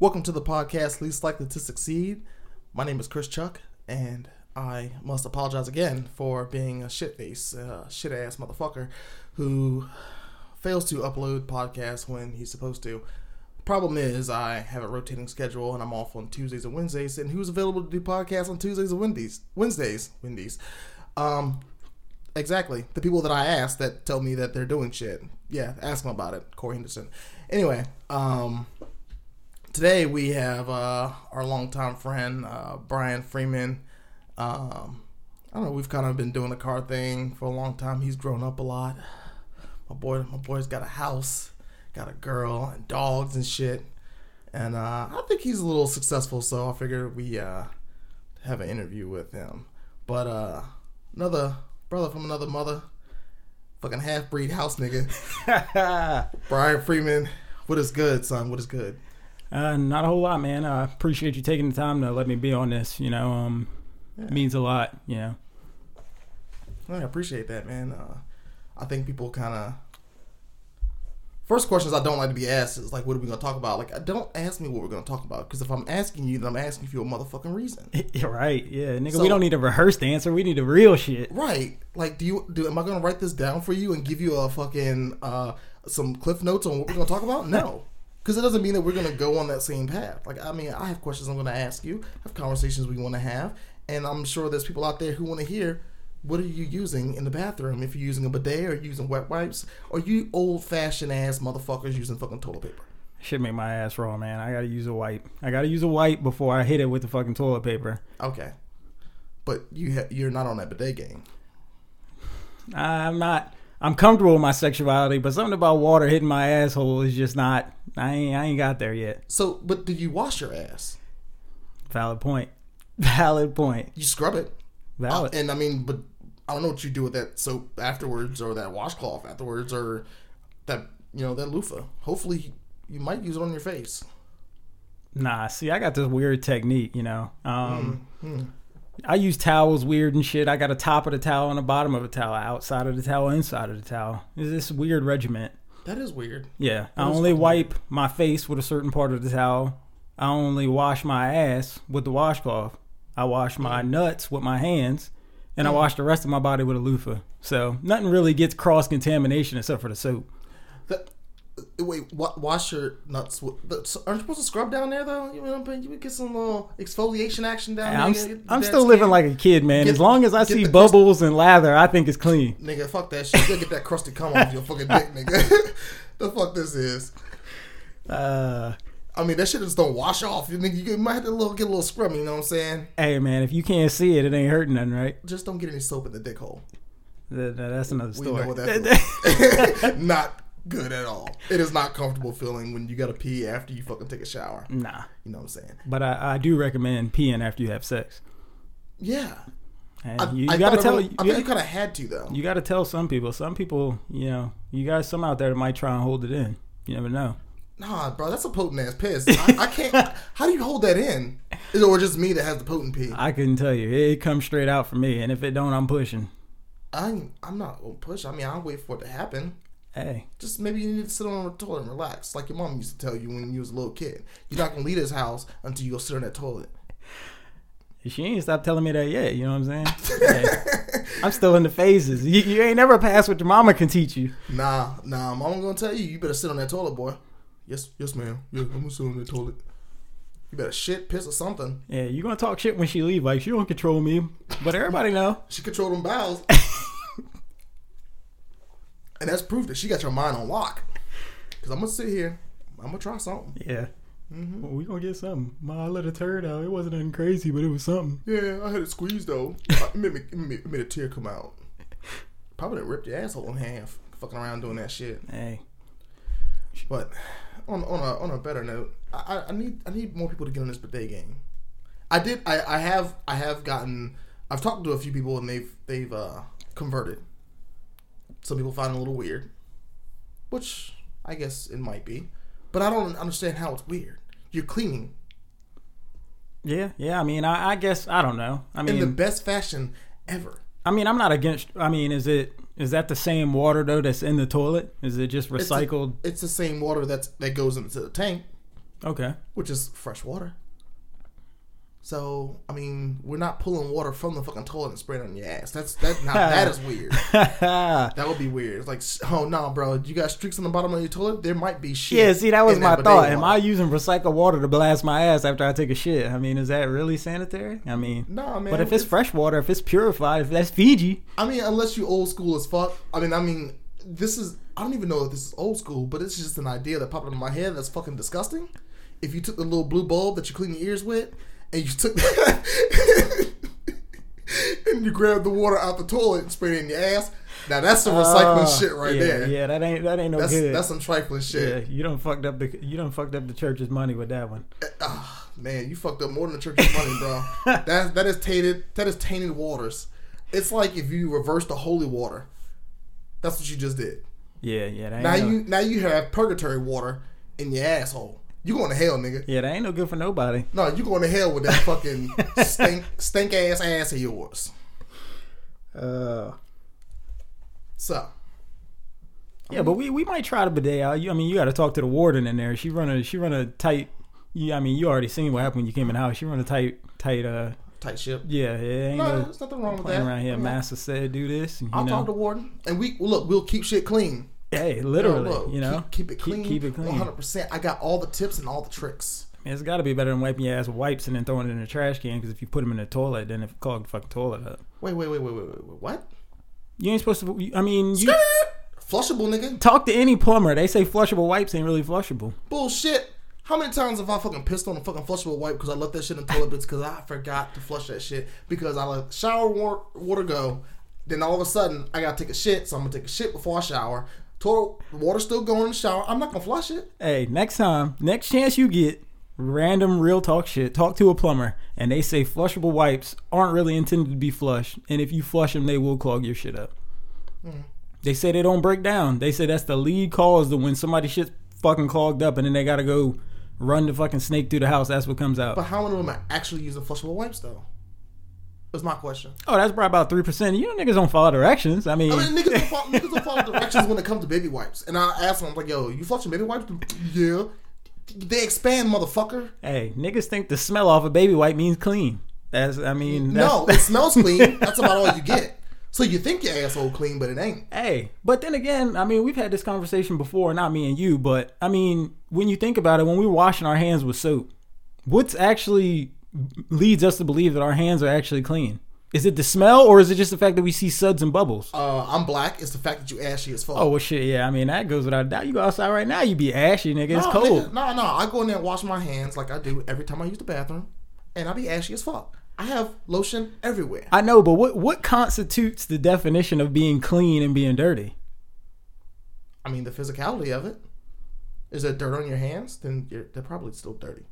Welcome to the podcast Least Likely to Succeed. My name is Chris Chuck, and I must apologize again for being a shit face, uh, shit ass motherfucker who fails to upload podcasts when he's supposed to. Problem is, I have a rotating schedule and I'm off on Tuesdays and Wednesdays. And who's available to do podcasts on Tuesdays and Wednesdays? Wednesdays, Wednesdays. Um, exactly. The people that I ask that tell me that they're doing shit. Yeah, ask them about it. Corey Henderson. Anyway, um, today we have uh, our longtime friend uh, Brian Freeman. Um, I don't know. We've kind of been doing the car thing for a long time. He's grown up a lot. My boy, my boy's got a house, got a girl, and dogs and shit. And uh, I think he's a little successful, so I figured we uh, have an interview with him. But uh, another brother from another mother, fucking half breed house nigga, Brian Freeman. What is good, son? What is good? Uh, not a whole lot, man. I appreciate you taking the time to let me be on this. You know, um, Yeah. means a lot. You know, I appreciate that, man. Uh, I think people kind of. First questions I don't like to be asked is like, what are we gonna talk about? Like, don't ask me what we're gonna talk about because if I'm asking you, then I'm asking for a motherfucking reason. You're right? Yeah, nigga. So- we don't need a rehearsed answer. We need a real shit. Right? Like, do you do? Am I gonna write this down for you and give you a fucking uh, some cliff notes on what we're gonna talk about? No, because it doesn't mean that we're gonna go on that same path. Like, I mean, I have questions I'm gonna ask you, I have conversations we want to have, and I'm sure there's people out there who want to hear. What are you using in the bathroom? If you're using a bidet or using wet wipes, or you old fashioned ass motherfuckers using fucking toilet paper? Shit make my ass raw, man. I gotta use a wipe. I gotta use a wipe before I hit it with the fucking toilet paper. Okay, but you ha- you're not on that bidet game. I'm not. I'm comfortable with my sexuality, but something about water hitting my asshole is just not. I ain't. I ain't got there yet. So, but did you wash your ass? Valid point. Valid point. You scrub it. Valid. Uh, and I mean, but I don't know what you do with that soap afterwards, or that washcloth afterwards, or that you know that loofah. Hopefully, you might use it on your face. Nah, see, I got this weird technique, you know. Um, Hmm. I use towels weird and shit. I got a top of the towel and a bottom of the towel, outside of the towel, inside of the towel. It's this weird regiment. That is weird. Yeah, I only wipe my face with a certain part of the towel. I only wash my ass with the washcloth. I wash my nuts with my hands, and I wash the rest of my body with a loofah. So nothing really gets cross contamination except for the soap. That, uh, wait, wa- wash your nuts. With, aren't you supposed to scrub down there though? You know what I'm saying? You would get some little exfoliation action down And there. I'm, I'm still living like a kid, man. Get- as long as I see bubbles and lather, I think it's clean. nigga. Fuck that shit. You get that crusty cum off your fucking dick, nigga. the fuck this is. Uh, I mean, that shit just don't wash off. You nigga, you might have to little, get a little scrub. You know what I'm saying? hey, man, if you can't see it, it ain't hurting nothing, right? Just don't get any soap in the dick hole. Th- th- That's another We story. know what that not good at all. It is not comfortable feeling when you gotta pee after you fucking take a shower. nah, You know what I'm saying? but I, I do recommend peeing after you have sex. Yeah. And I, you, you gotta tell everyone- you, I think you kind of had to though. you gotta tell some people. Some people, you know, you got some out there that might try and hold it in. You never know. Nah, bro, that's a potent ass piss. I, I can't. how do you hold that in? Is it or just me that has the potent pee? I couldn't tell you. It, it comes straight out for me, and if it don't, I'm pushing. I, I'm not gonna push. I mean, I'll wait for it to happen. Hey, Just maybe you need to sit on the toilet and relax, like your mom used to tell you when you was a little kid. You're not gonna leave this house until you go sit on that toilet. she ain't stopped telling me that yet. You know what I'm saying? Hey, I'm still in the phases. You, you ain't never passed what your mama can teach you. Nah, nah, mama gonna tell you, you better sit on that toilet, boy. Yes, yes, ma'am. Yeah, I'm gonna sit on that toilet. You better shit, piss, or something. Yeah, you gonna talk shit when she leave. Like she don't control me, but everybody know. She control them bowels. and that's proof that she got your mind on lock. Cause I'm gonna sit here, I'm gonna try something. Yeah. Mm-hmm. Well, we gonna get something. Ma, I let a turd out. It wasn't nothing crazy, but it was something. Yeah, I had it squeezed though. it, made me, it made, it made a tear come out. Probably done ripped your asshole in half, fucking around doing that shit. Hey, But on on a on a better note, I, I- I need I need more people to get on this bidet game. I did I, I have I have gotten I've talked to a few people and they've they've uh, converted. Some people find it a little weird, which I guess it might be, but I don't understand how it's weird. You're cleaning yeah, yeah. I mean, I, I guess I don't know. I mean, in the best fashion ever. I mean, I'm not against. I mean, is it is that the same water though that's in the toilet? Is it just It's a- recycled? It's the same water that's that goes into the tank. Okay. which is fresh water. So I mean, we're not pulling water from the fucking toilet and spraying it on your ass. That's that. Now that is weird. That would be weird. It's like, oh no, bro, you got streaks on the bottom of your toilet. There might be shit. yeah, see, that was my bidet thought. Am I using recycled water to blast my ass after I take a shit? I mean, is that really sanitary? I mean, no, Nah, man. but if it's fresh water, if it's purified, if that's Fiji, I mean, unless you old school as fuck. I mean, I mean, this is. I don't even know if this is old school, but it's just an idea that popped into my head that's fucking disgusting. If you took the little blue bulb that you clean your ears with, and you took that, and you grabbed the water out the toilet and sprayed it in your ass, now that's some recycling Uh, shit right yeah, there. Yeah, that ain't that ain't no That's good. that's some trifling yeah, shit. you don't fucked up the you don't fucked up the church's money with that one. Ah, man, you fucked up more than the church's money, bro. that that is tainted. That is tainted waters. It's like if you reverse the holy water. That's what you just did. Yeah, yeah, that ain't Now no, you now you have purgatory water in your asshole. You going to hell, nigga. yeah, that ain't no good for nobody. No, you going to hell with that fucking stink stink ass ass of yours. Uh, So yeah, but we, we might try the bidet out. You, I mean, you got to talk to the warden in there. She run a she run a tight. Yeah, I mean, you already seen what happened when you came in the house. She run a tight tight. Uh, tight ship. yeah, yeah. ain't No, no there's nothing wrong with that. around here. I mean, Master said do this. And, you I'll know, talk to warden, and we look. We'll keep shit clean. Hey, literally, Look, you know, keep, keep it clean. keep, it clean. One hundred percent. I got all the tips and all the tricks. Man, it's got to be better than wiping your ass with wipes and then throwing it in the trash can. Because if you put them in the toilet, then it clogged the fucking toilet up. Wait, wait, wait, wait, wait, wait. What? You ain't supposed to. I mean, you Skirt! Flushable, nigga. talk to any plumber. They say flushable wipes ain't really flushable. Bullshit. How many times have I fucking pissed on a fucking flushable wipe because I left that shit in the toilet bits because I forgot to flush that shit because I let shower water, water go. Then all of a sudden I gotta take a shit, so I'm gonna take a shit before I shower. Toilet water's still going in the shower. I'm not gonna flush it. Hey, next time, next chance you get, random real talk shit. Talk to a plumber, and they say flushable wipes aren't really intended to be flushed, and if you flush them, they will clog your shit up. Mm-hmm. They say they don't break down. They say that's the lead cause of when somebody shit's fucking clogged up, and then they gotta go run the fucking snake through the house. That's what comes out. But how many of them actually use using flushable wipes though? That's my question. Oh, that's probably about three percent. You know, niggas don't follow directions. I mean, I mean, niggas don't, follow, niggas don't follow directions when it comes to baby wipes. And I asked them, I'm like, yo, you flush flushing baby wipes? Yeah. They expand, motherfucker. hey, niggas think the smell off a baby wipe means clean. That's, I mean, that's, No, it smells clean. That's about all you get. So you think your asshole clean, but it ain't. Hey, but then again, I mean, we've had this conversation before, not me and you, but I mean, when you think about it, when we're washing our hands with soap, what's actually leads us to believe that our hands are actually clean? Is it the smell, or is it just the fact that we see suds and bubbles? Uh, I'm black. It's the fact that you ashy as fuck. Oh well, shit, yeah. I mean, that goes without a doubt. You go outside right now, you be ashy, nigga. It's no, cold. nigga, no, no. I go in there and wash my hands like I do every time I use the bathroom, and I be ashy as fuck. I have lotion everywhere. I know, but what what constitutes the definition of being clean and being dirty? I mean, the physicality of it. Is there dirt on your hands? Then you're, they're probably still dirty.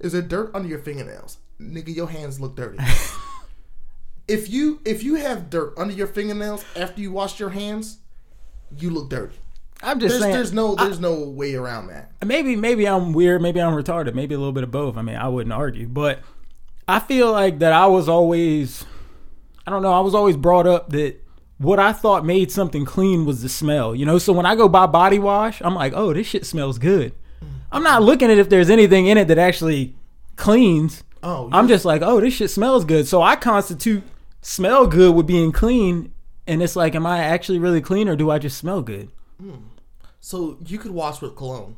Is there dirt under your fingernails? Nigga, your hands look dirty. if you if you have dirt under your fingernails after you wash your hands, you look dirty. I'm just There's, saying. there's no there's no way around that. maybe maybe I'm weird, maybe I'm retarded, maybe a little bit of both. I mean, I wouldn't argue, but I feel like that I was always I don't know, I was always brought up that what I thought made something clean was the smell. You know, so when I go buy body wash, I'm like, "Oh, this shit smells good." I'm not looking at if there's anything in it that actually cleans. Oh, I'm just like, "Oh, this shit smells good." So I constitute smell good with being clean, and it's like, am I actually really clean or do I just smell good? Hmm. so you could wash with cologne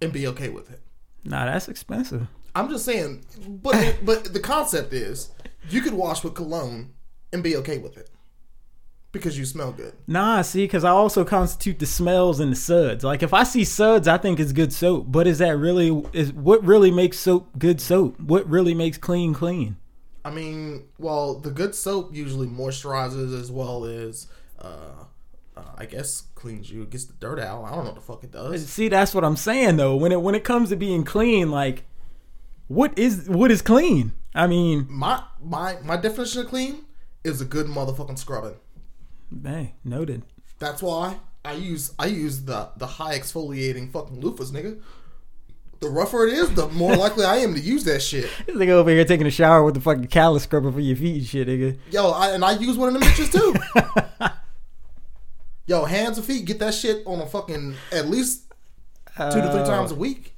and be okay with it. Nah, that's expensive. I'm just saying, but but the concept is you could wash with cologne and be okay with it because you smell good. Nah, see, because I also constitute the smells and the suds. Like if I see suds, I think it's good soap. But is that really is what really makes soap good soap? What really makes clean clean? I mean, well, the good soap usually moisturizes as well as, uh, uh, I guess, cleans you, gets the dirt out. I don't know what the fuck it does. See, that's what I'm saying though. When it when it comes to being clean, like what is what is clean? I mean, My my my definition of clean is a good motherfucking scrubbing. Hey, noted. That's why I use I use the the high exfoliating fucking loofahs, nigga. The rougher it is, the more likely I am to use that shit. This nigga over here taking a shower with the fucking callus scrubber for your feet and shit, nigga. Yo, I, and I use one of them bitches too. Yo, hands and feet, get that shit on a fucking at least two to three Uh, times a week.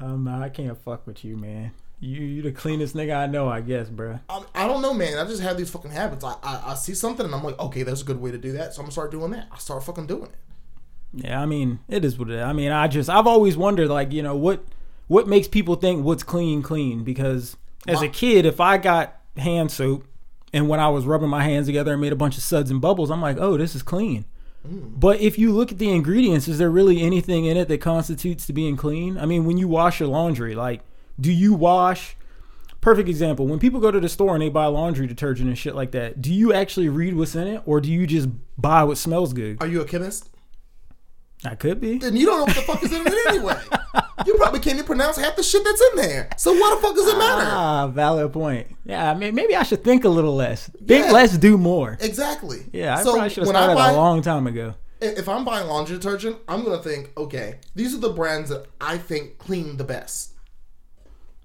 Um, I can't fuck with you, man. You you the cleanest nigga I know, I guess, bruh. I, I don't know, man. I just have these fucking habits. I, I I see something and I'm like, okay, that's a good way to do that. So I'm gonna start doing that. I start fucking doing it. Yeah, I mean, it is what it is. I mean, I just I've always wondered, like, you know, what what makes people think what's clean clean? Because as a kid, if I got hand soap and when I was rubbing my hands together and made a bunch of suds and bubbles, I'm like, oh, this is clean. Mm. But if you look at the ingredients, is there really anything in it that constitutes to being clean? I mean, when you wash your laundry, like, do you wash? Perfect example. When people go to the store and they buy laundry detergent and shit like that, do you actually read what's in it, or do you just buy what smells good? Are you a chemist? I could be. Then you don't know what the fuck is in it anyway. You probably can't even pronounce half the shit that's in there. So what the fuck does it matter? Ah, valid point. Yeah, I mean, maybe I should think a little less. Think Yeah. less, do more. Exactly. Yeah, I so probably should have started buy, a long time ago. if I'm buying laundry detergent, I'm gonna think, okay, these are the brands that I think clean the best.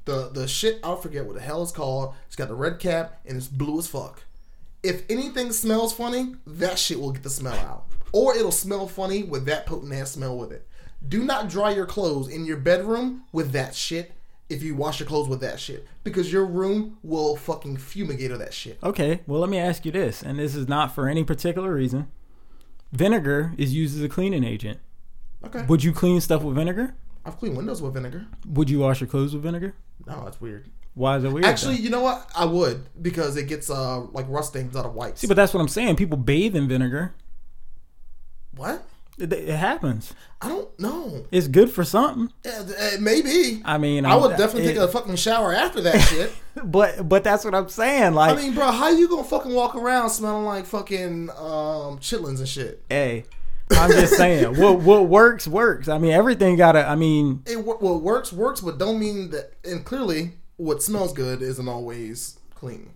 The the shit I forget what the hell it's called. It's got the red cap and it's blue as fuck. If anything smells funny, that shit will get the smell out, or it'll smell funny with that potent ass smell with it. Do not dry your clothes in your bedroom with that shit. If you wash your clothes with that shit, because your room will fucking fumigate of that shit. Okay, well, let me ask you this, and this is not for any particular reason. Vinegar is used as a cleaning agent. Okay. Would you clean stuff with vinegar? I've cleaned windows with vinegar. Would you wash your clothes with vinegar? No, that's weird. Why is it weird? Actually, though? you know what? I would because it gets uh like rust stains out of whites. see, but that's what I'm saying. People bathe in vinegar. what? It, it happens. I don't know. It's good for something. Uh, uh, maybe. I mean, I would I'm- definitely it- take a fucking shower after that shit. But but that's what I'm saying. Like, I mean, bro, how you gonna fucking walk around smelling like fucking um chitlins and shit? hey, I'm just saying. what what works works. I mean, everything gotta. I mean, It what works works, but don't mean that. And clearly, what smells good isn't always clean.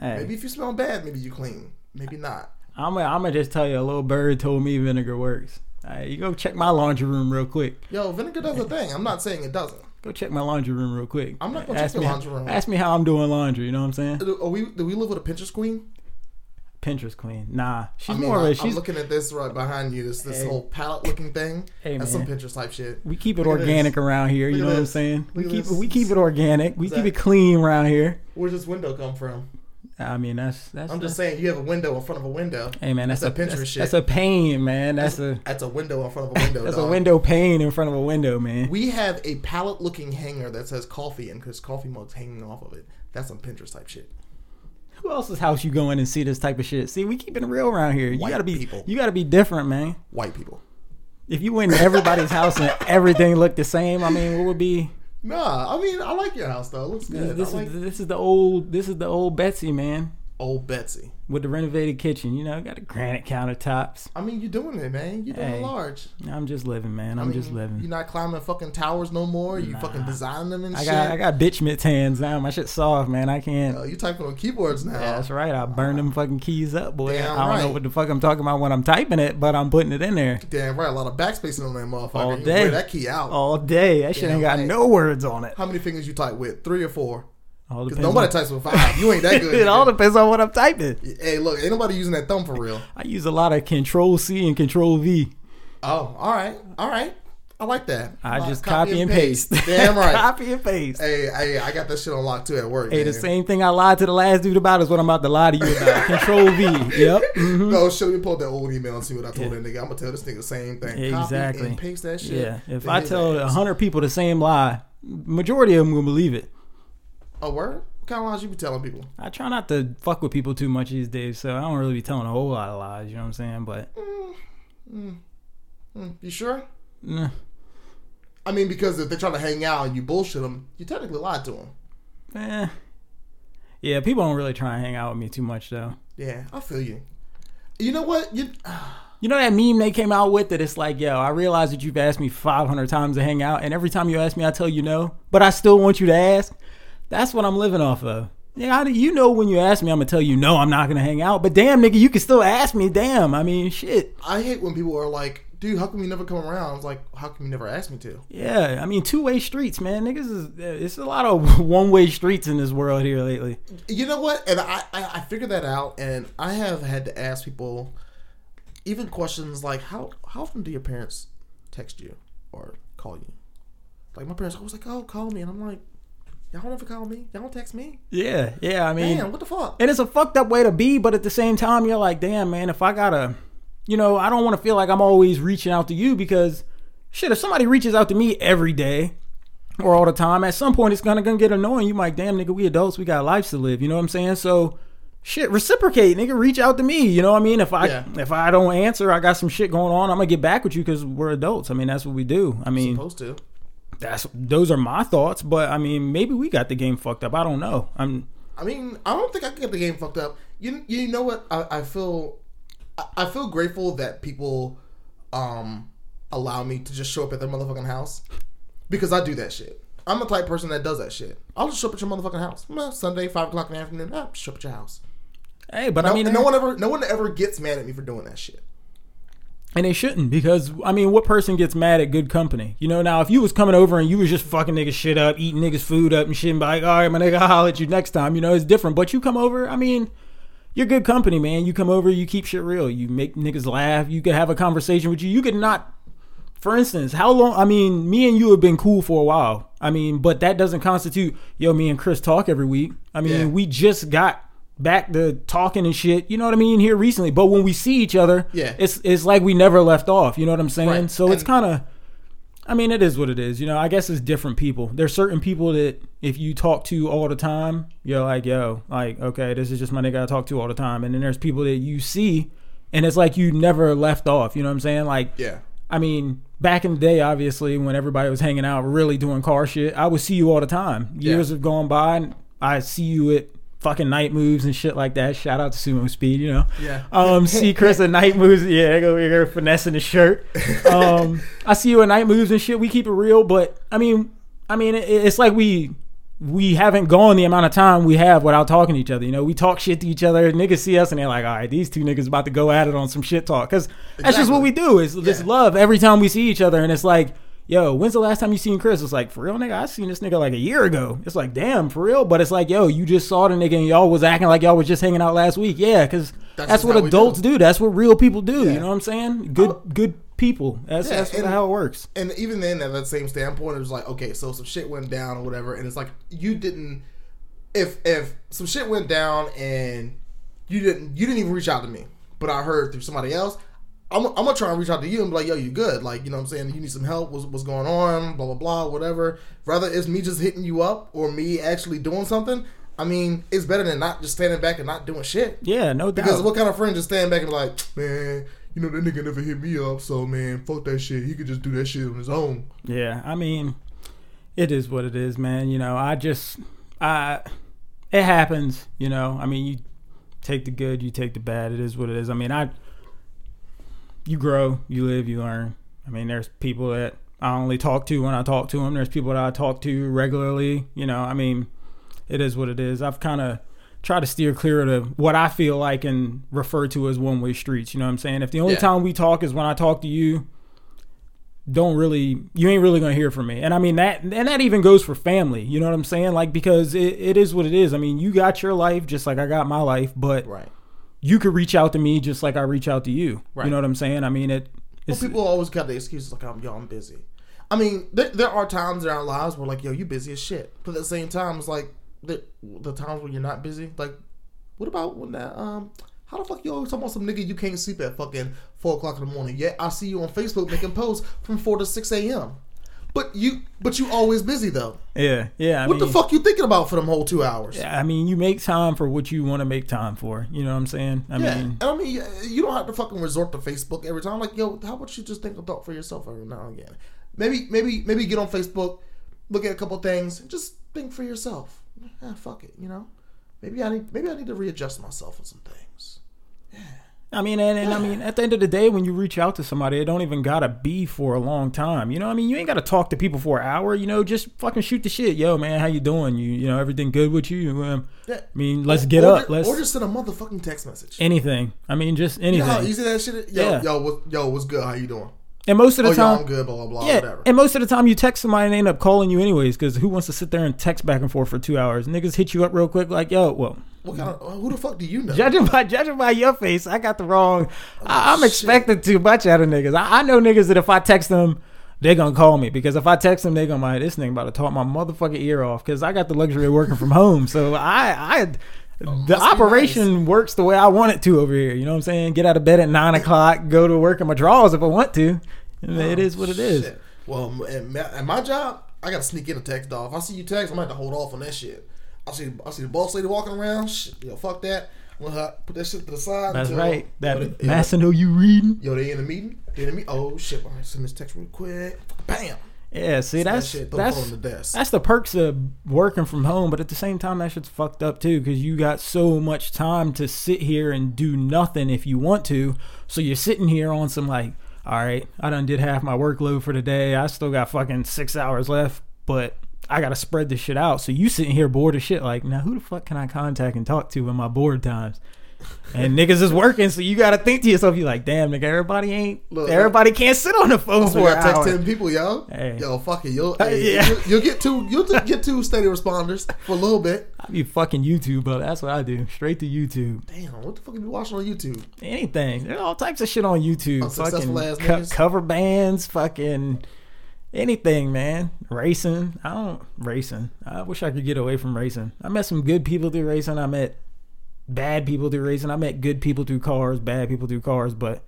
hey, Maybe if you smell bad, maybe you clean. Maybe not. I'm gonna I'm just tell you. A little bird told me vinegar works. Right, you go check my laundry room real quick. Yo, vinegar does a thing. I'm not saying it doesn't. Go check my laundry room real quick. I'm not gonna ask check me your how- laundry room. Ask me how I'm doing laundry. You know what I'm saying? Do, are we, do we live with a Pinterest queen? Pinterest queen. Nah, she's I mean, more I, she's. looking at this right behind you. This this Hey. whole palette looking thing. Hey, That's man. some Pinterest type shit. we keep it Look organic around here. Look you know what I'm saying? We Look at keep this. we keep it organic. We Is keep it clean around here. Where's this window come from? I mean, that's that's. I'm just that's- saying you have a window in front of a window. Hey man, that's, that's a a Pinterest that's, shit. that's a pain, man. That's a That's a window in front of a window. that's a window pane in front of a window, man. We have a palette looking hanger that says coffee and because coffee mugs hanging off of it. That's some Pinterest type shit. Who else's house you go in and see this type of shit? See, we keep it real around here. You gotta be people. you gotta be different, man. White people. If you went in everybody's house and everything looked the same, I mean, what would be? Nah, I mean I like your house though. It looks good. This I like is this is the old this is the old Betsy man old Betsy. with the renovated kitchen. You know, got the granite countertops. I mean you're doing it, man. You're doing Hey, it large. I'm just living, man. I'm I just living. You're not climbing fucking towers no more. You Nah. fucking designing them and I shit. got I got bitch mitts hands now. My shit's soft, man. I can't. Uh, you typing on keyboards now. Yeah, that's right. I burn them fucking keys up, boy. Damn I don't know what the fuck I'm talking about when I'm typing it, but I'm putting it in there Damn right. A lot of backspacing on that motherfucker. All day. That key out. all day. That shit Damn ain't got right. no words on it. How many fingers you type with? Three or four? All Because nobody on- types with five. You ain't that good. it all depends on what I'm typing. Hey, look, ain't nobody using that thumb for real. I use a lot of Control C and Control V. Oh, all right, all right. I like that. I Like, just copy and paste. Damn right. copy and paste. hey, hey, I got that shit on lock too at work. Hey, the same thing I lied to the last dude about is what I'm about to lie to you about. Control V. Yep. mhm. No, show me pull up that old email and see what I told that nigga. I'm gonna tell this nigga the same thing. Exactly. Copy and paste that shit. Yeah. If I tell a hundred people the same lie, majority of them will believe it. A word, what kind of lies you be telling people? I try not to fuck with people too much these days, so I don't really be telling a whole lot of lies. You know what I'm saying? But Mm, you sure? nah, I mean, because if they're trying to hang out and you bullshit them, you technically lied to them. eh. Yeah, people don't really try and hang out with me too much though. Yeah, I feel you. You know what? You You know that meme they came out with that it's like, yo, I realize that you've asked me 500 times to hang out, and every time you ask me, I tell you no, but I still want you to ask. That's what I'm living off of. Yeah, I, you know when you ask me, I'm gonna tell you no, I'm not gonna hang out. But damn, nigga, you can still ask me. Damn, I mean, shit. I hate when people are like, dude, how come you never come around? I was like, how come you never asked me to? Yeah, I mean, two way streets, man. Niggas is eh, it's a lot of one way streets in this world here lately. You know what? And I, I, I figured that out, and I have had to ask people even questions like, how how often do your parents text you or call you? Like my parents always like, oh, call me, and I'm like, y'all don't ever call me, y'all don't text me. Yeah, yeah. I mean, Man, what the fuck? and it's a fucked up way to be, but at the same time, you're like, damn, man, if I gotta, you know, I don't want to feel like I'm always reaching out to you because, shit, if somebody reaches out to me every day or all the time, at some point it's gonna gonna get annoying. You might, damn, nigga, we adults, we got lives to live. You know what I'm saying? So. Shit, reciprocate, nigga. Reach out to me. You know what I mean? If I Yeah. if I don't answer, I got some shit going on. I'm gonna get back with you because we're adults. I mean, that's what we do. I mean, Supposed to. That's those are my thoughts. But I mean, maybe we got the game fucked up. I don't know. I'm I mean, I don't think I can get the game fucked up. You you know what? I, I feel I, feel grateful that people um allow me to just show up at their motherfucking house because I do that shit. I'm the type of person that does that shit. I'll just show up at your motherfucking house. Sunday, five o'clock in the afternoon. Ah, show up at your house. hey, but No, I mean, no one ever no one ever gets mad at me for doing that shit. And they shouldn't because I mean, what person gets mad at good company? You know, now if you was coming over and you was just fucking niggas shit up, eating niggas food up and shit, and be like, all right, my nigga, I'll holler at you next time. You know, it's different. But you come over, I mean, you're good company, man. You come over, you keep shit real. You make niggas laugh. You could have a conversation with you. You could not, for instance, how long? I mean, me and you have been cool for a while. I mean, but that doesn't constitute yo. Me and Chris talk every week. I mean, Yeah. we just got back to talking and shit. You know what I mean? Here recently, but when we see each other, Yeah. it's it's like we never left off. You know what I'm saying? Right. So it's kind of. I mean, it is what it is. You know, I guess it's different people. There's certain people that if you talk to all the time, you're like, yo, like, okay, this is just my nigga I talk to all the time. And then there's people that you see, and it's like you never left off. You know what I'm saying? Like, Yeah. I mean, back in the day, obviously, when everybody was hanging out, really doing car shit, I would see you all the time. Years have gone by, and I see you at fucking night moves and shit like that. Shout out to Sumo Speed, you know. Yeah. Um, see Chris at night moves. Yeah, go here finessing the shirt. Um, I see you at night moves and shit. We keep it real, but I mean, I mean, it, it's like we we haven't gone the amount of time we have without talking to each other. You know, we talk shit to each other. Niggas see us and they're like, all right, these two niggas about to go at it on some shit talk. Cause that's just what we do. It's just Yeah. love every time we see each other. And it's like, yo, when's the last time you seen Chris? It's like, for real, nigga, I seen this nigga like a year ago. It's like, damn, for real. But it's like, yo, you just saw the nigga and y'all was acting like y'all was just hanging out last week. Yeah, cause That's that's, what adults do. do. That's what real people do. Yeah. You know what I'm saying? Good, good people. That's Yeah, that's and- how it works. And even then, at that same standpoint, it was like, okay, so some shit went down or whatever, and it's like you didn't. If if some shit went down and you didn't you didn't even reach out to me, but I heard through somebody else, I'm, I'm gonna try and reach out to you and be like, yo, you good? Like, you know what I'm saying? You need some help? What's, what's going on? Blah blah blah, whatever. Rather it's me just hitting you up or me actually doing something. I mean, it's better than not just standing back and not doing shit. Yeah, no doubt. Because what kind of friend just stand back and be like, man, you know that nigga never hit me up, so man, fuck that shit. He could just do that shit on his own. Yeah, I mean, it is what it is, man. You know, I just, I, it happens. You know, I mean, you take the good, you take the bad. It is what it is. I mean, I, you grow, you live, you learn. I mean, there's people that I only talk to when I talk to them. There's people that I talk to regularly. You know, I mean, it is what it is. I've kind of tried to steer clear of what I feel like and refer to as one way streets. You know what I'm saying? If the only Yeah. time we talk is when I talk to you, don't really you ain't really gonna hear from me and i mean that and that even goes for family you know what i'm saying like because it, it is what it is i mean you got your life just like i got my life but Right. You could reach out to me just like i reach out to you Right. you know what i'm saying i mean it Well, people always got the excuses like, I'm, yo, I'm busy. I mean, there, there are times in our lives where like, yo, you busy as shit. But at the same time, it's like the, the times when you're not busy. Like, what about when that um. How the fuck you always talking about some nigga you can't sleep at fucking four o'clock in the morning? Yet I see you on Facebook making posts from four to six a.m. But you, but you always busy though. yeah yeah I What mean, the fuck you thinking about for them whole two hours? yeah, I mean you make time for what you want to make time for you know what i'm saying i Yeah, mean and I mean, you don't have to fucking resort to Facebook every time. Like, yo, how about you just think a thought for yourself every now and again? Maybe, maybe, maybe get on Facebook, look at a couple things, and just think for yourself. Ah, fuck it, you know. Maybe I need, maybe I need to readjust myself on some things. I mean, and, and I mean, at the end of the day, when you reach out to somebody, it don't even gotta be for a long time. You know, what I mean, you ain't gotta talk to people for an hour. You know, just fucking shoot the shit. Yo, man, how you doing? You, you know, everything good with you? Um, Yeah. I mean, let's get or up. Let's or just send a motherfucking text message. anything. I mean, just you anything. know how easy that shit is? Yo, Yeah. yo, what, yo, what's good? How you doing? and most of the Oh, time, I'm good. Blah blah blah. yeah. Whatever. And most of the time, you text somebody and they end up calling you anyways. Because who wants to sit there and text back and forth for two hours? Niggas hit you up real quick, like, yo, well, What kind of? Who the fuck do you know? Judging by judging by your face, I got the wrong. Oh, I, I'm shit. expecting too much out of niggas. I, I know niggas that if I text them, they're gonna call me because if I text them, they're gonna like this nigga about to talk my motherfucking ear off because I got the luxury of working from home. So I, I, oh, the Oh, be operation works the way I want it to over here. You know what I'm saying? Get out of bed at nine o'clock, go to work in my drawers if I want to. And it oh, is what it is. Oh, Shit. Well, at my, job, I gotta sneak in a text, off. If I see you text, I'm gonna have to hold off on that shit. I see, I see the boss lady walking around. Shit, yo, fuck that. I'm gonna put that shit to the side. That's until- right. That yo, they- know you reading. Yo, they in the meeting. They in the meeting. Oh shit! All right, send this text real quick. Bam. Yeah, see that that's shit, that's on the desk. that's the perks of working from home, but at the same time that shit's fucked up too because you got so much time to sit here and do nothing if you want to. So you're sitting here on some like, all right, I done did half my workload for the day. I still got fucking six hours left, but I gotta spread this shit out. So you sitting here bored as shit, like, now who the fuck can I contact and talk to in my bored times? And niggas is working, so you gotta think to yourself, you like, damn, nigga, everybody ain't, Look, everybody can't sit on the phone for an text hour. ten people, yo. Hey. Yo, fuck it, you'll, hey, yeah. you'll, you'll get two, you'll get two steady responders for a little bit. I be fucking YouTube, but that's what I do. Straight to YouTube. Damn, what the fuck are you watching on YouTube? Anything. There's all types of shit on YouTube. Unsuccessful Fucking ass co- cover bands, fucking anything, man. Racing. I don't racing. I wish I could get away from racing. I met some good people through racing. I met bad people through racing. I met good people through cars, bad people through cars, but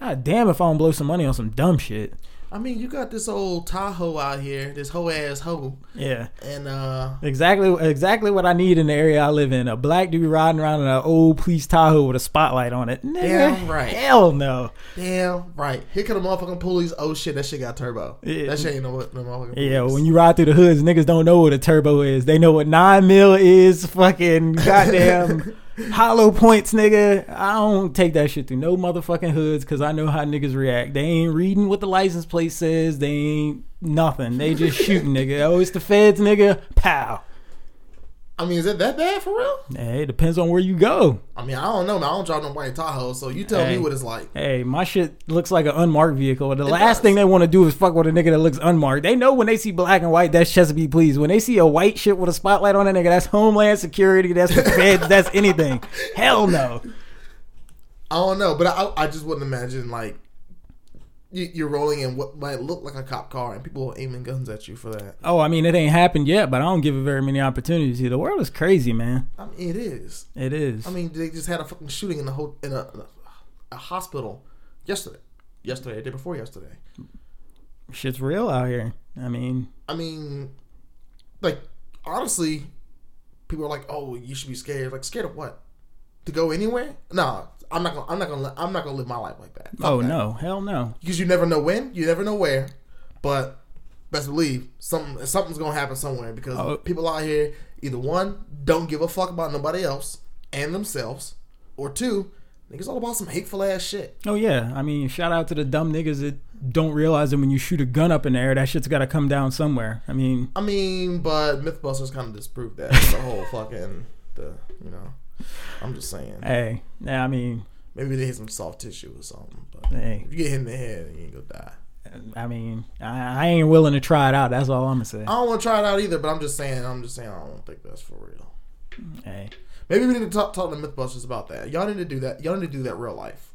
god damn if I don't blow some money on some dumb shit. I mean, you got this old Tahoe out here, this hoe ass hoe, Yeah. and uh, Exactly exactly what I need in the area I live in. A black dude riding around in an old police Tahoe with a spotlight on it. Nigga, Damn right. Hell no. damn right. Here come the motherfucking pulleys. Oh shit, that shit got turbo. Yeah. That shit ain't no, no motherfucking. Yeah, when you ride through the hoods, niggas don't know what a turbo is. They know what nine mil is. Fucking goddamn hollow points, nigga. I don't take that shit through no motherfucking hoods because I know how niggas react. They ain't reading what the license plate says. They ain't nothing. They just shooting, nigga. Oh, it's the feds, nigga. Pow. I mean, is it that bad for real? Hey, it depends on where you go. I mean, I don't know, man. I don't drive no white Tahoe, so you tell Hey. me what it's like. Hey, my shit looks like an unmarked vehicle. The It last does. thing they want to do is fuck with a nigga that looks unmarked. They know when they see black and white, that's Chesapeake Police. When they see a white shit with a spotlight on it, nigga, that's Homeland Security, that's the feds, that's anything. Hell no. I don't know, but I, I just wouldn't imagine like you're rolling in what might look like a cop car and people are aiming guns at you for that. Oh, I mean, it ain't happened yet, but I don't give it very many opportunities here. The world is crazy, man. I mean, it is. It is. I mean, they just had a fucking shooting in the ho- in a, a hospital yesterday. Yesterday, the day before yesterday. Shit's real out here. I mean, I mean, like honestly, people are like, "Oh, you should be scared." Like scared of what? To go anywhere? Nah, I'm not gonna. I'm not gonna. I'm not gonna live my life like that. Oh, fuck oh that. no, hell no. because you never know when, you never know where, but best believe something something's gonna happen somewhere because Oh. people out here either one don't give a fuck about nobody else and themselves, or two, niggas all about some hateful ass shit. Oh yeah, I mean, shout out to the dumb niggas that don't realize that when you shoot a gun up in the air, that shit's got to come down somewhere. I mean, I mean, but MythBusters kind of disproved that the whole fucking the you know. I'm just saying, hey, yeah, I mean, maybe they hit some soft tissue or something. But hey, if you get hit in the head, you ain't gonna die. I mean, I, I ain't willing to try it out. That's all I'm gonna say. I don't want to try it out either, but I'm just saying. I'm just saying. I don't think that's for real. Hey, Maybe we need to talk, talk to MythBusters about that. Y'all need to do that. Y'all need to do that real life.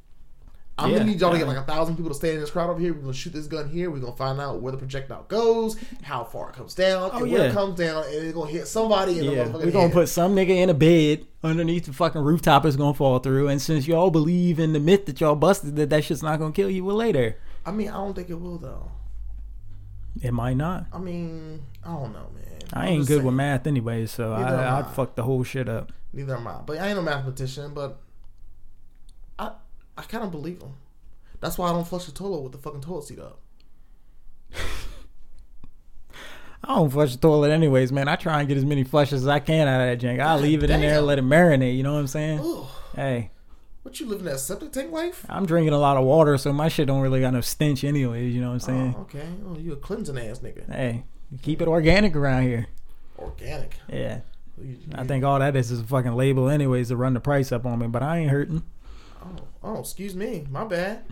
I'm Yeah, gonna need y'all to get like a thousand people to stand in this crowd over here. We're gonna shoot this gun here. We're gonna find out where the projectile goes, how far it comes down, Oh, and where yeah. it comes down, and it's gonna hit somebody in yeah, the motherfucking we're gonna head. put some nigga in a bed underneath the fucking rooftop. It's gonna fall through, and since y'all believe in the myth that y'all busted that that shit's not gonna kill you, well later I mean, I don't think it will though. it might not. I mean, I don't know, man. I I'm ain't good saying. with math anyway, so Neither I, I'd I. fuck the whole shit up. Neither am I. But I ain't no mathematician. But I, I kind of believe him. That's why I don't flush the toilet with the fucking toilet seat up. I don't flush the toilet anyways, man. I try and get as many flushes as I can out of that jank. I leave it in there and let it marinate. You know what I'm saying? Ugh. Hey, What you living that septic tank life? I'm drinking a lot of water, so my shit don't really got no stench anyways. You know what I'm saying? Oh, okay. Oh, you a cleansing ass nigga. Hey, keep it organic around here. Organic. Yeah. I think all that is is a fucking label, anyways, to run the price up on me. But I ain't hurting. Oh, excuse me. My bad.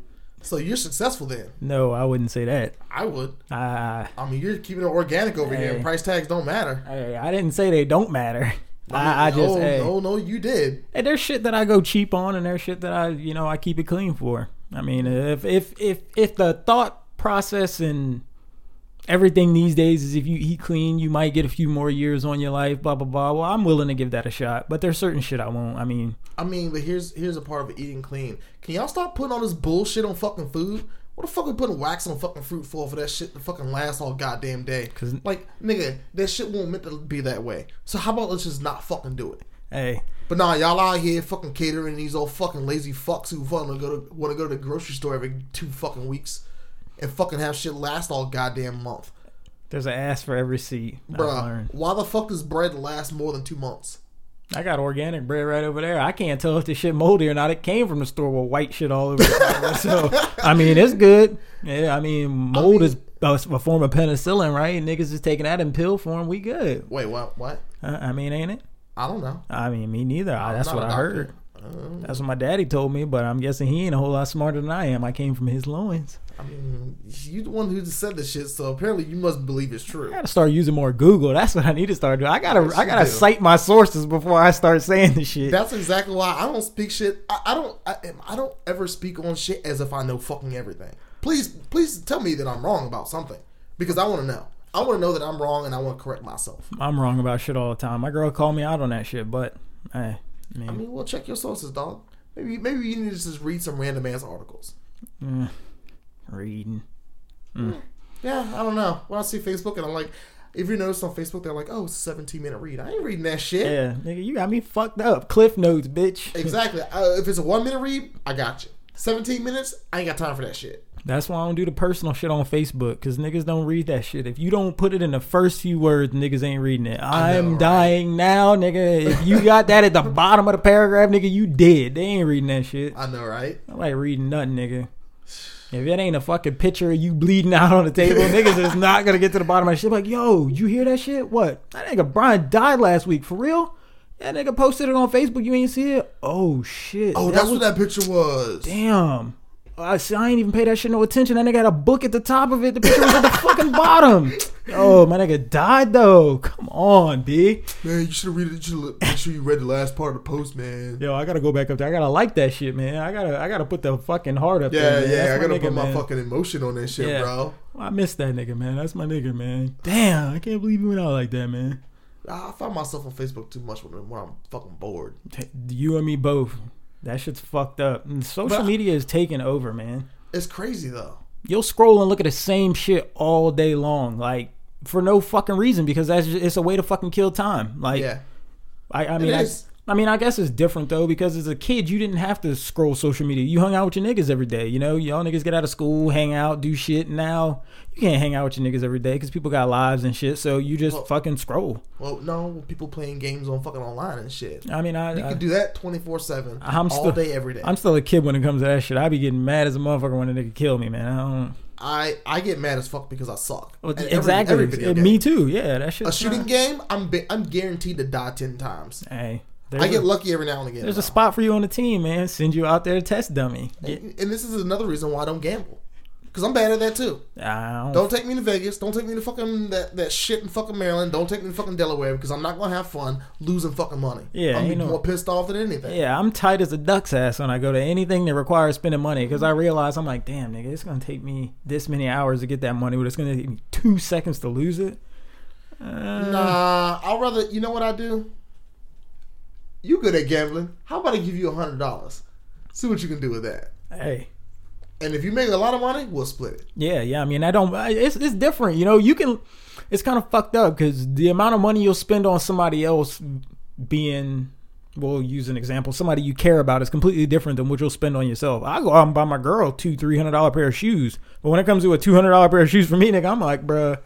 So you're successful then. No, I wouldn't say that. I would. I, I mean, you're keeping it organic over here. Hey. and Price tags don't matter. I, I didn't say they don't matter. I, I mean, just, no, hey, no, no, you did. hey, there's shit that I go cheap on, and there's shit that I, you know, I keep it clean for. I mean, if if if if the thought process and everything these days is if you eat clean, you might get a few more years on your life. Blah blah blah. Well, I'm willing to give that a shot, but there's certain shit I won't. I mean, I mean, but here's here's a part of eating clean. Can y'all stop putting all this bullshit on fucking food? What the fuck we putting wax on fucking fruit for for that shit to fucking last all goddamn day? 'Cause- like, nigga, that shit won't meant to be that way. So how about let's just not fucking do it? hey, But nah, y'all out here fucking catering these old fucking lazy fucks who want to go to want to go to the grocery store every two fucking weeks and fucking have shit last all goddamn month, there's an ass for every seat. Bruh. Why the fuck does bread last more than two months? I got organic bread right over there. I can't tell if this shit moldy or not. It came from the store with white shit all over it. so, I mean, it's good. Yeah, I mean, mold mean- is a, form of penicillin, right? Niggas is taking that in pill form. We good. Wait, what? What? Uh, I mean, ain't it? I don't know. I mean, me neither. I, that's what I heard. Uh, That's what my daddy told me, but I'm guessing he ain't a whole lot smarter than I am. I came from his loins. I mean, you the one who just said this shit, so apparently you must believe it's true. I gotta start using more Google. That's what I need to start doing. I gotta, Yes, I gotta do. cite my sources before I start saying the shit. That's exactly why I don't speak shit. I, I don't. I, I don't ever speak on shit as if I know fucking everything. Please, please tell me that I'm wrong about something because I want to know. I want to know that I'm wrong and I want to correct myself. I'm wrong about shit all the time. My girl called me out on that shit, but hey, I mean, I mean, well, check your sources, dog. Maybe, maybe you need to just read some random ass articles. eh, reading. Yeah, I don't know. When I see Facebook and I'm like, if you notice on Facebook, they're like, oh, it's a 17 minute read. I ain't reading that shit. Yeah, nigga, you got me fucked up. Cliff notes, bitch. Exactly. Uh, if it's a one minute read, I got you. 17 minutes, I ain't got time for that shit. That's why I don't do the personal shit on Facebook because niggas don't read that shit. If you don't put it in the first few words, niggas ain't reading it. Know, I'm right? dying now, nigga. If you got that at the bottom of the paragraph, nigga, you dead. They ain't reading that shit. I know, right? I like reading nothing, nigga. If it ain't a fucking picture of you bleeding out on the table, niggas is not gonna get to the bottom of that shit. Like, yo, you hear that shit? What? That nigga Brian died last week for real. That nigga posted it on Facebook. You ain't see it? Oh shit. Oh, That that's was- what that picture was. Damn. I, see, I ain't even pay that shit no attention. That nigga had a book at the top of it. The picture was at the fucking bottom. Oh, my nigga died though. Come on, B. Man, you should have read it. You make sure you read the last part of the post, man. Yo, I gotta go back up there. I gotta like that shit, man. I gotta, I gotta put the fucking heart up Yeah, there. yeah, That's I gotta nigga, put my man. fucking emotion on that shit, Yeah. bro. I miss that nigga, man. That's my nigga, man. Damn, I can't believe you went out like that, man. I find myself on Facebook too much when, when I'm fucking bored. You and me both. That shit's fucked up. And social But- media is taking over, man. It's crazy though. You'll scroll and look at the same shit all day long, like for no fucking reason, because that's just, it's a way to fucking kill time. Like, yeah, I, I mean, I, is. I mean, I guess it's different though because as a kid, you didn't have to scroll social media. You hung out with your niggas every day. You know, y'all niggas get out of school, hang out, do shit. Now you can't hang out with your niggas every day because people got lives and shit. So you just Well- fucking scroll. Well, no, people playing games on fucking online and shit. I mean, I, You I can do that twenty four seven, I'm all still- day, every day. I'm still a kid when it comes to that shit. I be getting mad as a motherfucker when a nigga kill me, man. I don't. I I get mad as fuck because I suck. Well, every- exactly. every me too. Yeah, that shit. A shooting game, I'm I'm guaranteed to die ten times. Hey, I get a, lucky every now and again. there's a spot for you on the team, man. Send you out there to test dummy. And, and this is another reason why I don't gamble. Because I'm bad at that too. I don't, Don't take me to Vegas. Don't take me to fucking that, that shit in fucking Maryland. Don't take me to fucking Delaware because I'm not gonna have fun losing fucking money. Yeah, I'm ain't no- more pissed off than anything. Yeah, I'm tight as a duck's ass when I go to anything that requires spending money because I realize I'm like, damn, nigga, it's gonna take me this many hours to get that money, but it's gonna take me two seconds to lose it. Uh, Nah, I'd rather. You know what I do? You good at gambling? How about I give you a hundred dollars? See what you can do with that. Hey, And if you make a lot of money, we'll split it. yeah, yeah. I mean, I don't. It's it's different, you know. You can. It's kind of fucked up because the amount of money you'll spend on somebody else being. We'll use an example. Somebody you care about is completely different than what you'll spend on yourself. I go out and buy my girl two, three hundred dollar pair of shoes, but when it comes to a two hundred dollar pair of shoes for me, nigga, I'm like, bruh,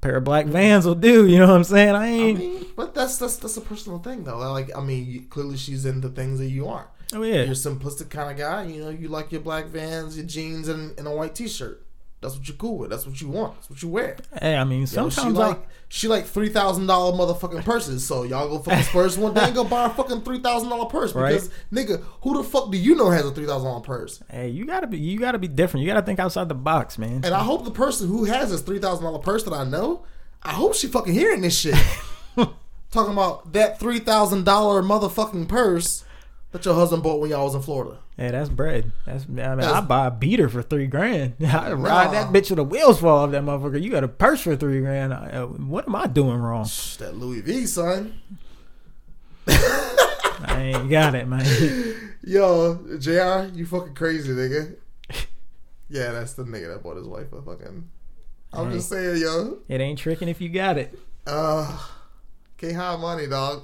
pair of black Vans will do. You know what I'm saying? I I ain't. mean, but that's that's that's a personal thing though. Like, I mean, clearly she's into things that you aren't. oh yeah, You're a simplistic kind of guy. You know, you like your black Vans, your jeans, and, and a white T-shirt. That's what you're cool with. That's what you want. That's what you wear. hey, I mean, sometimes she I. like she like three thousand dollar motherfucking purses. So y'all go fucking Spurs one day and go buy a fucking three thousand dollar purse because nigga, who the fuck do you know has a three thousand dollar purse? Hey, you gotta be you gotta be different. You gotta think outside the box, man. And I hope the person who has this three thousand dollar purse that I know, I hope she fucking hearing this shit. Talking about that three thousand dollar motherfucking purse that your husband bought when y'all was in Florida. Hey, that's bread. That's I mean, I buy a beater for three grand. I ride Nah. that bitch till the wheels fall off that motherfucker. You got a purse for three grand. I- uh, What am I doing wrong? That Louis V, son. I ain't got it, man. Yo, Jr. You fucking crazy, nigga. Yeah, that's the nigga that bought his wife a fucking. I'm just saying, yo. It ain't tricking if you got it. Uh, can't hide money, dog.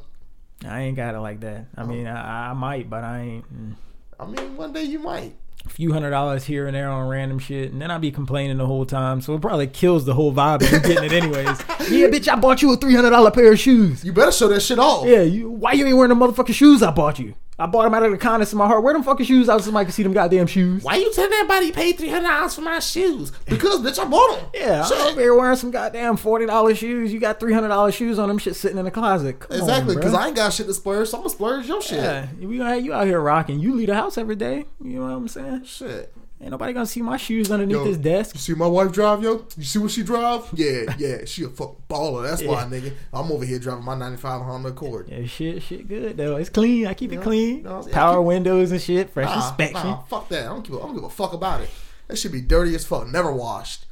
I ain't got it like that. I mean, I, I might, but I ain't. mm. I mean, one day you might. A few hundred dollars here and there on random shit, and then I'll be complaining the whole time. So it probably kills the whole vibe of you getting it anyways. yeah, bitch, I bought you a three hundred dollar pair of shoes. You better show that shit off. Yeah, you. Why you ain't wearing the motherfucking shoes I bought you? I bought them out of the kindness of my heart. Where the them fucking shoes out so somebody can see them goddamn shoes? Why you telling everybody you paid three hundred dollars for my shoes? Because bitch, I bought them. Yeah, I'm over here wearing some goddamn forty dollars shoes. You got three hundred dollars shoes on them shit sitting in the closet. Come Exactly, because. I ain't got shit to splurge, so I'm gonna splurge your shit. Yeah, we gonna have you out here rocking. You leave the house every day. You know what I'm saying? Shit. Ain't nobody gonna see my shoes underneath Yo, this desk. You see my wife drive, yo? You see what she drive? Yeah, yeah, she a fucking baller. That's why, nigga. I'm over here driving my 95 Honda Accord. Yeah, shit, shit, good though. It's clean. I keep Yeah, it clean. no, Power keep- windows and shit. Fresh Nah, inspection. nah, fuck that. I don't give a, I don't give a fuck about it. That should be dirty as fuck. Never washed.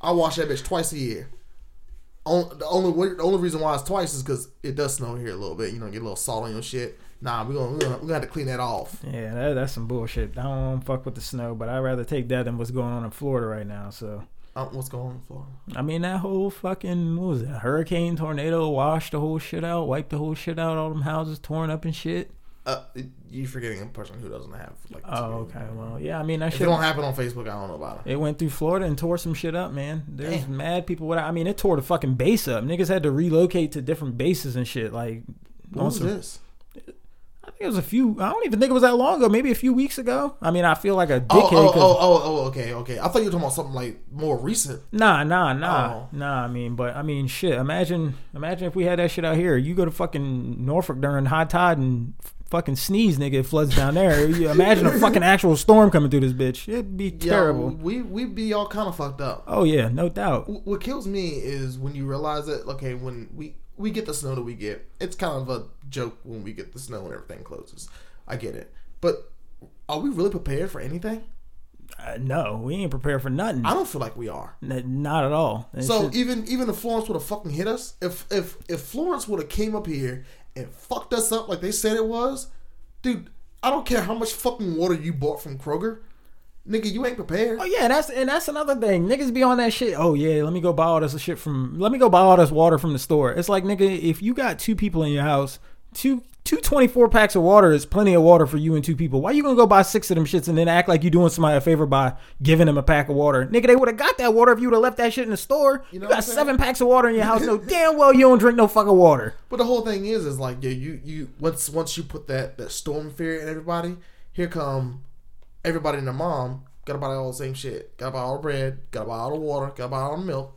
I wash that bitch twice a year. On, the only the only reason why it's twice is because it does snow here a little bit. You know, get a little salt on your shit. Nah, we're gonna we're gonna, we gonna have to clean that off. Yeah, that, that's some bullshit. I don't fuck with the snow, but I'd rather take that than what's going on in Florida right now. So, Uh, what's going on for? I mean, that whole fucking what was it? Hurricane, tornado, washed the whole shit out, wiped the whole shit out. All them houses torn up and shit. Uh, you forgetting a person who doesn't have like. Oh, okay. Well, yeah. I mean, that If it shit. don't happen on Facebook, I don't know about it. It went through Florida and tore some shit up, man. There's Damn. mad people. With, I mean, it tore the fucking base up. Niggas had to relocate to different bases and shit. Like, What was some- this? It was a few. I don't even think it was that long ago. Maybe a few weeks ago. I mean, I feel like a Oh, dickhead. oh, oh, oh, oh, okay, okay. I thought you were talking about something like more recent. Nah, nah, nah, Oh. nah. I mean, but I mean, shit. Imagine, imagine if we had that shit out here. You go to fucking Norfolk during high tide and fucking sneeze, nigga. It floods down there. You imagine a fucking actual storm coming through this bitch. It'd be terrible. Yeah, we we be all kind of fucked up. Oh yeah, no doubt. Wh- What kills me is when you realize that okay, when we we get the snow that we get, it's kind of a joke when we get the snow and everything closes. I get it, but are we really prepared for anything? Uh, no, we ain't prepared for nothing. I don't feel like we are. N- Not at all. That So shit- even even if Florence would have fucking hit us, if if if Florence would have came up here and fucked us up like they said it was, dude, I don't care how much fucking water you bought from Kroger, nigga, you ain't prepared. Oh yeah, that's and that's another thing. Niggas be on that shit. Oh yeah, let me go buy all this shit from. Let me go buy all this water from the store. It's like nigga, if you got two people in your house, two two 24 packs of water is plenty of water for you and two people. Why you gonna go buy six of them shits and then act like you doing somebody a favor by giving them a pack of water? Nigga, they would have got that water if you would have left that shit in the store. You, know what got seven packs of water in your house. No damn well you don't drink no fucking water. But the whole thing is, is like, yeah, you you once once you put that that storm fear in everybody, here come everybody and their mom. Gotta buy all the same shit. Gotta buy all the bread. Gotta buy all the water. Gotta buy all the milk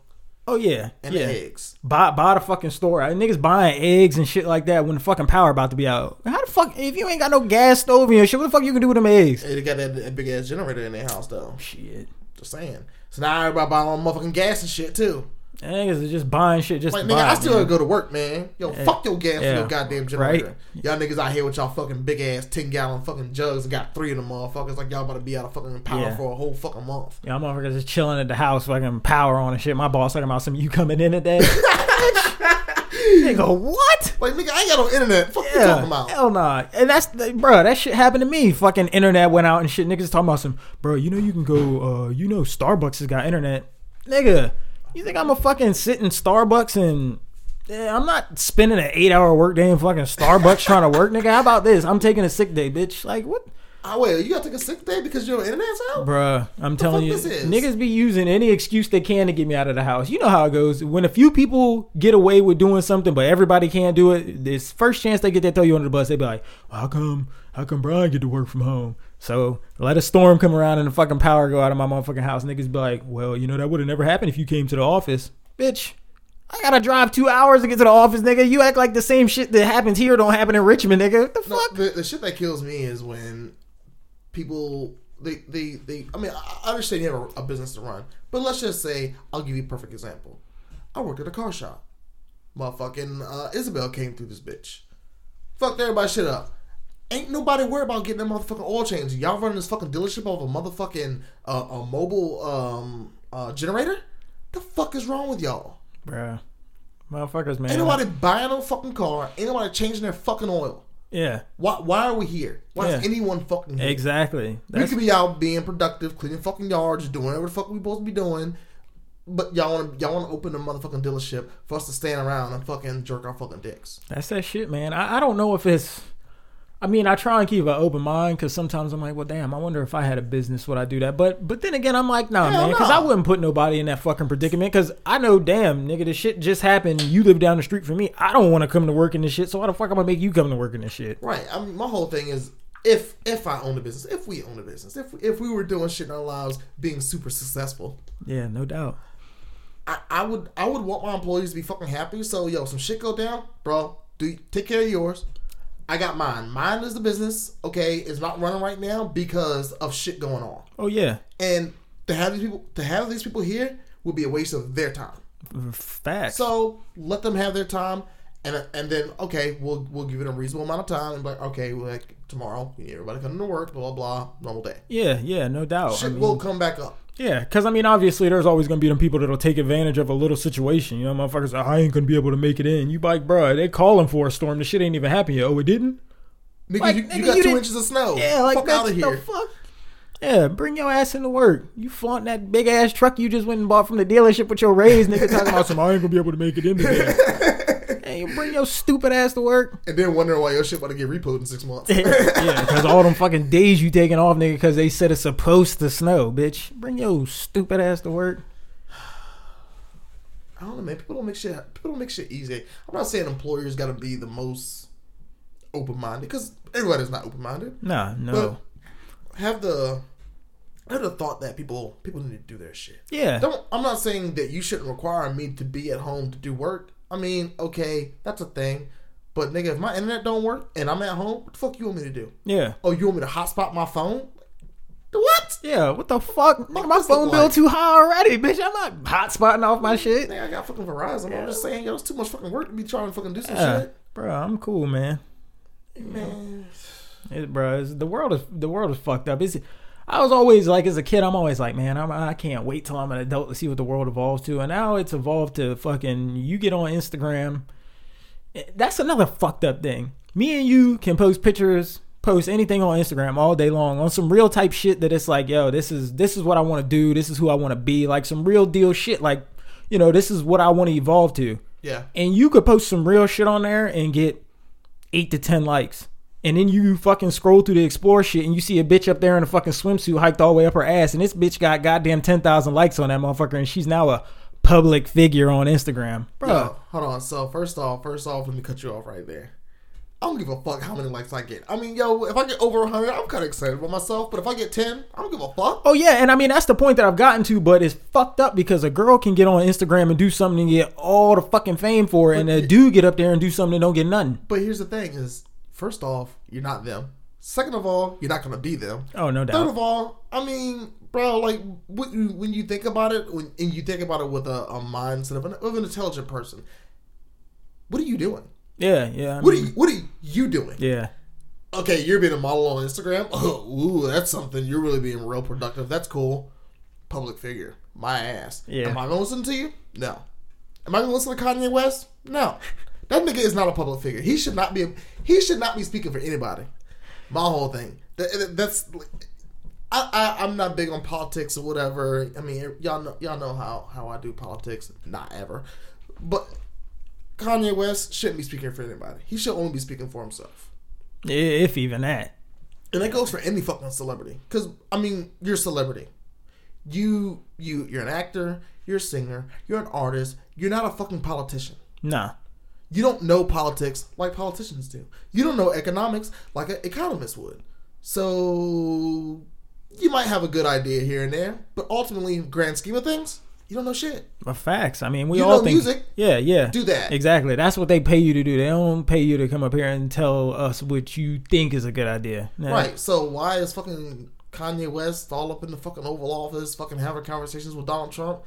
Oh yeah, and yeah. the eggs. Buy, buy the fucking store. Uh, Niggas buying eggs and shit like that when the fucking power about to be out. How the fuck if you ain't got no gas stove in your shit? What the fuck you can do with them eggs? Hey, they got that, that big ass generator in their house though. Shit, Just saying. So now everybody buying all motherfucking gas and shit too. Niggas are just buying shit just Like nigga, buy. I still man. gotta go to work, man. Yo, Yeah. fuck your gas for your goddamn generator. Y'all niggas out here with y'all fucking big ass ten gallon fucking jugs and got three of them motherfuckers. Like y'all about to be out of fucking power Yeah. for a whole fucking month. Yeah, I'm motherfuckers just chilling at the house, fucking power on and shit. My boss talking about some you coming in today. Nigga, what? Like nigga, I ain't got no internet. Fuck you Yeah, talking about? hell nah. And that's, bro, that shit happened to me. Fucking internet went out and shit. Niggas talking about some, bro, you know you can go, uh, you know Starbucks has got internet. Nigga, you think I'm a fucking sit in Starbucks and, yeah, I'm not spending an eight hour workday in fucking Starbucks trying to work, nigga. How about this? I'm taking a sick day, bitch. Like, what? Ah, wait, you gotta take a sick day because your internet's out? Bruh, I'm telling you, niggas be using any excuse they can to get me out of the house. You know how it goes. When a few people get away with doing something, but everybody can't do it, this first chance they get, they throw you under the bus. They be like, well, "How come? How come Brian get to work from home?" So let a storm come around and the fucking power go out of my motherfucking house. Niggas be like, "Well, you know that would have never happened if you came to the office, bitch." I gotta drive two hours to get to the office, nigga. You act like the same shit that happens here don't happen in Richmond, nigga. What the No, fuck? the, the shit that kills me is when people they they they. I mean, I understand you have a, a business to run, but let's just say I'll give you a perfect example. I worked at a car shop. Motherfucking uh, Isabel came through this bitch. Fucked everybody shit up. Ain't nobody worried about getting that motherfucking oil change. Y'all running this fucking dealership of a motherfucking uh, a mobile um uh, generator. The fuck is wrong with y'all? Bruh. Motherfuckers, man. Ain't nobody buying a fucking car. Ain't nobody changing their fucking oil. Yeah, Why? Why are we here? Why is anyone fucking here? exactly. We That's, could be out being productive, cleaning fucking yards, doing whatever the fuck we supposed to be doing. But y'all want to y'all want to open a motherfucking dealership for us to stand around and fucking jerk our fucking dicks. that's that shit, man. I, I don't know if it's. I mean, I try and keep an open mind because sometimes I'm like, well, damn, I wonder if I had a business, would I do that? But but then again, I'm like, nah, Hell man, because no. I wouldn't put nobody in that fucking predicament. Because I know, damn, nigga, this shit just happened. You live down the street from me. I don't want to come to work in this shit. So why the fuck am I make you come to work in this shit? Right. I mean, my whole thing is if if I own a business, if we own a business, if if we were doing shit in our lives, being super successful, Yeah, no doubt. I, I would I would want my employees to be fucking happy. So yo, some shit go down, bro. Do take care of yours. I got mine. Mine is the business. Okay, it's not running right now because of shit going on. Oh yeah, And to have these people to have these people here would be a waste of their time. facts. So let them have their time, and and then okay, we'll we'll give it a reasonable amount of time. And like, okay, well, like tomorrow, you need everybody coming to work, blah blah blah, normal day. yeah, yeah, no doubt. I Shit mean- will come back up. Yeah, because I mean, obviously, there's always gonna be them people that'll take advantage of a little situation. You know, motherfuckers, say, I ain't gonna be able to make it in. You like, bro, they calling for a storm. The shit ain't even happened yet. Oh, it didn't. Nigga, Like, you, nigga, you got you 2 didn't- inches of snow. Yeah, like fuck that's out of the here. fuck. Yeah, bring your ass into work. You flaunt that big ass truck you just went and bought from the dealership with your raise, nigga talking about some. I ain't gonna be able to make it in today. you bring your stupid ass to work. And then wondering why your shit about to get repoed in six months. yeah, because all them fucking days you taking off, nigga, because they said it's supposed to snow, bitch. Bring your stupid ass to work. I don't know, man. People don't make shit. People don't make shit easy. I'm not saying employers got to be the most open minded because everybody's not open minded. Nah, no. But have the have the thought that people people need to do their shit. yeah. Don't. I'm not saying that you shouldn't require me to be at home to do work. I mean, okay, that's a thing. But nigga, if my internet don't work and I'm at home, what the fuck you want me to do? Yeah. Oh, you want me to hotspot my phone? What? Yeah, what the fuck? Nigga, my phone bill like? too high already, bitch. I'm not hotspotting off my shit. Nigga, I got fucking Verizon. I'm just saying, yo, it's too much fucking work to be trying to fucking do some Yeah, shit. bro, I'm cool, man. Man, It, bro, it's, the world is the world is fucked up. It's, I was always like, as a kid, I'm always like, man, I'm, I can't wait till I'm an adult to see what the world evolves to. And now it's evolved to fucking. You get on Instagram. Eh, That's another fucked up thing. Me and you can post pictures, post anything on Instagram all day long on some real type shit that it's like, yo, this is this is what I want to do. This is who I want to be. Like some real deal shit. Like, you know, this is what I want to evolve to. yeah. and you could post some real shit on there and get eight to ten likes. And then you fucking scroll through the explore shit and you see a bitch up there in a fucking swimsuit hiked all the way up her ass, and this bitch got goddamn ten thousand likes on that motherfucker, and she's now a public figure on Instagram, bro. Yo, hold on. So first off, first off, let me cut you off right there. I don't give a fuck how many likes I get. I mean, yo, if I get over 100, I'm kind of excited about myself. But if I get 10, I don't give a fuck. Oh yeah, and I mean that's the point that I've gotten to, but it's fucked up because a girl can get on Instagram and do something and get all the fucking fame for it, and a dude get up there and do something and don't get nothing. But here's the thing: is first off, you're not them. Second of all, you're not gonna be them. Oh no doubt. Third of all, I mean, bro, like when you, when you think about it, when and you think about it with a, a mindset of an, of an intelligent person, what are you doing? Yeah, yeah. I What are you What are you doing? yeah. Okay, you're being a model on Instagram. Oh, ooh, that's something. You're really being real productive. That's cool. Public figure, my ass. Yeah. Am I gonna listen to you? No. Am I gonna listen to Kanye West? No. That nigga is not a public figure. He should not be. He should not be speaking for anybody. My whole thing. That, that- that's. I, I I'm not big on politics or whatever. I mean, y'all know y'all know how how I do politics. Not ever, but Kanye West shouldn't be speaking for anybody. He should only be speaking for himself. If even that. And that goes for any fucking celebrity. Cause I mean, you're a celebrity. You you you're an actor, you're a singer, you're an artist, you're not a fucking politician. Nah. You don't know politics like politicians do. You don't know economics like an economist would. So you might have a good idea here and there, but ultimately, grand scheme of things, you don't know shit. But facts. I mean, we You all know think. music. Yeah, yeah. Do that. Exactly. That's what they pay you to do. They don't pay you to come up here and tell us what you think is a good idea. Right. So why is fucking Kanye West all up in the fucking Oval Office, fucking having conversations with Donald Trump?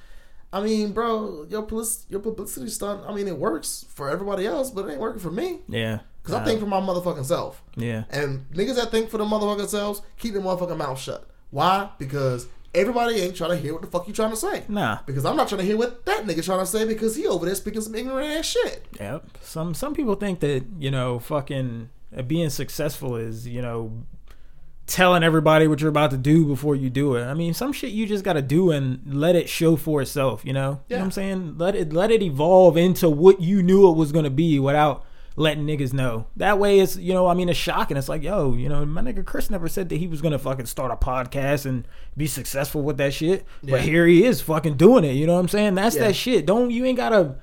I mean, bro, your publicity, your publicity stunt. I mean, it works for everybody else, but it ain't working for me. Yeah. Cause I think for my motherfucking self. Yeah. And niggas that think for the motherfucking selves, keep their motherfucking mouth shut. Why? Because everybody ain't trying to hear what the fuck you trying to say. Nah. Because I'm not trying to hear what that nigga trying to say because he over there speaking some ignorant ass shit. Yep. Some some people think that you know fucking uh, being successful is you know telling everybody what you're about to do before you do it. I mean, some shit you just got to do and let it show for itself. You know. You know what I'm saying? Let it let it evolve into what you knew it was gonna be without letting niggas know. That way, it's you know, I mean, it's shocking. It's like, yo, you know, my nigga Chris never said that he was gonna fucking start a podcast and be successful with that shit. Yeah. But here he is, fucking doing it. You know what I'm saying? That's Yeah. that shit. Don't you ain't gotta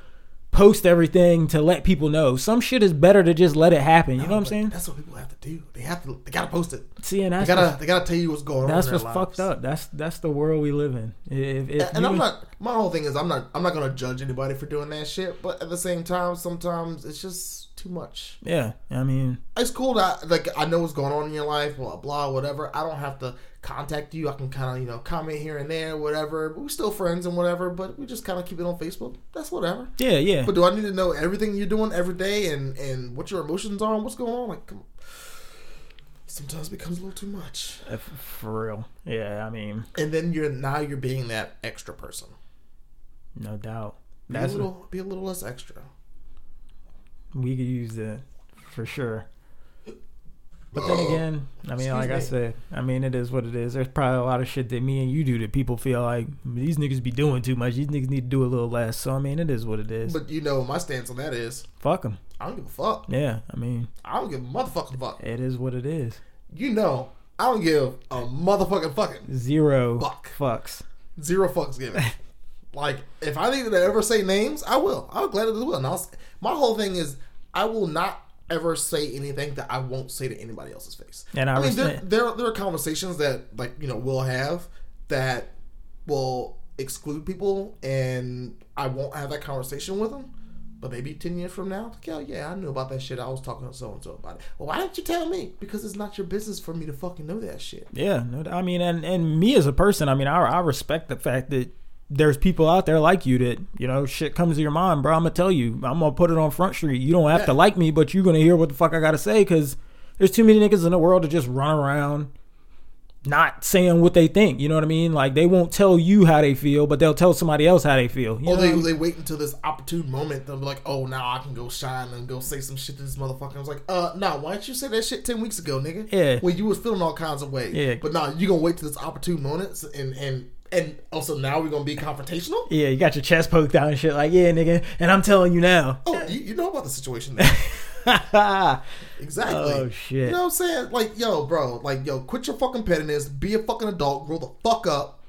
post everything to let people know. Some shit is better to just let it happen. You know what I'm saying? That's what people have to do. They have to. They gotta post it. See, and They gotta. They gotta tell you what's going on. that's what's fucked up. That's that's the world we live in. If, if And you- I'm not. My whole thing is I'm not. I'm not gonna judge anybody for doing that shit. But at the same time, sometimes it's just too much. Yeah, I mean, It's cool that like I know what's going on in your life, blah blah, whatever. I don't have to contact you. I can kind of you know comment here and there, whatever. But we're still friends and whatever. But we just kind of keep it on Facebook. That's whatever. yeah, yeah. But do I need to know everything you're doing every day and and what your emotions are and what's going on? Like, come sometimes it becomes a little too much. Uh, f- for real. Yeah, I mean, And then you're now you're being that extra person. no doubt. Be That's a little be a little less extra. we could use that for sure. But then oh. again, I mean, Excuse like I said, I mean, it is what it is. There's probably a lot of shit that me and you do that people feel like these niggas be doing too much. These niggas need to do a little less. So I mean, it is what it is. But you know my stance on that is Fuck them. I don't give a fuck. Yeah, I mean, I don't give a motherfucking fuck. it is what it is. You know I don't give a motherfucking fucking Zero Fuck. fucks. zero fucks given. like if I need to ever say names, I will. I will gladly will. And I'll, my whole thing is I will not ever say anything that I won't say to anybody else's face. And I I mean, there, there there are conversations that like you know we'll have that will exclude people, and I won't have that conversation with them. But maybe ten years from now, yo, yeah, I knew about that shit. I was talking to so and so about it. Well, why didn't you tell me? Because it's not your business for me to fucking know that shit. Yeah, no. I mean, and and me as a person, I mean, I I respect the fact that there's people out there like you that you know shit comes to your mind, bro. I'm gonna tell you, I'm gonna put it on Front Street. You don't have to like me, but you're gonna hear what the fuck I gotta say because there's too many niggas in the world to just run around not saying what they think. You know what I mean? Like they won't tell you how they feel, but they'll tell somebody else how they feel. You Or know? they, they wait until this opportune moment. They'll be like, "Oh, now I can go shine and go say some shit to this motherfucker." I was like, "Uh, no, why didn't you say that shit ten weeks ago, nigga? Yeah. when you was feeling all kinds of ways. Yeah. but now you gonna wait till this opportune moment, and and and also now we're gonna be confrontational. yeah, you got your chest poked out and shit. Like, yeah, nigga, and I'm telling you now. Oh, you, you know about the situation exactly. Oh, shit. You know what I'm saying? Like, yo, bro, like, yo, quit your fucking pettiness, be a fucking adult, grow the fuck up,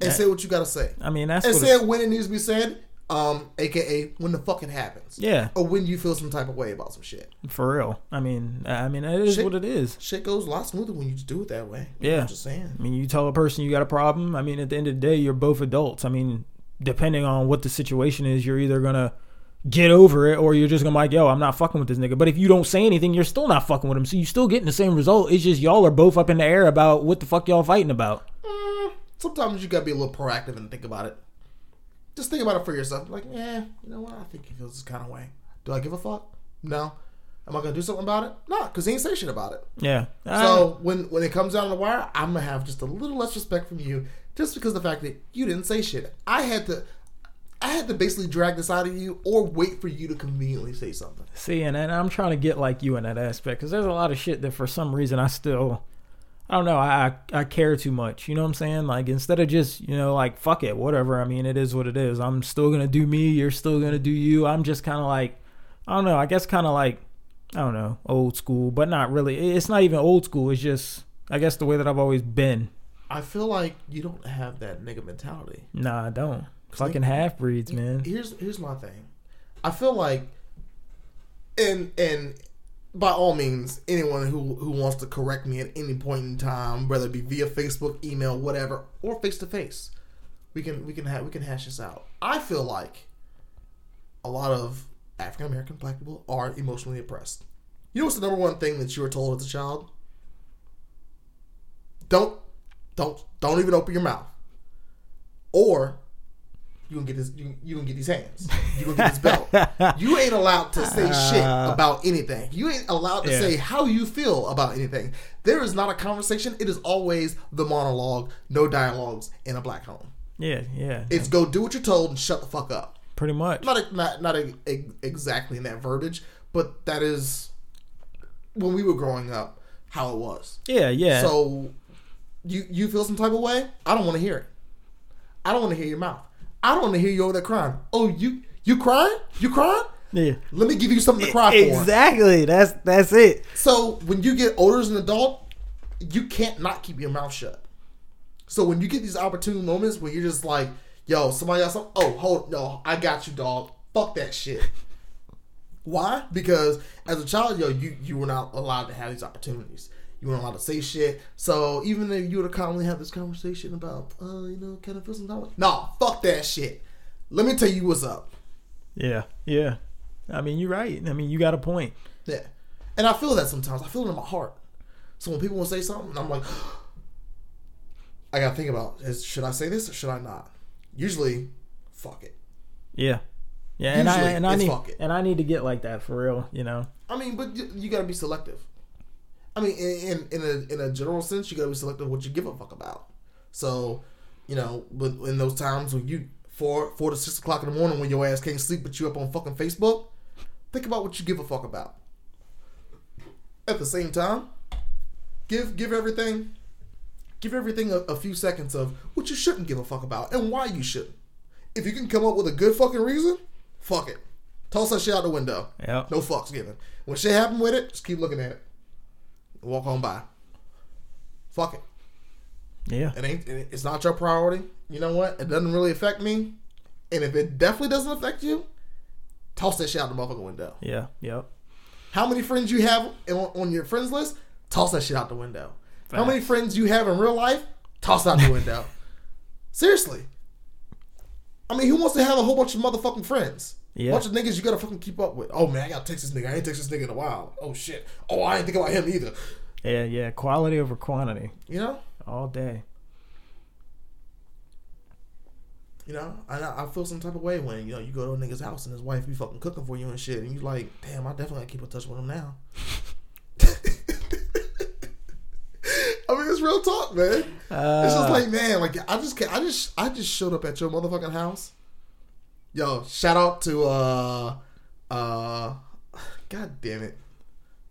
and Yeah. say what you gotta say, I mean that's and what say it, it when it needs to be said. Um, aka when the fucking happens. yeah, or when you feel some type of way about some shit. for real. I mean, I mean it is Shit. what it is. Shit goes a lot smoother when you just do it that way. Yeah. I'm just saying. I mean, you tell a person you got a problem. I mean, at the end of the day, you're both adults. I mean, depending on what the situation is, you're either gonna get over it or you're just gonna be like, yo, I'm not fucking with this nigga. But if you don't say anything, you're still not fucking with him. So you're still getting the same result. It's just y'all are both up in the air about what the fuck y'all fighting about. Mm, sometimes you gotta be a little proactive and think about it. Just think about it for yourself. Like, yeah, you know what? I think he feels this kind of way. Do I give a fuck? No. Am I gonna do something about it? No, because he ain't say shit about it. Yeah. So when when it comes down to the wire, I'm gonna have just a little less respect from you, just because of the fact that you didn't say shit. I had to, I had to basically drag this out of you, or wait for you to conveniently say something. See, and, and I'm trying to get like you in that aspect because there's a lot of shit that for some reason I still, I don't know, I, I care too much. You know what I'm saying? Like instead of just you know like fuck it, whatever. I mean, it is what it is. I'm still gonna do me. You're still gonna do you. I'm just kind of like, I don't know. I guess kind of like, I don't know, old school, but not really. It's not even old school. It's just I guess the way that I've always been. I feel like you don't have that nigga mentality. Nah, I don't. Fucking half breeds, man. Here's here's my thing. I feel like, and and by all means, anyone who who wants to correct me at any point in time, whether it be via Facebook, email, whatever, or face to face, we can we can have we can hash this out. I feel like a lot of African American black people are emotionally oppressed. You know what's the number one thing that you were told as a child? Don't don't don't even open your mouth. Or you gonna get his you, you gonna get these hands. You gonna get this belt. You ain't allowed to say uh. shit about anything. You ain't allowed to Yeah. say how you feel about anything. There is not a conversation. It is always the monologue, no dialogues in a black home. Yeah, yeah. It's go do what you're told and shut the fuck up. pretty much. Not not not a, a- exactly in that verbiage, but that is when we were growing up how it was. Yeah, yeah. So you you feel some type of way? I don't want to hear it. I don't want to hear your mouth. I don't want to hear you over there crying. Oh, you you crying? You crying? yeah. Let me give you something to cry for. Exactly. That's that's it. So when you get older as an adult, you can't not keep your mouth shut. So when you get these opportune moments where you're just like, yo, somebody else, oh, hold, no, I got you, dog. Fuck that shit. Why? Because as a child, yo, you you were not allowed to have these opportunities. You weren't allowed to say shit. So even if you would to calmly have this conversation about, uh, you know, kind of feel some time, no, fuck that shit. Let me tell you what's up. Yeah, yeah. I mean, you're right. I mean, you got a point. Yeah. And I feel that sometimes. I feel it in my heart. So when people will say something, I'm like, I gotta think about is should I say this or should I not? Usually, fuck it. Yeah, yeah. And I Usually, and I need and I need to get like that for real. You know. I mean, but you, you gotta be selective. I mean, in, in in a in a general sense, you gotta be selective what you give a fuck about. So, you know, but in those times when you four four to six o'clock in the morning when your ass can't sleep, but you up on fucking Facebook, think about what you give a fuck about. At the same time, give give everything, give everything a, a few seconds of what you shouldn't give a fuck about and why you shouldn't. If you can come up with a good fucking reason, fuck it. Toss that shit out the window. Yeah. No fucks given. When shit happen with it, just keep looking at it. Walk on by. Fuck it. Yeah. It ain't. It's not your priority. You know what? It doesn't really affect me. And if it definitely doesn't affect you, toss that shit out the motherfucking window. Yeah. Yep. How many friends you have on, your friends list? Toss that shit out the window. How many friends you have in real life? Toss out the window. Seriously. I mean, who wants to have a whole bunch of motherfucking friends? Yeah. bunch of niggas you gotta fucking keep up with. Oh man, I gotta text this nigga. I ain't text this nigga in a while. Oh shit. Oh, I ain't think about him either. Yeah. Yeah. Quality over quantity You know? all day. You know, I I feel some type of way when you know you go to a nigga's house and his wife be fucking cooking for you and shit, and you like, damn, I definitely gotta keep in touch with him now. I mean, it's real talk, man. it's just Uh, like, man, like I just can't, I just I just showed up at your motherfucking house. Yo, shout out to uh uh, God damn it,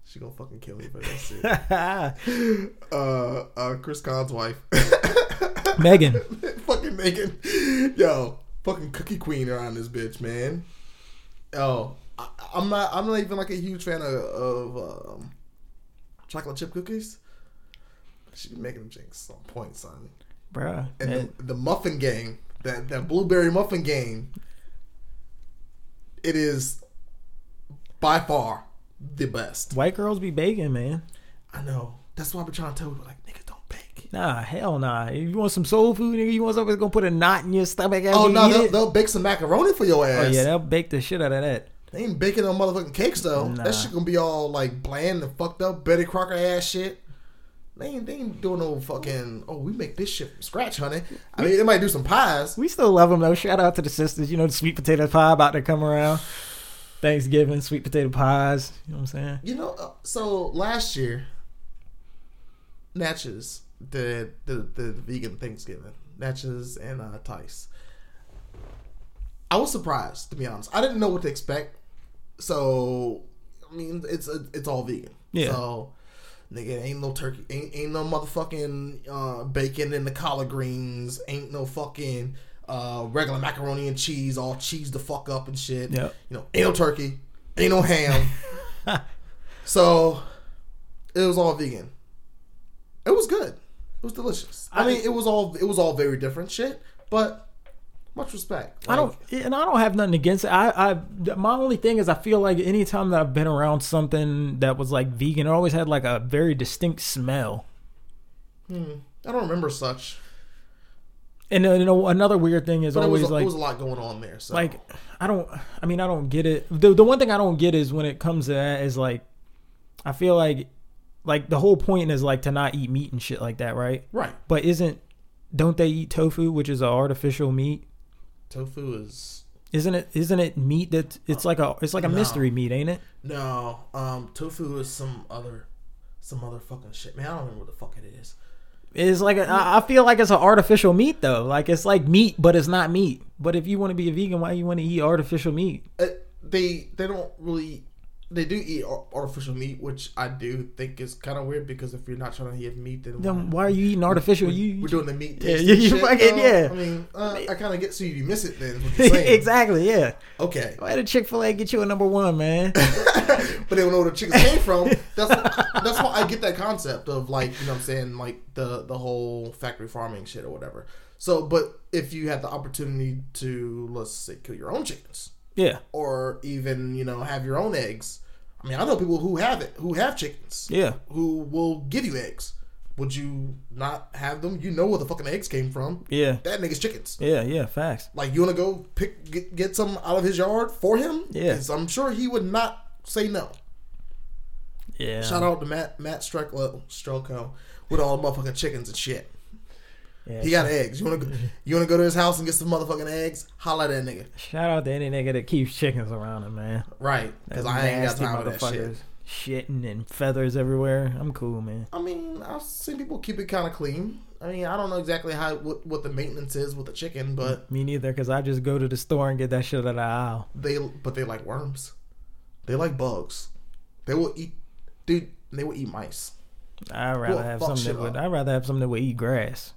she gonna fucking kill me for this shit. uh, uh, Chris Khan's wife. Megan. fucking Megan. Yo, fucking cookie queen around this bitch, man. Oh, I, I'm not. I'm not even like a huge fan of, of um, chocolate chip cookies. She be making them jinx on point, son. Bruh. And the, the muffin game, that that blueberry muffin game, it is by far the best. white girls be baking, man. I know. That's why I've been trying to tell people like niggas don't bake. Nah, hell nah. If you want some soul food, nigga, you want something that's gonna put a knot in your stomach Oh no, they'll, they'll bake some macaroni for your ass. Oh yeah, they'll bake the shit out of that. They ain't baking no motherfucking cakes though. Nah. That shit gonna be all like bland and fucked up, Betty Crocker ass shit. They ain't, they ain't doing no fucking. Oh, we make this shit from scratch, honey. I mean, they might do some pies. We still love them though. Shout out to the sisters. You know, the sweet potato pie about to come around. Thanksgiving, sweet potato pies. You know what I'm saying? You know, uh, so last year, Natchez did the, the vegan Thanksgiving. Natchez and uh, Tice. I was surprised, to be honest. I didn't know what to expect. So, I mean, it's it's all vegan. Yeah. So, nigga, ain't no turkey, ain't, ain't no motherfucking uh, bacon in the collard greens, ain't no fucking uh, regular macaroni and cheese, all cheese the fuck up and shit. Yep. You know, ain't no turkey, ain't no ham. so, it was all vegan. It was good. It was delicious. I, I- mean, it was all it was all very different shit, but much respect. I don't, and I don't have nothing against it. I, I, my only thing is, I feel like anytime that I've been around something that was like vegan, it always had like a very distinct smell. hmm, I don't remember such. And then, you know, another weird thing is But it was, always like, it was a lot going on there. So like I don't. I mean, I don't get it. The the one thing I don't get is when it comes to that is like, I feel like, like the whole point is like to not eat meat and shit like that, right? right. But isn't don't they eat tofu, which is an artificial meat? Tofu is Isn't it? Isn't it meat that it's like a it's like a No. mystery meat, ain't it? no. Um, tofu is some other, some other fucking shit. Man, I don't remember what the fuck it is. It's like a, I I feel like it's an artificial meat though. Like it's like meat, but it's not meat. But if you want to be a vegan, why you want to eat artificial meat? Uh, they they don't really. They do eat artificial meat, which I do think is kind of weird because if you're not trying to eat meat, then Then why are you eating artificial? We're, You we're doing the meat. Yeah, you- you shit, fucking- though. yeah. I mean, uh, I kind of get so you miss it then. what you're exactly, yeah. Okay. Why did Chick Fil A get you a number one, man? but they don't know where the chickens came from. That's that's why I get that concept of like you know what I'm saying like the the whole factory farming shit or whatever. So, but if you had the opportunity to let's say kill your own chickens yeah, or even you know have your own eggs, I mean I know people who have it who have chickens yeah, who will give you eggs. Would you not have them? You know where the fucking eggs came from. yeah, That nigga's chickens. yeah, yeah. Facts. Like you want to go pick get, get some out of his yard for him? Yeah. I'm sure he would not say no. Yeah. Shout out to Matt Matt Strelko uh, with all the motherfucking chickens and shit. Yeah, He got eggs. You wanna go, you wanna go to his house and get some motherfucking eggs? Holla at that nigga. Shout out to any nigga that keeps chickens around him, man. Right. Because I ain't got time for that shit. Shitting and feathers everywhere. I'm cool, man. I mean, I've seen people keep it kind of clean. I mean, I don't know exactly how what, what the maintenance is with the chicken, but Me neither, because I just go to the store and get that shit out of the aisle. they but they like worms. They like bugs. They will eat, dude. They will eat mice. I'd rather have something that would. up. I'd rather have something that would eat grass.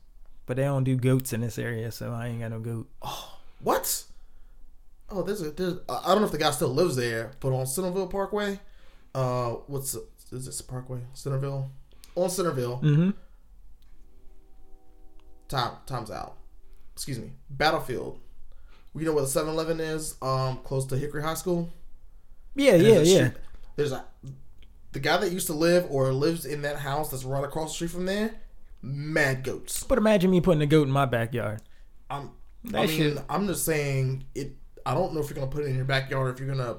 But they don't do goats in this area, so I ain't got no goat. Oh, What? Oh, there's a there's I I don't know if the guy still lives there, but on Centerville Parkway, uh, what's is this Parkway Centerville? On Centerville, Mm-hmm. time time's out. Excuse me, Battlefield. You know where the 7-Eleven is? Um, close to Hickory High School. Yeah, yeah, yeah. street- There's a the guy that used to live or lives in that house that's right across the street from there. Mad goats. But imagine me putting a goat in my backyard. I'm. That I mean, shit- I'm just saying it. I don't know if you're gonna put it in your backyard or if you're gonna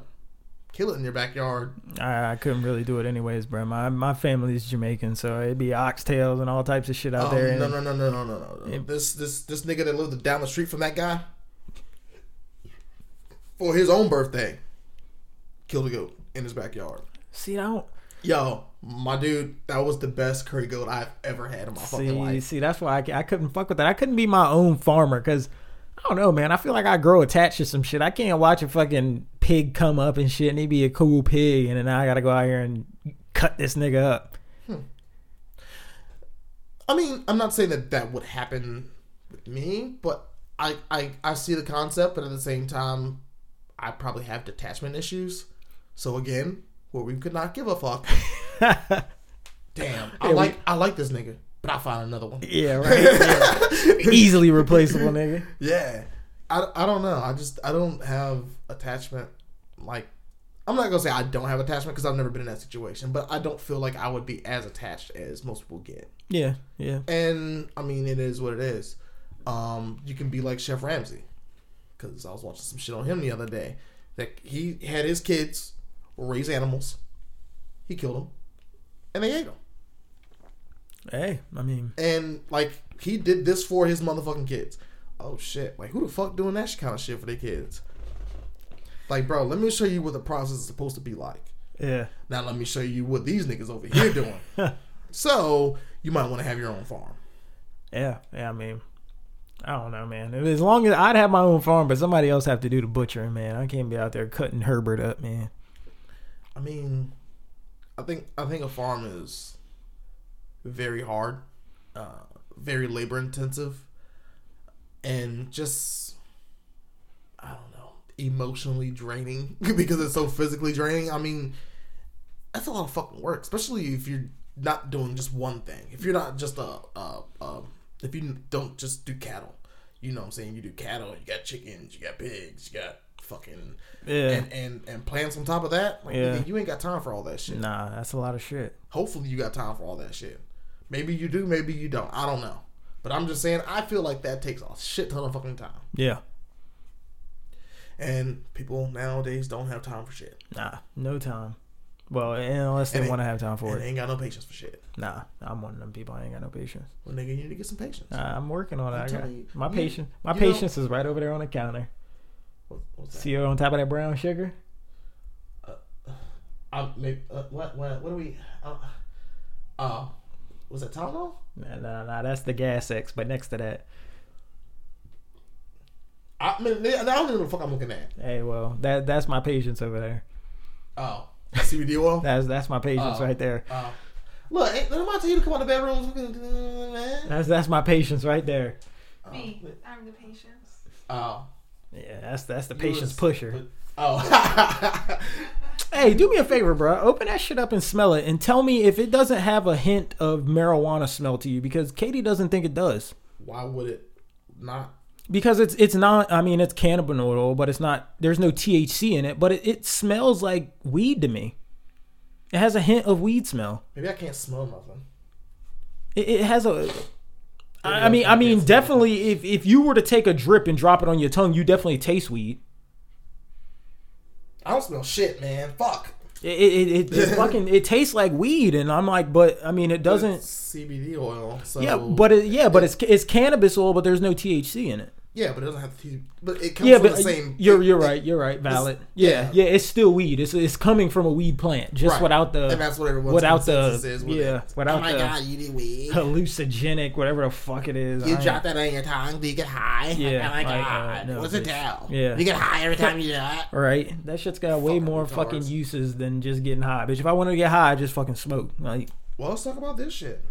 kill it in your backyard. I, I couldn't really do it anyways, bro. My my family's Jamaican, so it'd be oxtails and all types of shit out Oh, there. no, no, no, no, no, no, no, no. It- This, this, this nigga that lived down the street from that guy for his own birthday killed a goat in his backyard. See, I don't Yo, my dude, that was the best curry goat I've ever had in my fucking see. life. See, that's why I, I couldn't fuck with that. I couldn't be my own farmer because I don't know, man. I feel like I grow attached to some shit. I can't watch a fucking pig come up and shit, and he be a cool pig, and then I gotta go out here and cut this nigga up. Hmm. I mean, I'm not saying that that would happen with me, but I, I, I see the concept, but at the same time, I probably have detachment issues. So again, where we could not give a fuck. Damn, I Yeah, we- like I like this nigga, but I found another one. yeah, right. Yeah. Easily replaceable, nigga. Yeah, I, I don't know. I just I don't have attachment. Like, I'm not gonna say I don't have attachment because I've never been in that situation, but I don't feel like I would be as attached as most people get. Yeah, yeah. And I mean, it is what it is. Um, you can be like Chef Ramsay, because I was watching some shit on him the other day. That he had his kids raise animals, he killed them, and they ate them. Hey, I mean, And like he did this for his motherfucking kids. Oh shit! Like who the fuck doing that kind of shit for their kids? Like, bro, let me show you what the process is supposed to be like. yeah. Now let me show you what these niggas over here doing. so you might want to have your own farm. Yeah, yeah. I mean, I don't know, man. As long as I'd have my own farm, but somebody else have to do the butchering, man. I can't be out there cutting Herbert up, man. I mean, I think I think a farm is very hard, uh, very labor intensive, and just I don't know, emotionally draining because it's so physically draining. I mean, that's a lot of fucking work, especially if you're not doing just one thing. If you're not just a, a, a if you don't just do cattle, you know what I'm saying? You do cattle, you got chickens, you got pigs, you got fucking Yeah. and and and plans on top of that. Like, Yeah. you ain't got time for all that shit. Nah, that's a lot of shit. Hopefully, you got time for all that shit. Maybe you do, maybe you don't. I don't know. But I'm just saying, I feel like that takes a shit ton of fucking time. Yeah. And people nowadays don't have time for shit. Nah, no time. Well, unless they want to have time for it. they ain't got no patience for shit. Nah, I'm one of them people. I ain't got no patience. Well, nigga, you need to get some patience. Nah, I'm working on it. I'm got you, my you- patience. My you know- patience is right over there on the counter. What, what's that? See her on top of that brown sugar. Um, maybe, uh, what, what, what do we? Uh, uh, was that Tylenol? Nah, nah, nah. That's the gas X. But next to that, I mean, I don't even know what the fuck I'm looking at. hey, well, that that's my patience over there. Oh, CBD oil. That's that's my patience Oh. right there. Oh. Look, ain't, didn't I tell you to come out of the bedroom? Man. That's that's my patience right there. Me, I'm the patience. Oh. Yeah, that's that's the patience pusher. Oh. Hey, do me a favor, bro. Open that shit up and smell it, and tell me if it doesn't have a hint of marijuana smell to you, because Katie doesn't think it does. Why would it not? Because it's it's not. I mean, it's cannabinoid oil, but it's not. There's no THC in it, but it, it smells like weed to me. It has a hint of weed smell. Maybe I can't smell nothing. It, it has a. Maybe I I mean, I mean, definitely. If if you were to take a drip and drop it on your tongue, you definitely taste weed. I don't smell shit, man. Fuck. It it, it, it fucking it tastes like weed, and I'm like, but I mean, it doesn't. It's CBD oil. So Yeah, but it, yeah, but it's it's cannabis oil, but there's no THC in it. Yeah, but it doesn't have to. But it comes Yeah, from the same. you're it- you're right. You're right. Valid. Yeah, yeah. yeah. It's still weed. It's it's coming from a weed plant, just Right. without the and that's what everyone's without the is with yeah, it. without oh my the god, you did weed. hallucinogenic, whatever the fuck it is. You I drop that on your tongue, do you get high? Yeah, Oh my like, uh, god. no, What's it do? Yeah. You get high every time you do it. Right, that shit's got way more retards. fucking uses than just getting high. Bitch, if I wanted to get high, I just fucking smoke. Like, Well, let's talk about this shit.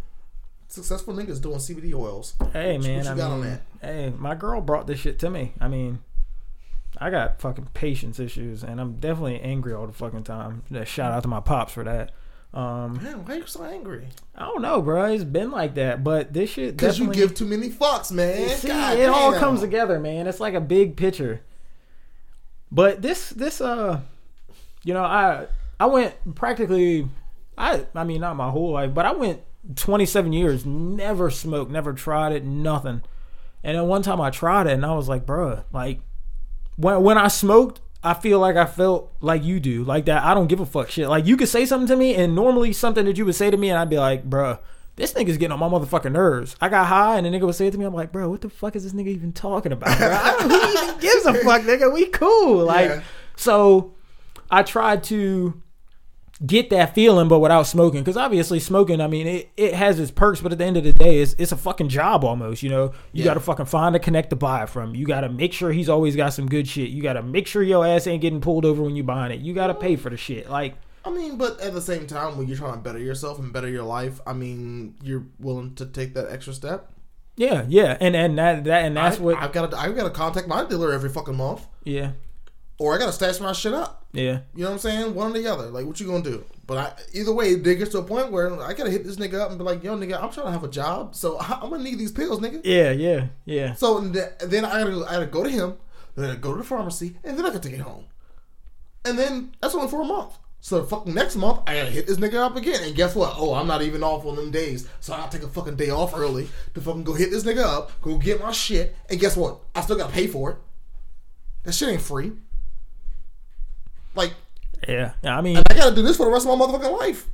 Successful niggas doing CBD oils. hey What- man, what you I got on mean, that? hey, my girl brought this shit to me. I mean, I got fucking patience issues, and I'm definitely angry all the fucking time. Shout out to my pops for that. Um, Man, why are you so angry? I don't know, bro. It's been like that, but this shit Because you give too many fucks, man. See, God it all comes together, man. It's like a big picture. But this, this, uh, you know, I, I went practically, I, I mean, not my whole life, but I went 27 years, never smoked, never tried it, nothing. And then one time I tried it, and I was like, bruh, like, when when I smoked, I feel like I felt like you do, like that. I don't give a fuck shit. Like you could say something to me, and normally something that you would say to me, and I'd be like, bruh, this nigga's getting on my motherfucking nerves. I got high, and the nigga would say it to me. I'm like, bro, what the fuck is this nigga even talking about? Bro? I don't, who even gives a fuck, nigga? We cool, like. Yeah. So, I tried to get that feeling, but without smoking. Because obviously, smoking, I mean, it, it has its perks, but at the end of the day, it's, it's a fucking job almost. You know, you Yeah. got to fucking find a connect to buy it from. You got to make sure he's always got some good shit. You got to make sure your ass ain't getting pulled over when you buying it. You got to pay for the shit. Like, I mean, but at the same time, when you're trying to better yourself and better your life, I mean, you're willing to take that extra step. yeah, yeah, and and that that and that's I, what. I've got to. I've got to contact my dealer every fucking month, yeah, or I got to stash my shit up. yeah, You know what I'm saying? One or the other. Like, what you gonna do? But I, either way, it gets to a point where I gotta hit this nigga up and be like, "Yo, nigga, I'm trying to have a job, so I- I'm gonna need these pills, nigga." yeah, yeah, yeah. So th- then I gotta, I gotta go to him, then I gotta go to the pharmacy, and then I can take it home. And then that's only for a month. So fucking next month, I gotta hit this nigga up again. And guess what? Oh, I'm not even off on them days. So I'll take a fucking day off early to fucking go hit this nigga up, go get my shit. And guess what? I still gotta pay for it. That shit ain't free. Like, Yeah, yeah. I mean, I gotta do this for the rest of my motherfucking life.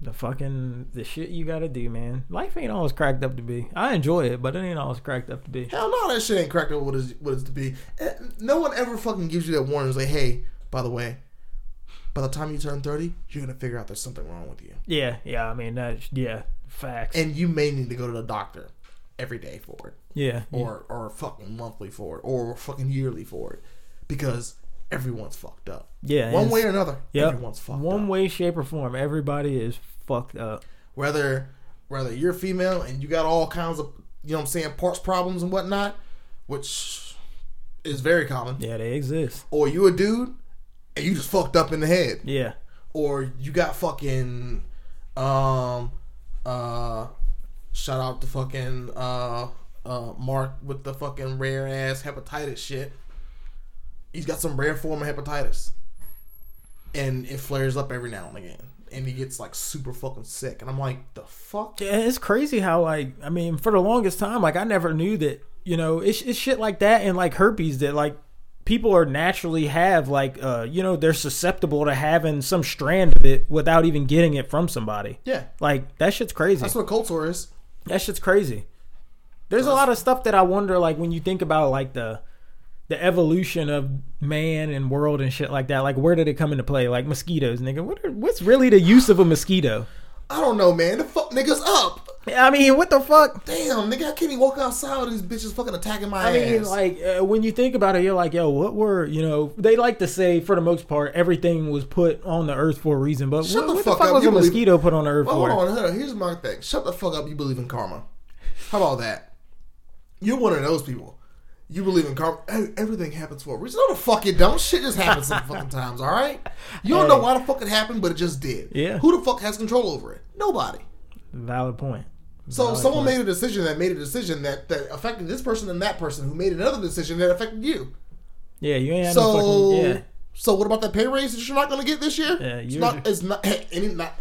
the fucking the shit you gotta do, man. Life ain't always cracked up to be. I enjoy it, but it ain't always cracked up to be. Hell no, that shit ain't cracked up what it's, what it's to be. Eh, No one ever fucking gives you that warning. It's like, hey, by the way, by the time you turn 30, you're gonna figure out there's something wrong with you. Yeah, yeah. I mean, that. Yeah, facts. And you may need to go to the doctor every day for it. yeah, yeah. Or or fucking monthly for it. Or fucking yearly for it. Because everyone's fucked up. Yeah, One way or another, Yep. everyone's fucked One up. way, shape, or form. Everybody is fucked up. Whether whether you're female and you got all kinds of you know what I'm saying, parts problems and whatnot, which is very common. Yeah, they exist. Or you a dude and you just fucked up in the head. Yeah, or you got fucking um uh shout out to fucking uh uh Mark with the fucking rare ass hepatitis shit. He's got some rare form of hepatitis. And it flares up every now and again. And he gets like super fucking sick. And I'm like, the fuck? yeah. It's crazy how like I mean, for the longest time, like I never knew that. You know, it's, it's shit like that and like herpes that like people are naturally have like uh you know they're susceptible to having some strand of it without even getting it from somebody. Yeah, Like that shit's crazy. that's what cold sore is. That shit's crazy. There's a lot of stuff that I wonder, like when you think about like the the evolution of man and world and shit like that. Like where did it come into play? Like mosquitoes, nigga. What are, what's really the use of a mosquito? I don't know, man. The fuck niggas up. I mean, what the fuck? Damn, nigga, I can't even walk outside with these bitches fucking attacking my I mean, ass. like uh, when you think about it, you're like, yo, what were you know? They like to say for the most part everything was put on the earth for a reason, but Shut what, the what fuck the fuck up. was You a believe- mosquito put on the earth well, for? hold on, hold on. Here's my thing. Shut the fuck up. You believe in karma. How about that? You're one of those people. You believe in karma. Everything happens for a reason. No, the fuck it don't. Shit just happens some fucking times, all right? You don't Hey. know why the fuck it happened, but it just did. Yeah. Who the fuck has control over it? Nobody. Valid point. So Valid someone point. made a decision that made a decision that, that affected this person and that person who made another decision that affected you. Yeah, you ain't So, no fucking yeah. so what about that pay raise that you're not going to get this year? Yeah, it's you're- not. It's not. Any not.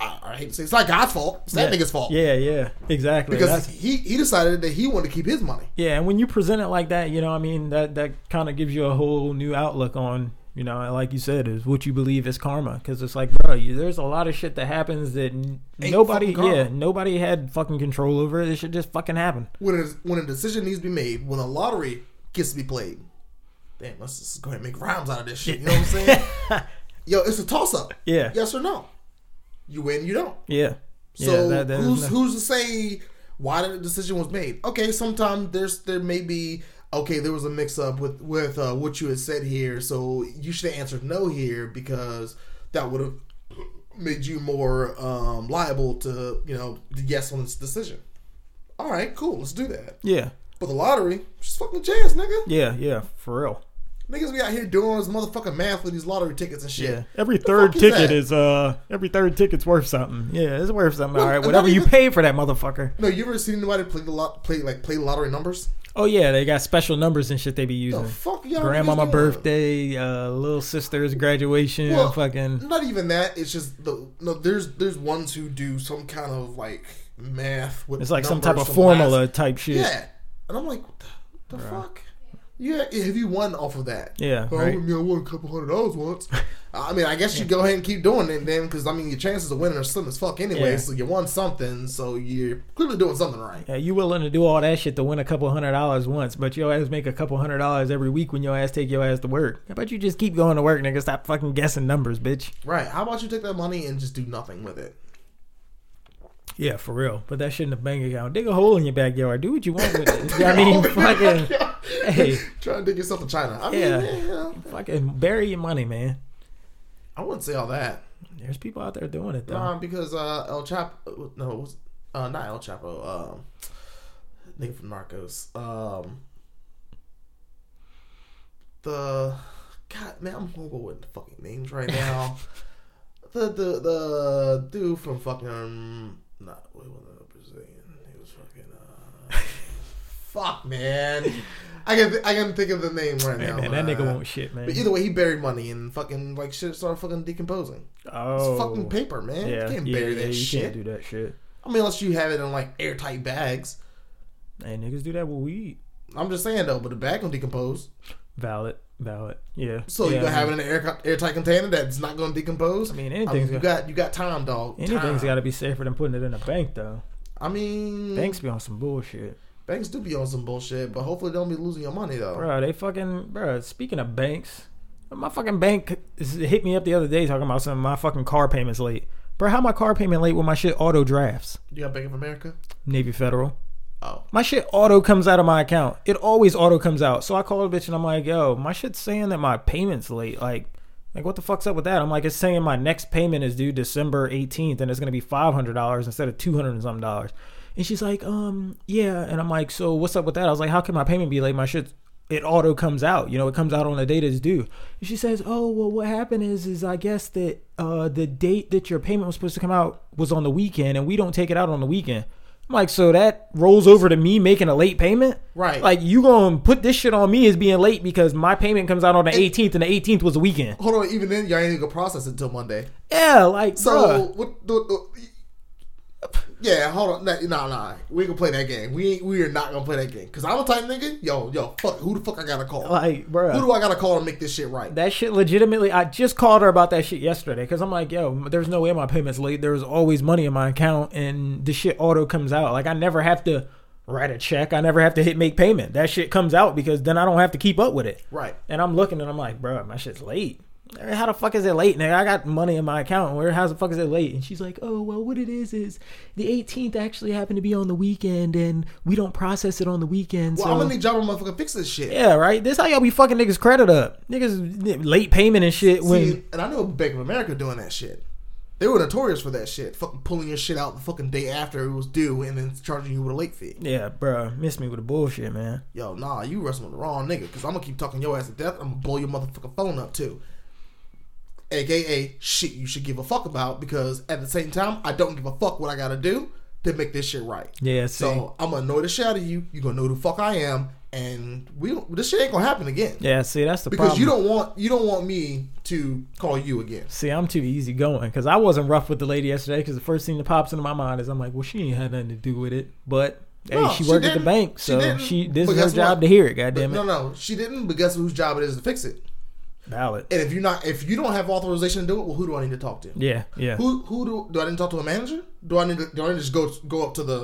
I, I hate to say it's not God's fault. It's that yeah. nigga's fault. Yeah, yeah, exactly. Because That's- he he decided that he wanted to keep his money. yeah, and when you present it like that, you know, I mean, that that kind of gives you a whole new outlook on, you know, like you said, is what you believe is karma. Because it's like, bro, you, there's a lot of shit that happens that n- nobody, yeah, nobody had fucking control over it. It should just fucking happen. When a, when a decision needs to be made, when a lottery gets to be played. Damn, let's just go ahead and make rhymes out of this shit. You know what I'm saying? Yo, it's a toss up. Yeah, Yes or no. You win, you don't. yeah. So yeah, that- that who's who's to say why the decision was made? Okay, sometimes there's there may be okay there was a mix up with with uh, what you had said here, so you should have answered no here because that would have made you more um, liable to you know the yes on this decision. All right, cool, let's do that. yeah, But the lottery, just fucking chance, nigga. yeah, yeah, for real. Niggas be out here doing this motherfucking math with these lottery tickets and shit. Yeah, every third is ticket that? is uh, every third ticket's worth something. Yeah, it's worth something. Well, All right, whatever you even- pay for that motherfucker. No, you ever seen anybody play the lot play like play lottery numbers? Oh yeah, they got special numbers and shit they be using. The fuck y'all Grandmama birthday, uh, little sister's graduation, Well, fucking. Not even that. It's just the no. There's there's ones who do some kind of like math with. It's like some type of formula type shit. Yeah, and I'm like, what the, the fuck? Yeah, have you won off of that? Yeah, Oh, right. I mean, I won a couple hundred dollars once. I mean, I guess you go ahead and keep doing it then, because I mean, your chances of winning are slim as fuck anyway. Yeah. So you won something, so you're clearly doing something right. Yeah, you willing to do all that shit to win a couple hundred dollars once, but your ass make a couple hundred dollars every week when your ass take your ass to work. How about you just keep going to work, nigga? Stop fucking guessing numbers, bitch. Right? How about you take that money and just do nothing with it? Yeah, for real. Put that shit in the bank account. Dig a hole in your backyard. Do what you want with it. I mean, fucking, hey, Try and dig yourself to China. I mean, Yeah. yeah, you know, fucking bury your money, man. I wouldn't say all that. There's people out there doing it though. Nah, because uh, El Chapo, no, it was, uh, not El Chapo, um, nigga from Narcos. Um, the God, man, I'm horrible with the fucking names right now. the the the dude from fucking not what was it, Brazilian? He was fucking uh, fuck man. I can th- I can think of the name right Hey, now. man, but, that nigga uh, won't shit, man. But either way, he buried money and fucking like shit started fucking decomposing. oh, It's fucking paper, man. Yeah, you can't yeah, bury yeah, that you shit. can't do that shit. I mean, unless you have it in like airtight bags. Hey, niggas do that with weed. I'm just saying though, but the bag can decompose. Valid, valid. Yeah. So yeah, you gonna I have it in an air, airtight container that's not gonna decompose. I mean, I mean, you got, you got time, dog. Anything's got to be safer than putting it in a bank, though. I mean, Banks be on some bullshit, banks do be on some bullshit, but hopefully they don't be losing your money though. bro. They fucking, bro. Speaking of banks, my fucking bank hit me up the other day talking about some of my fucking car payments late. Bro, how my car payment late when my shit auto drafts? You got Bank of America? Navy Federal. Oh, My shit auto comes out of my account. It always auto comes out. So I call a bitch and I'm like, yo, my shit's saying that my payment's late. Like, like what the fuck's up with that? I'm like, it's saying my next payment is due December 18th and it's gonna be five hundred dollars instead of two hundred and something dollars. And she's like, um, yeah. And I'm like, so what's up with that? I was like, how can my payment be late? My shit it auto comes out. You know, it comes out on the date it's due. And she says, oh well, what happened is is I guess that uh the date that your payment was supposed to come out was on the weekend and we don't take it out on the weekend. I'm like, so that rolls over to me making a late payment? Right. Like, you gonna put this shit on me as being late because my payment comes out on the 18th and the 18th was a weekend. hold on. Even then, y'all ain't even gonna process it until Monday. Yeah, like, So what? The, the, Yeah, hold on. Nah, nah. We ain't gonna play that game. We ain't, we are not gonna play that game. Cause I'm a type nigga. Yo, yo, fuck. Who the fuck I gotta call? Like, bro, Who do I gotta call to make this shit right? that shit legitimately. I just called her about that shit yesterday because I'm like, yo, there's no way my payment's late. There's always money in my account, and the shit auto comes out. Like, I never have to write a check. I never have to hit make payment. That shit comes out because then I don't have to keep up with it. Right. And I'm looking and I'm like, bro, my shit's late. How the fuck is it late, nigga? I got money in my account. Where how the fuck is it late? And she's like, oh well, what it is is the 18th actually happened to be on the weekend, and we don't process it on the weekend. Well, so I'm gonna need y'all to motherfucking fix this shit. yeah, right. This how y'all be fucking niggas credit up, niggas late payment and shit. When and I know Bank of America doing that shit. They were notorious for that shit. Fucking pulling your shit out the fucking day after it was due and then charging you with a late fee. yeah, bro, miss me with the bullshit, man. Yo, nah, you wrestling with the wrong nigga. Cause I'm gonna keep talking your ass to death. I'm gonna blow your motherfucking phone up too. AKA shit you should give a fuck about because at the same time I don't give a fuck what I gotta do to make this shit right. Yeah, see, So I'm gonna annoy the shit out of you. You gonna know who the fuck I am, and we don't, this shit ain't gonna happen again. yeah, see, that's the Because problem. you don't want you don't want me to call you again. See, I'm too easy going because I wasn't rough with the lady yesterday. Because the first thing that pops into my mind is I'm like, well, she ain't had nothing to do with it, but hey, No, she she worked at the bank, so didn't. she this is her job what? to hear it. Goddamn it, no, no, she didn't. But guess whose job it is to fix it? Valid. And if you're not, if you don't have authorization to do it, well, who do I need to talk to? Yeah, yeah, Who who do do I need to talk to a manager? Do I need to do I need to just go go up to the,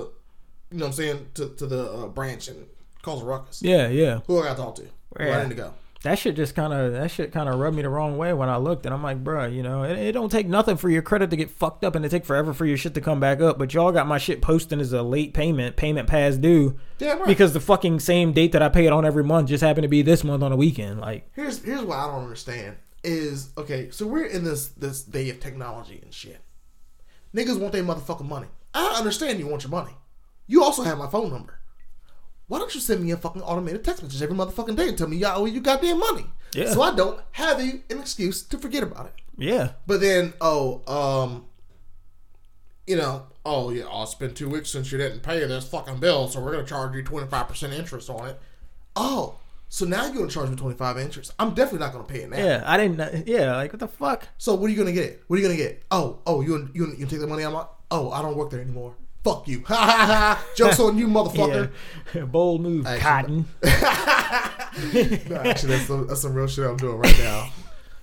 you know what I'm saying to to the uh, branch and cause a ruckus? yeah, yeah. Who I got to talk to? Where Yeah. I need to go? That shit just kind of that shit kind of rubbed me the wrong way when I looked, and I'm like, bruh, you know, it, it don't take nothing for your credit to get fucked up, and it take forever for your shit to come back up. But y'all got my shit posting as a late payment, payment past due, Yeah, right. because the fucking same date that I pay it on every month just happened to be this month on a weekend. Like, here's here's what I don't understand is okay. So we're in this this day of technology and shit. Niggas want their motherfucking money. I understand you want your money. You also have my phone number. Why don't you send me a fucking automated text message every motherfucking day and tell me y'all owe you goddamn money? Yeah. So I don't have a, an excuse to forget about it. yeah, But then, oh, um, you know, oh yeah, oh, it's been two weeks since you didn't pay this fucking bill, so we're gonna charge you twenty five percent interest on it. Oh, so now you're gonna charge me twenty five interest? I'm definitely not gonna pay it now. yeah. I didn't. Yeah, like what the fuck? So what are you gonna get? What are you gonna get? Oh, oh, you you you take the money I'm. my? Oh, I don't work there anymore. Fuck you. Ha ha ha. Jokes on you, motherfucker. Yeah, bold move, Actually, Cotton. No, actually, that's some, that's some real shit I'm doing right now.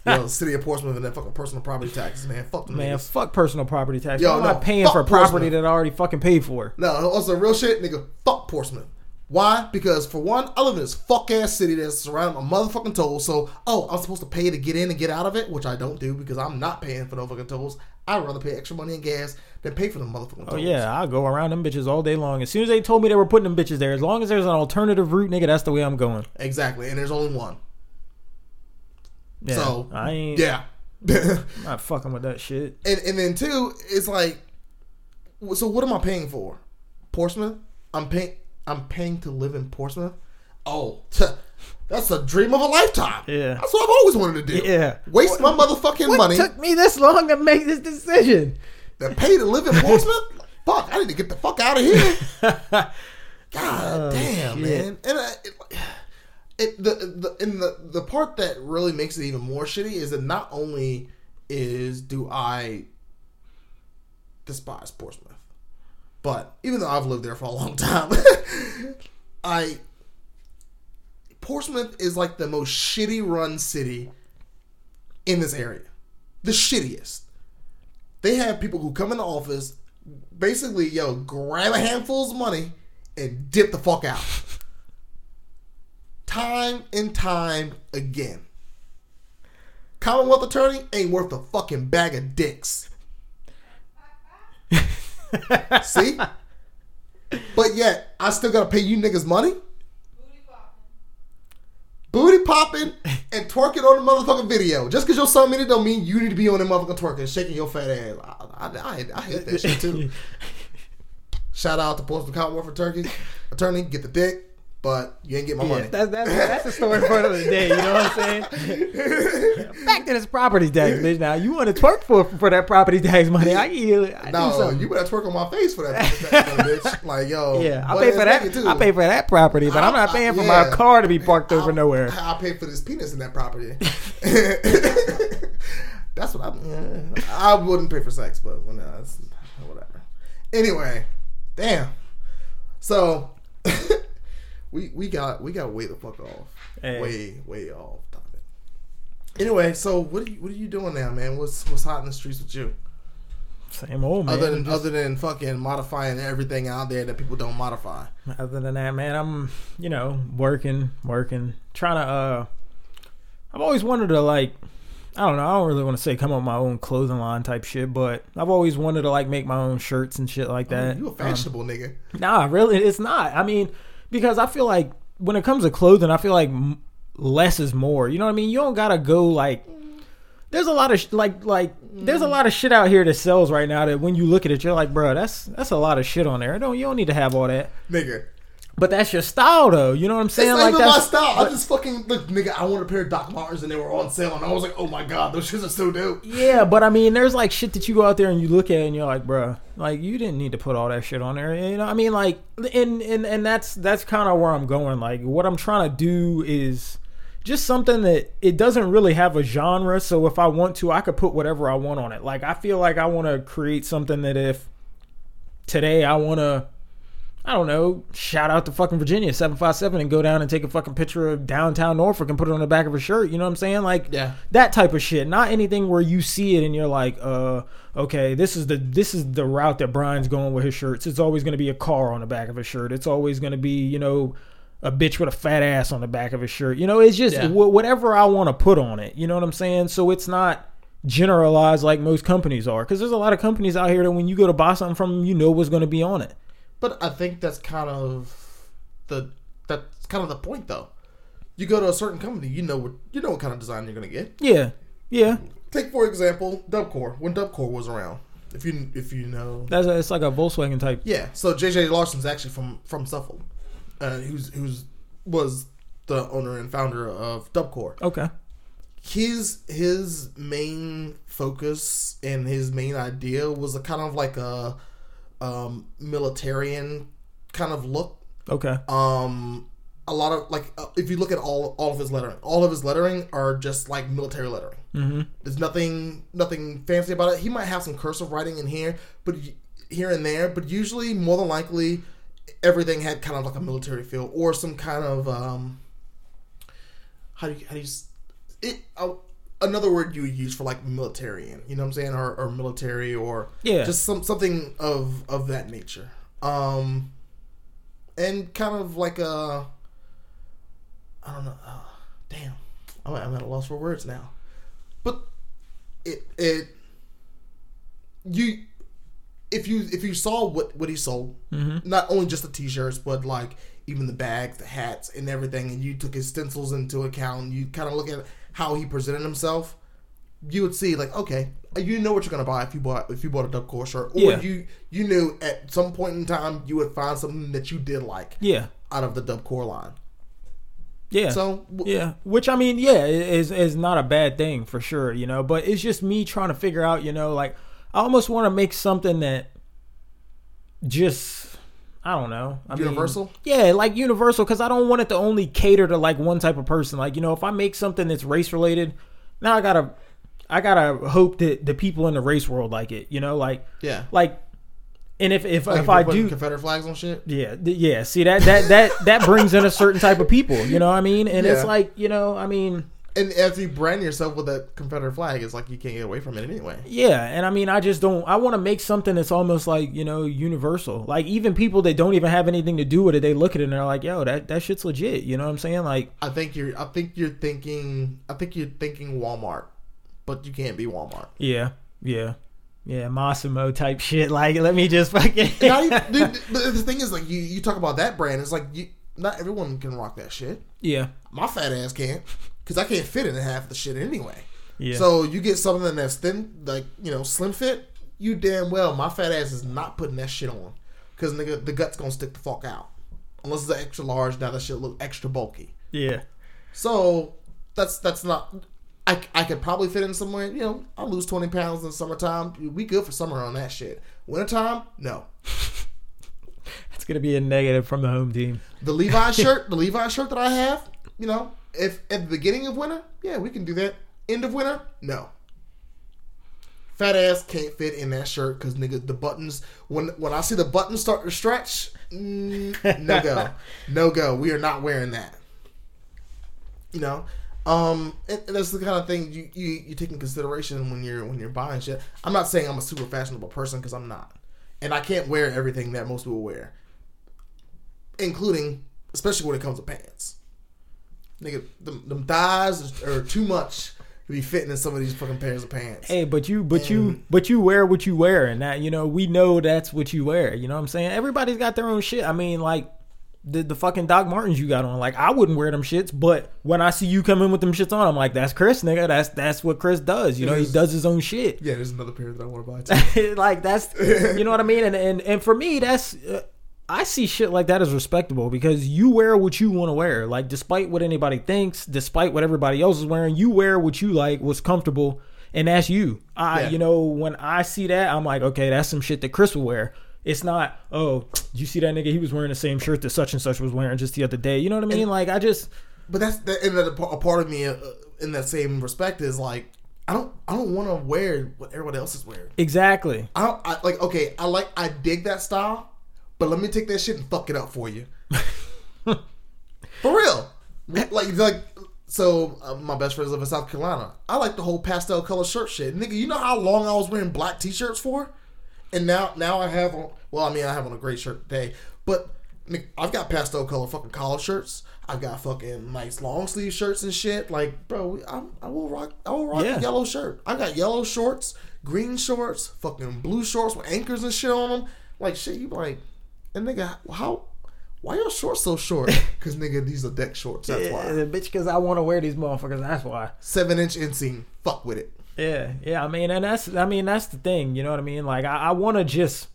Yo, city of Portsmouth and that fucking personal property taxes, man. Fuck them Man, niggas. fuck personal property tax. Yo, I'm no, not paying for property Portsmouth. that I already fucking paid for. No, also real shit, nigga. Fuck Portsmouth. Why? Because for one, I live in this fuck ass city that's surrounded by motherfucking tolls. So, oh, I'm supposed to pay to get in and get out of it, which I don't do because I'm not paying for no fucking tolls. I'd rather pay extra money in gas than pay for them motherfucking. Oh yeah, I'll go around them bitches all day long. As soon as they told me they were putting them bitches there, as long as there's an alternative route, nigga, that's the way I'm going. exactly. And there's only one. Yeah, So, I ain't Yeah. I'm not fucking with that shit. and and then two, it's like, so what am I paying for? Portsmouth. I'm paying. I'm paying to live in Portsmouth. Oh, that's a dream of a lifetime. Yeah. that's what I've always wanted to do. Yeah. waste my motherfucking What money took me this long to make this decision? To pay to live in Portsmouth. Fuck, I need to get the fuck out of here. God oh, damn, Oh, shit. man. And I, it, it the the and the the part that really makes it even more shitty is that not only is do I despise Portsmouth, but even though I've lived there for a long time, I Portsmouth is like the most shitty run city in this area. The shittiest. They have people who come in the office, basically, yo, grab a handful of money and dip the fuck out. time and time again. Commonwealth attorney ain't worth a fucking bag of dicks. See? But yet, I still gotta pay you niggas money? Booty popping and twerking on the motherfucking video. Just because you're so many don't mean you need to be on the motherfucking twerking, shaking your fat ass. I, I, I, I hate that shit too. Shout out to Commonwealth for Turkey. Attorney, get the dick, but you ain't get my money. That's, that's, that's the story for another day. You know what I'm saying? Back to this property tax, bitch. Now you want to twerk for for that property tax money? I, I, I no, you better twerk on my face for that fucking bitch. Like, yo. yeah, I pay for that. too. I pay for that property, but I'm not I- paying for yeah. my car to be parked over I'll- nowhere. I pay for this penis in that property. That's what I. Yeah, I wouldn't pay for sex, but well, no, uh, whatever. Anyway, damn. So we we got we got way the fuck off. Hey. Way way off topic. Anyway, so what are you what are you doing now, man? What's what's hot in the streets with you? Same old man. other than Just- other than fucking modifying everything out there that people don't modify. Other than that, man, I'm you know working, working, trying to. uh I've always wanted to like, I don't know. I don't really want to say come up with my own clothing line type shit, but I've always wanted to like make my own shirts and shit like that. you a Um, fashionable nigga. Nah, really, it's not. I mean, because I feel like when it comes to clothing, I feel like less is more. You know what I mean? You don't gotta go like. There's a lot of sh- like like there's a mm. lot of shit out here that sells right now that when you look at it, you're like, bro, that's that's a lot of shit on there. Don't you don't need to have all that. Nigga. But that's your style, though. You know what I'm It's saying? not Like even my style. I just fucking look, nigga. I want a pair of Doc Martens and they were on sale, and I was like, oh my god, those shoes are so dope. yeah. But I mean, there's like shit that you go out there and you look at and you're like, bro, like you didn't need to put all that shit on there. You know, I mean, like, and and and that's that's kind of where I'm going. Like, what I'm trying to do is just something that it doesn't really have a genre. So if I want to, I could put whatever I want on it. Like, I feel like I want to create something that if today I want to. I don't know, shout out to fucking Virginia 757 and go down and take a fucking picture of downtown Norfolk and put it on the back of a shirt. You know what I'm saying? Like, Yeah. that type of shit. Not anything where you see it and you're like, uh, okay, this is the this is the route that Brian's going with his shirts. It's always going to be a car on the back of a shirt. It's always going to be, you know, a bitch with a fat ass on the back of his shirt. You know, it's just Yeah. wh- whatever I want to put on it. You know what I'm saying? So it's not generalized like most companies are because there's a lot of companies out here that when you go to buy something from them, you know what's going to be on it. But I think that's kind of the that's kind of the point, though. You go to a certain company, you know what you know what kind of design you're gonna get. Yeah, yeah. Take for example, Dubcore. When Dubcore was around, if you if you know, That's it's like a Volkswagen type. yeah. So JJ Larson's actually from from Suffolk, uh, who's who's was the owner and founder of Dubcore. Okay. his his main focus and his main idea was a kind of like a um militarian kind of look Okay. um a lot of like uh, if you look at all all of his lettering all of his lettering are just like military lettering Mm-hmm. there's nothing nothing fancy about it he might have some cursive writing in here but here and there but usually more than likely everything had kind of like a military feel or some kind of um how do you how do you s- it uh, another word you would use for like militarian you know what i'm saying or, or military or Yeah. just some something of of that nature um and kind of like a i don't know uh, damn I'm, I'm at a loss for words now but it it you if you if you saw what what he sold Mhm. not only just the t-shirts but like even the bags the hats and everything and you took his stencils into account you kind of look at how he presented himself you would see like okay you know what you're gonna buy if you bought if you bought a dub core shirt or Yeah. you you knew at some point in time you would find something that you did like Yeah. out of the dub core line Yeah. so w- Yeah, which I mean, yeah, is is not a bad thing for sure, you know. But it's just me trying to figure out, you know, like I almost want to make something that just I don't know, I mean, Universal? yeah, like universal, because I don't want it to only cater to like one type of person. Like you know, if I make something that's race related, now I gotta I gotta hope that the people in the race world like it, you know, like yeah like, and if if Like if I do confederate flags on shit yeah, yeah. See that that that that brings in a certain type of people. You know what I mean? And it's like you know, I mean, and if you brand yourself with that confederate flag it's like you can't get away from it anyway yeah. And I mean, I just don't. I want to make something that's almost like you know universal. Like even people that don't even have anything to do with it, they look at it and they're like, "Yo, that that shit's legit." You know what I'm saying? Like, I think you're. I think you're thinking. I think you're thinking Walmart, but you can't be Walmart. yeah, yeah, yeah, Massimo type shit. Like, let me just fucking. Dude, the thing is, like you, you talk about that brand. It's like you, not everyone can rock that shit. yeah, My fat ass can't, because I can't fit in half the shit anyway. yeah. So you get something that's thin, like you know, slim fit. You damn well, my fat ass is not putting that shit on, because nigga, the gut's gonna stick the fuck out. Unless it's an extra large, now that shit look extra bulky. yeah, So that's that's not. I, I could probably fit in somewhere. You know, I'll lose twenty pounds in the summertime. We good for summer on that shit. Wintertime, no. it's gonna be a negative from the home team. The Levi shirt, the Levi shirt that I have, you know, if at the beginning of winter, yeah, we can do that. End of winter, no. Fat ass can't fit in that shirt because nigga, the buttons when when I see the buttons start to stretch, mm, no go, no go. We are not wearing that. You know, um, and, and that's the kind of thing you, you you take in consideration when you're when you're buying shit. I'm not saying I'm a super fashionable person because I'm not, and I can't wear everything that most people wear, including especially when it comes to pants. Nigga, them, them thighs are too much to be fitting in some of these fucking pairs of pants. Hey, but you, but you, but you wear what you wear, and that you know we know that's what you wear. You know what I'm saying? Everybody's got their own shit. I mean, like the the fucking Doc Martens you got on. Like I wouldn't wear them shits, but when I see you come in with them shits on, I'm like, that's Chris, nigga. That's that's what Chris does. You know, he does his own shit. Yeah, there's another pair that I want to buy too. like that's you know what I mean. And and and for me, that's. Uh, I see shit like that as respectable because you wear what you want to wear. Like, despite what anybody thinks, despite what everybody else is wearing, you wear what you like, what's comfortable, and that's you. I, Yeah. you know, when I see that, I'm like, okay, that's some shit that Chris will wear. It's not, oh, you see that nigga? He was wearing the same shirt that such and such was wearing just the other day. You know what I mean? Like, I just, But that's that, and a, a part of me uh, in that same respect is like I don't I don't want to wear what everybody else is wearing. exactly. I don't I, like okay I like I dig that style, but let me take that shit and fuck it up for you. for real, like like so uh, my best friends live in South Carolina. I like the whole pastel color shirt shit, nigga. You know how long I was wearing black t-shirts for, and now now I have on. Well, I mean I have on a gray shirt today, but. nigga, I've got pastel color fucking collar shirts. I've got fucking nice long sleeve shirts and shit. Like, bro, I, I will rock. I will rock Yeah. a yellow shirt. I got yellow shorts, green shorts, fucking blue shorts with anchors and shit on them. Like shit, you like, and nigga, how? Why your shorts so short? Because nigga, these are deck shorts. That's Yeah, why. bitch, because I want to wear these motherfuckers. That's why. Seven inch inseam. Fuck with it. Yeah, yeah. I mean, and that's I mean that's the thing. You know what I mean? Like I, I want to just,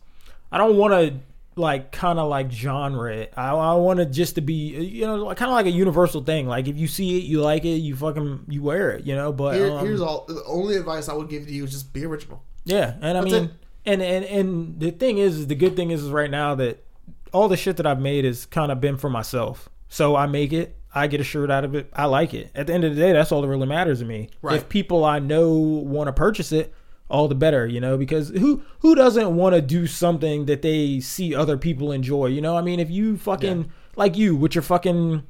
I don't want to like kind of like genre it. I, I want to just to be you know kind of like a universal thing. Like if you see it, you like it, you fucking you wear it. You know, but Here, um, here's all. The only advice I would give to you is just be original. yeah, and I That's mean, it. and and and the thing is, is the good thing is, is right now that all the shit that I've made has kind of been for myself. So I make it, I get a shirt out of it, I like it. At the end of the day, that's all that really matters to me. Right. If people I know want to purchase it, all the better, you know, because who who doesn't want to do something that they see other people enjoy? You know, I mean, if you fucking like you with your fucking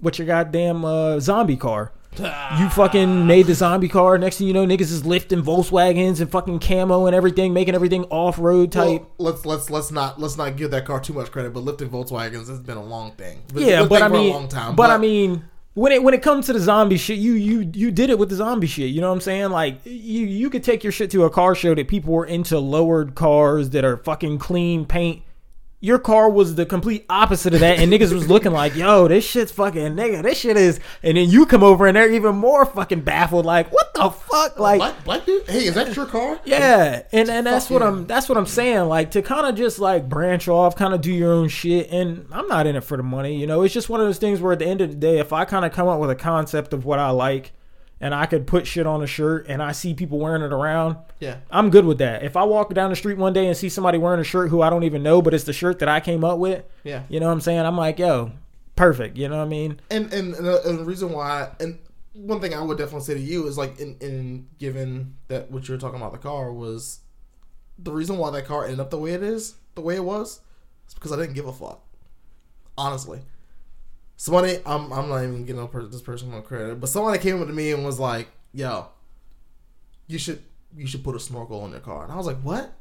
with your goddamn uh, zombie car. You fucking made the zombie car. Next thing you know, niggas is lifting Volkswagens and fucking camo and everything, making everything off road type. Well, let's let's let's not let's not give that car too much credit. But lifting Volkswagens has been a long thing. It's yeah, but I mean, long time. but, I mean, when it when it comes to the zombie shit, you you you did it with the zombie shit. You know what I'm saying? Like you you could take your shit to a car show that people were into lowered cars that are fucking clean paint. Your car was the complete opposite of that, and niggas was looking like, "Yo, this shit's fucking nigga. This shit is." And then you come over and they're even more fucking baffled, like, "What the fuck?" Like, black black dude. Hey, is that your car? yeah, and and that's Fuck what yeah. I'm that's what I'm saying. Like to kind of just like branch off, kind of do your own shit. And I'm not in it for the money, you know. It's just one of those things where at the end of the day, if I kind of come up with a concept of what I like, and I could put shit on a shirt, and I see people wearing it around, Yeah. I'm good with that. If I walk down the street one day and see somebody wearing a shirt who I don't even know, but it's the shirt that I came up with, Yeah. you know what I'm saying? I'm like, yo, perfect. You know what I mean? and and and the, and the reason why and one thing I would definitely say to you is like in in given that what you were talking about the car was the reason why that car ended up the way it is the way it was is because I didn't give a fuck honestly somebody I'm I'm not even per- this person no credit but somebody came up to me and was like yo you should you should put a snorkel on your car and I was like what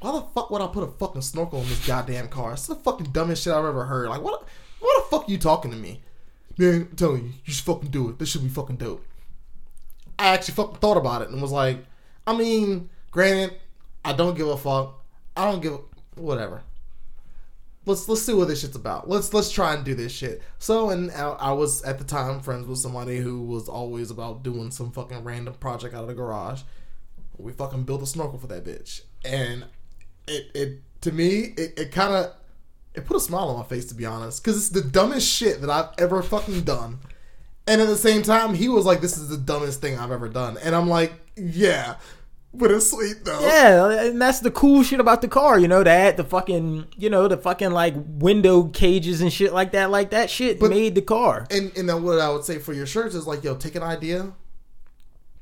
why the fuck would I put a fucking snorkel on this goddamn car? It's the fucking dumbest shit I've ever heard. Like, what? What the fuck are you talking to me? Man, I'm telling you, you should fucking do it. This should be fucking dope. I actually fucking thought about it and was like, I mean, granted, I don't give a fuck. I don't give a, whatever. Let's let's see what this shit's about. Let's let's try and do this shit. So, and I, I was at the time friends with somebody who was always about doing some fucking random project out of the garage. We fucking built a snorkel for that bitch, and it it to me it, it kind of it put a smile on my face to be honest because it's the dumbest shit that I've ever fucking done. And at the same time, he was like, "This is the dumbest thing I've ever done," and I'm like, "Yeah, but it's sweet though." Yeah, and that's the cool shit about the car, you know, that the fucking, you know, the fucking like window cages and shit like that, like that shit But- made the car. And and then what I would say for your shirts is like, yo, take an idea,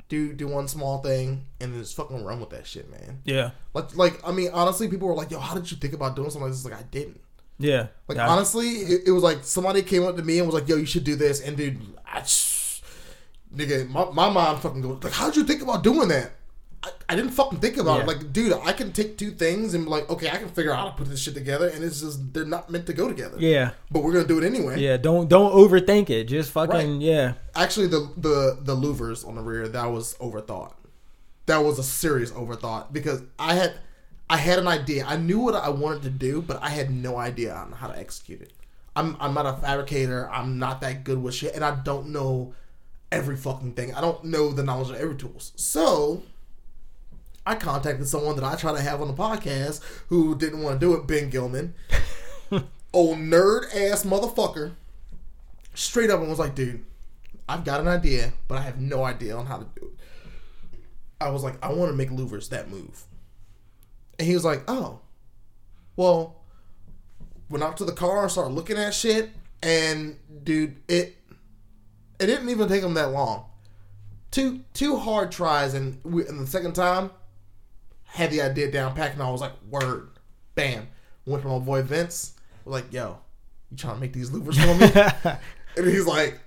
do do one small thing and then just fucking run with that shit, man. Yeah. Like like I mean honestly, people were like, "Yo, how did you think about doing something like this?" Like I didn't. Yeah. Like Yeah. honestly, it, it was like somebody came up to me and was like, "Yo, you should do this," and dude, I just, nigga, my, my mom fucking goes like, "How'd you think about doing that?" I, I didn't fucking think about Yeah. it. Like, dude, I can take two things and be like, okay, I can figure out how to put this shit together, and it's just they're not meant to go together. Yeah. But we're gonna do it anyway. Yeah. Don't don't overthink it. Just fucking Right. yeah. Actually, the the the louvers on the rear that was overthought. That was a serious overthought because I had I had an idea. I knew what I wanted to do, but I had no idea on how to execute it. I'm I'm not a fabricator. I'm not that good with shit, and I don't know every fucking thing. I don't know the knowledge of every tools. So I contacted someone that I try to have on the podcast who didn't want to do it, Ben Gilman. Old nerd ass motherfucker. Straight up and was like, dude, I've got an idea, but I have no idea on how to do it. I was like, I want to make louvers that move. And he was like, oh, well, went out to the car and started looking at shit. And dude, it it didn't even take him that long. Two two hard tries, and we, and the second time had the idea down packed, and I was like, word, bam. Went to my boy Vince. Was like, yo, you trying to make these louvers for me? And he's like,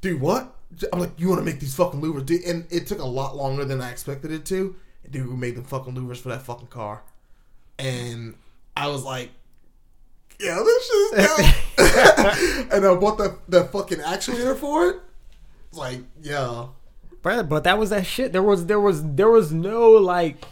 dude, what? I'm like, you want to make these fucking louvers? Dude, and it took a lot longer than I expected it to. Dude, we made them fucking louvers for that fucking car. And I was like, yeah, this shit's dope. and I bought the, the fucking actuator for it. Like, yeah. Brother, but that was that shit. There was there was there was no like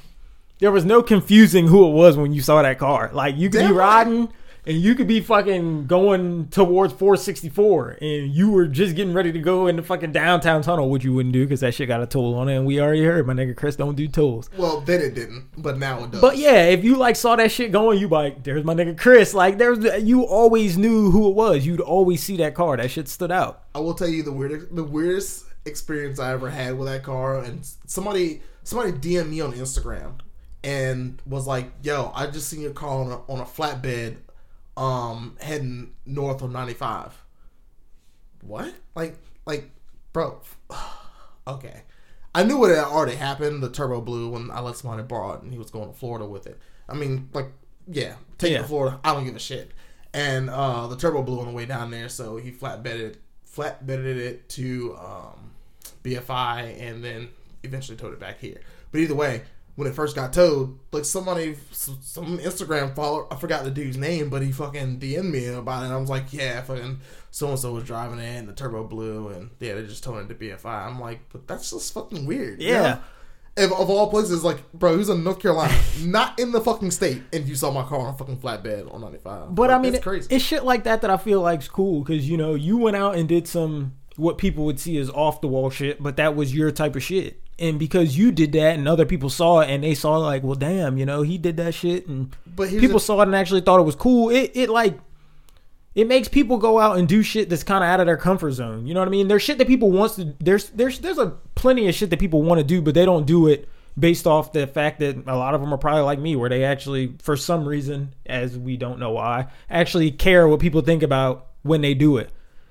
there was no confusing who it was when you saw that car. Like you could Damn be right. riding and you could be fucking going towards 464 and you were just getting ready to go in the fucking downtown tunnel, which you wouldn't do because that shit got a toll on it. And we already heard my nigga Chris don't do tolls. Well, then it didn't, but now it does. But yeah, if you like saw that shit going, you like, there's my nigga Chris. Like there's you always knew who it was. You'd always see that car. That shit stood out. I will tell you the weirdest the weirdest experience I ever had with that car and somebody somebody DM me on Instagram and was like, "Yo, I just seen your car on a, on a flatbed um heading north on 95." What? Like like bro. okay. I knew what had already happened, the turbo blew when I let somebody borrow it and he was going to Florida with it. I mean, like yeah, take it to Florida. I don't give a shit. And uh, the turbo blew on the way down there, so he flatbedded flatbedded it to um, BFI and then eventually towed it back here. But either way, when it first got towed, like somebody, some Instagram follower, I forgot the dude's name, but he fucking DM'd me about it. And I was like, yeah, fucking so and so was driving it and the turbo blew, and yeah, they just towed it to BFI. I'm like, but that's just fucking weird. you Yeah. know? If, of all places, like, bro, he's in North Carolina, not in the fucking state, and you saw my car on a fucking flatbed on 95. But Like, I mean, that's it- crazy. it's shit like that that I feel like's cool because you know you went out and did some what people would see as off the wall shit, but that was your type of shit. And because you did that, and other people saw it, and they saw like, well, damn, you know, he did that shit, and but people the- saw it and actually thought it was cool. It it like it makes people go out and do shit that's kind of out of their comfort zone. You know what I mean? There's shit that people wants to. There's there's there's a plenty of shit that people want to do, but they don't do it based off the fact that a lot of them are probably like me, where they actually, for some reason, as we don't know why, actually care what people think about when they do it.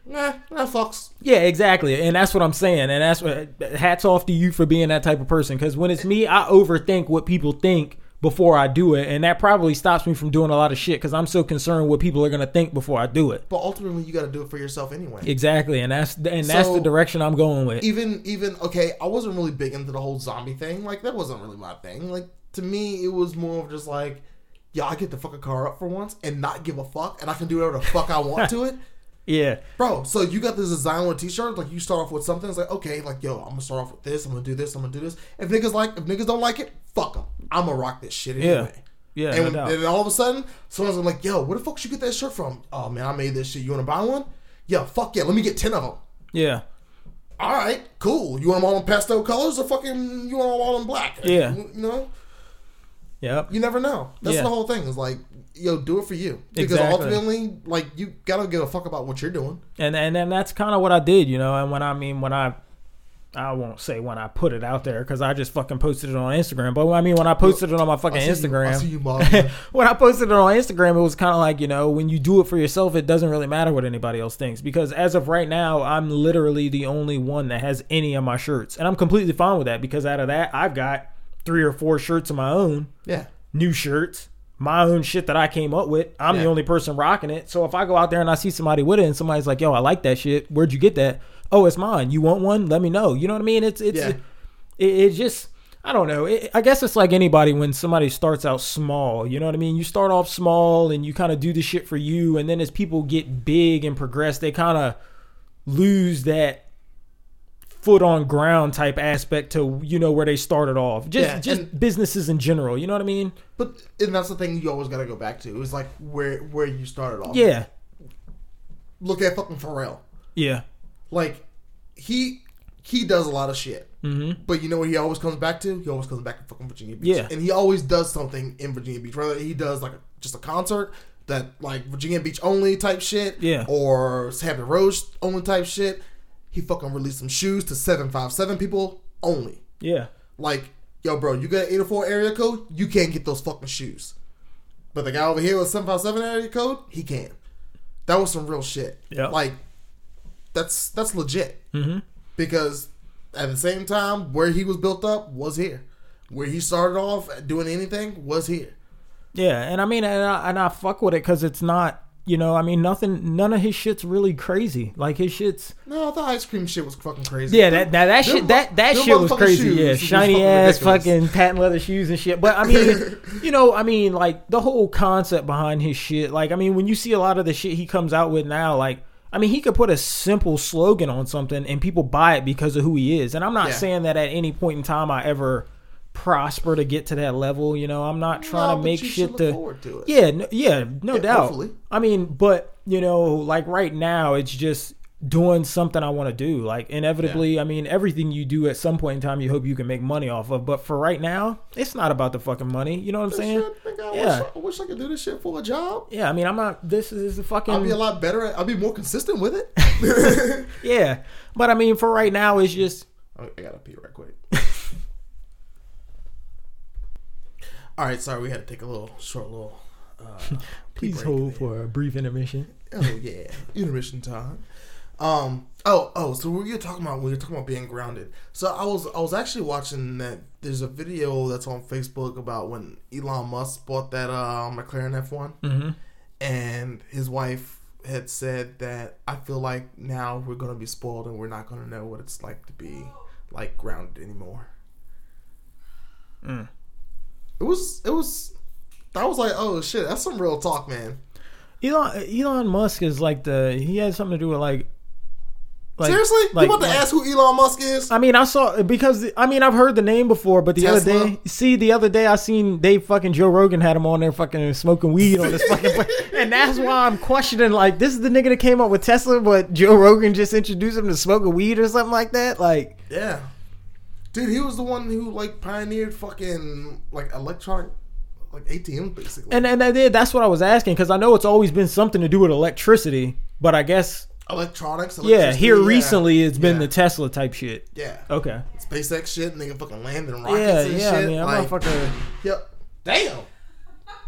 Nah, nah, fucks. Yeah, exactly, and that's what I'm saying, and that's what. Hats off to you for being that type of person, because when it's me, I overthink what people think before I do it, and that probably stops me from doing a lot of shit because I'm so concerned what people are gonna think before I do it. But ultimately, you got to do it for yourself anyway. Exactly, and that's and that's So- the direction I'm going with. even even okay, I wasn't really big into the whole zombie thing. Like that wasn't really my thing. Like to me, it was more of just like, yeah, I get the a car up for once and not give a fuck, and I can do whatever the fuck I want to it, Yeah, bro. So you got this design with a t-shirt. Like you start off with something. It's like okay, like yo, I'm gonna start off with this. I'm gonna do this. I'm gonna do this. If niggas like, if niggas don't like it, fuck them. I'm gonna rock this shit Yeah. anyway. yeah, And, no and all of a sudden, someone's like, "Yo, where the fuck you get that shirt from?" Oh man, I made this shit. You want to buy one? Yeah, fuck yeah. Let me get ten of them. yeah, All right, cool. You want them all in pastel colors or fucking you want them all in black? Yeah. you know, yep, you never know. That's Yeah. the whole thing. Is like, yo, do it for you because Exactly. ultimately, like, you gotta give a fuck about what you're doing. and and then that's kind of what I did, you know. And when I mean when I I won't say when I put it out there because I just fucking posted it on Instagram. But I mean, when I posted it on my fucking I you- Instagram, I you, Marvin. when I posted it on Instagram, it was kind of like, you know, when you do it for yourself, it doesn't really matter what anybody else thinks. Because as of right now, I'm literally the only one that has any of my shirts. And I'm completely fine with that because out of that, I've got three or four shirts of my own, yeah. new shirts, my own shit that I came up with. I'm Yeah. the only person rocking it. So if I go out there and I see somebody with it and somebody's like, yo, I like that shit, where'd you get that? Oh, it's mine. You want one? Let me know. You know what I mean? It's, it's, Yeah. it, it just I don't know. It, I guess it's like anybody when somebody starts out small. You know what I mean? You start off small and you kind of do the shit for you, and then as people get big and progress, they kind of lose that foot on ground type aspect to you know where they started off. Just Yeah, just businesses in general. You know what I mean? But and that's the thing you always gotta go back to. Is like where where you started off. Yeah, Look at fucking Pharrell. yeah, Like he he does a lot of shit. mm-hmm. But you know what he always comes back to? He always comes back to fucking Virginia Beach. Yeah. And he always does something in Virginia Beach. Whether he does like a, just a concert that like Virginia Beach only type shit. Yeah. Or Hampton Roads only type shit. He fucking released some shoes to seven five seven people only. yeah, Like, yo, bro, you got an 804 area code, you can't get those fucking shoes. But the guy over here with 757 area code, he can. That was some real shit. Yeah. Like, that's that's legit. mm-hmm. Because at the same time, where he was built up was here. Where he started off doing anything was here. yeah. And I mean, and I, and I fuck with it because it's not. You know, I mean, nothing. None of his shit's really crazy. Like his shit's. No, the ice cream shit was fucking crazy. Yeah, that that, that Them shit that that shit was crazy. Yeah, shiny fucking ass ridiculous. fucking patent leather shoes and shit. But I mean, you know, I mean, like the whole concept behind his shit. Like, I mean, when you see a lot of the shit he comes out with now, like, I mean, he could put a simple slogan on something and people buy it because of who he is. And I'm not Yeah. saying that at any point in time I ever prosper to get to that level. You know, I'm not trying No, to make shit to. to it. Yeah, no, yeah, no Yeah, doubt. hopefully. I mean, but you know, like right now, it's just doing something I want to do. Like inevitably, I mean, everything you do at some point in time, you hope you can make money off of. But for right now, it's not about the fucking money. You know what I'm This saying? shit, nigga, I, Yeah. wish, I wish I could do this shit for a job. Yeah, I mean, I'm not. This is the fucking. I'll be a lot better. At, I'll be more consistent with it. yeah, but I mean, for right now, it's just. I gotta pee right quick. All right, sorry, we had to take a little short little. Uh, Please hold there. for a brief intermission. Oh yeah, intermission time. Um. Oh. Oh. So we were talking about we were talking about being grounded. So I was I was actually watching that. There's a video that's on Facebook about when Elon Musk bought that uh, McLaren F1, Mm-hmm. and his wife had said that I feel like now we're gonna be spoiled and we're not gonna know what it's like to be like grounded anymore. Mm. It was. It was. I was like, oh shit, that's some real talk, man. Elon Elon Musk is like the he has something to do with like. like Seriously, like- you about to like- ask who Elon Musk is? I mean, I saw because I mean I've heard the name before, but the other day, see the other day I seen they fucking Joe Rogan had him on there fucking smoking weed on this fucking, place. and that's why I'm questioning like this is the nigga that came up with Tesla, but Joe Rogan just introduced him to smoking weed or something like that. Like, Yeah. Dude, he was the one who like pioneered fucking like electronic like ATM basically. and and I did that's what I was asking because I know it's always been something to do with electricity, but I guess electronics. yeah, here yeah. recently it's been Yeah. the Tesla type shit. Yeah. Okay. SpaceX shit and they can fucking land in rockets Yeah, and yeah. shit. I'm like, motherfucker. Yep. Damn.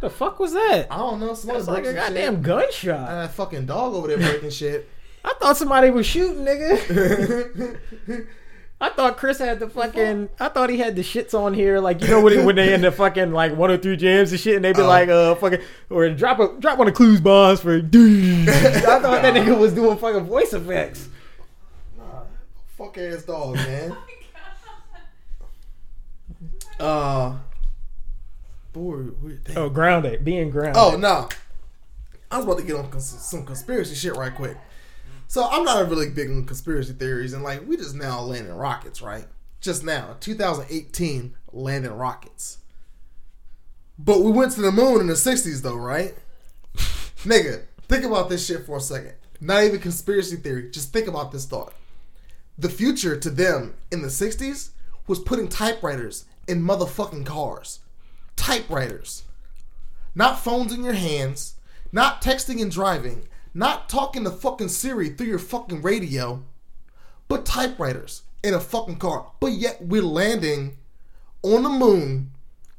The fuck was that? I don't know. Somebody like a goddamn shit. gunshot. And that fucking dog over there breaking shit. I thought somebody was shooting, nigga. I thought Chris had the fucking. I thought he had the shits on here, like you know when, when they in the fucking like one or three jams and shit, and they be Oh. like, uh, fucking or drop a drop one of Clues bombs for. Dude. I thought that nigga was doing fucking voice effects. Nah, fuck ass dog, man. uh, boy, weird. Damn. Oh, grounded, being grounded. Oh no, I was about to get on cons- some conspiracy shit right quick. So I'm not really big on conspiracy theories, and like we just now landing rockets, right? Just now, 2018, landing rockets. But we went to the moon in the 60s, though, right? Nigga, think about this shit for a second. Not even conspiracy theory. Just think about this thought. The future to them in the 60s was putting typewriters in motherfucking cars. Typewriters. Not phones in your hands, not texting and driving, not talking to fucking Siri through your fucking radio, but typewriters. in a fucking car, but yet we're landing on the moon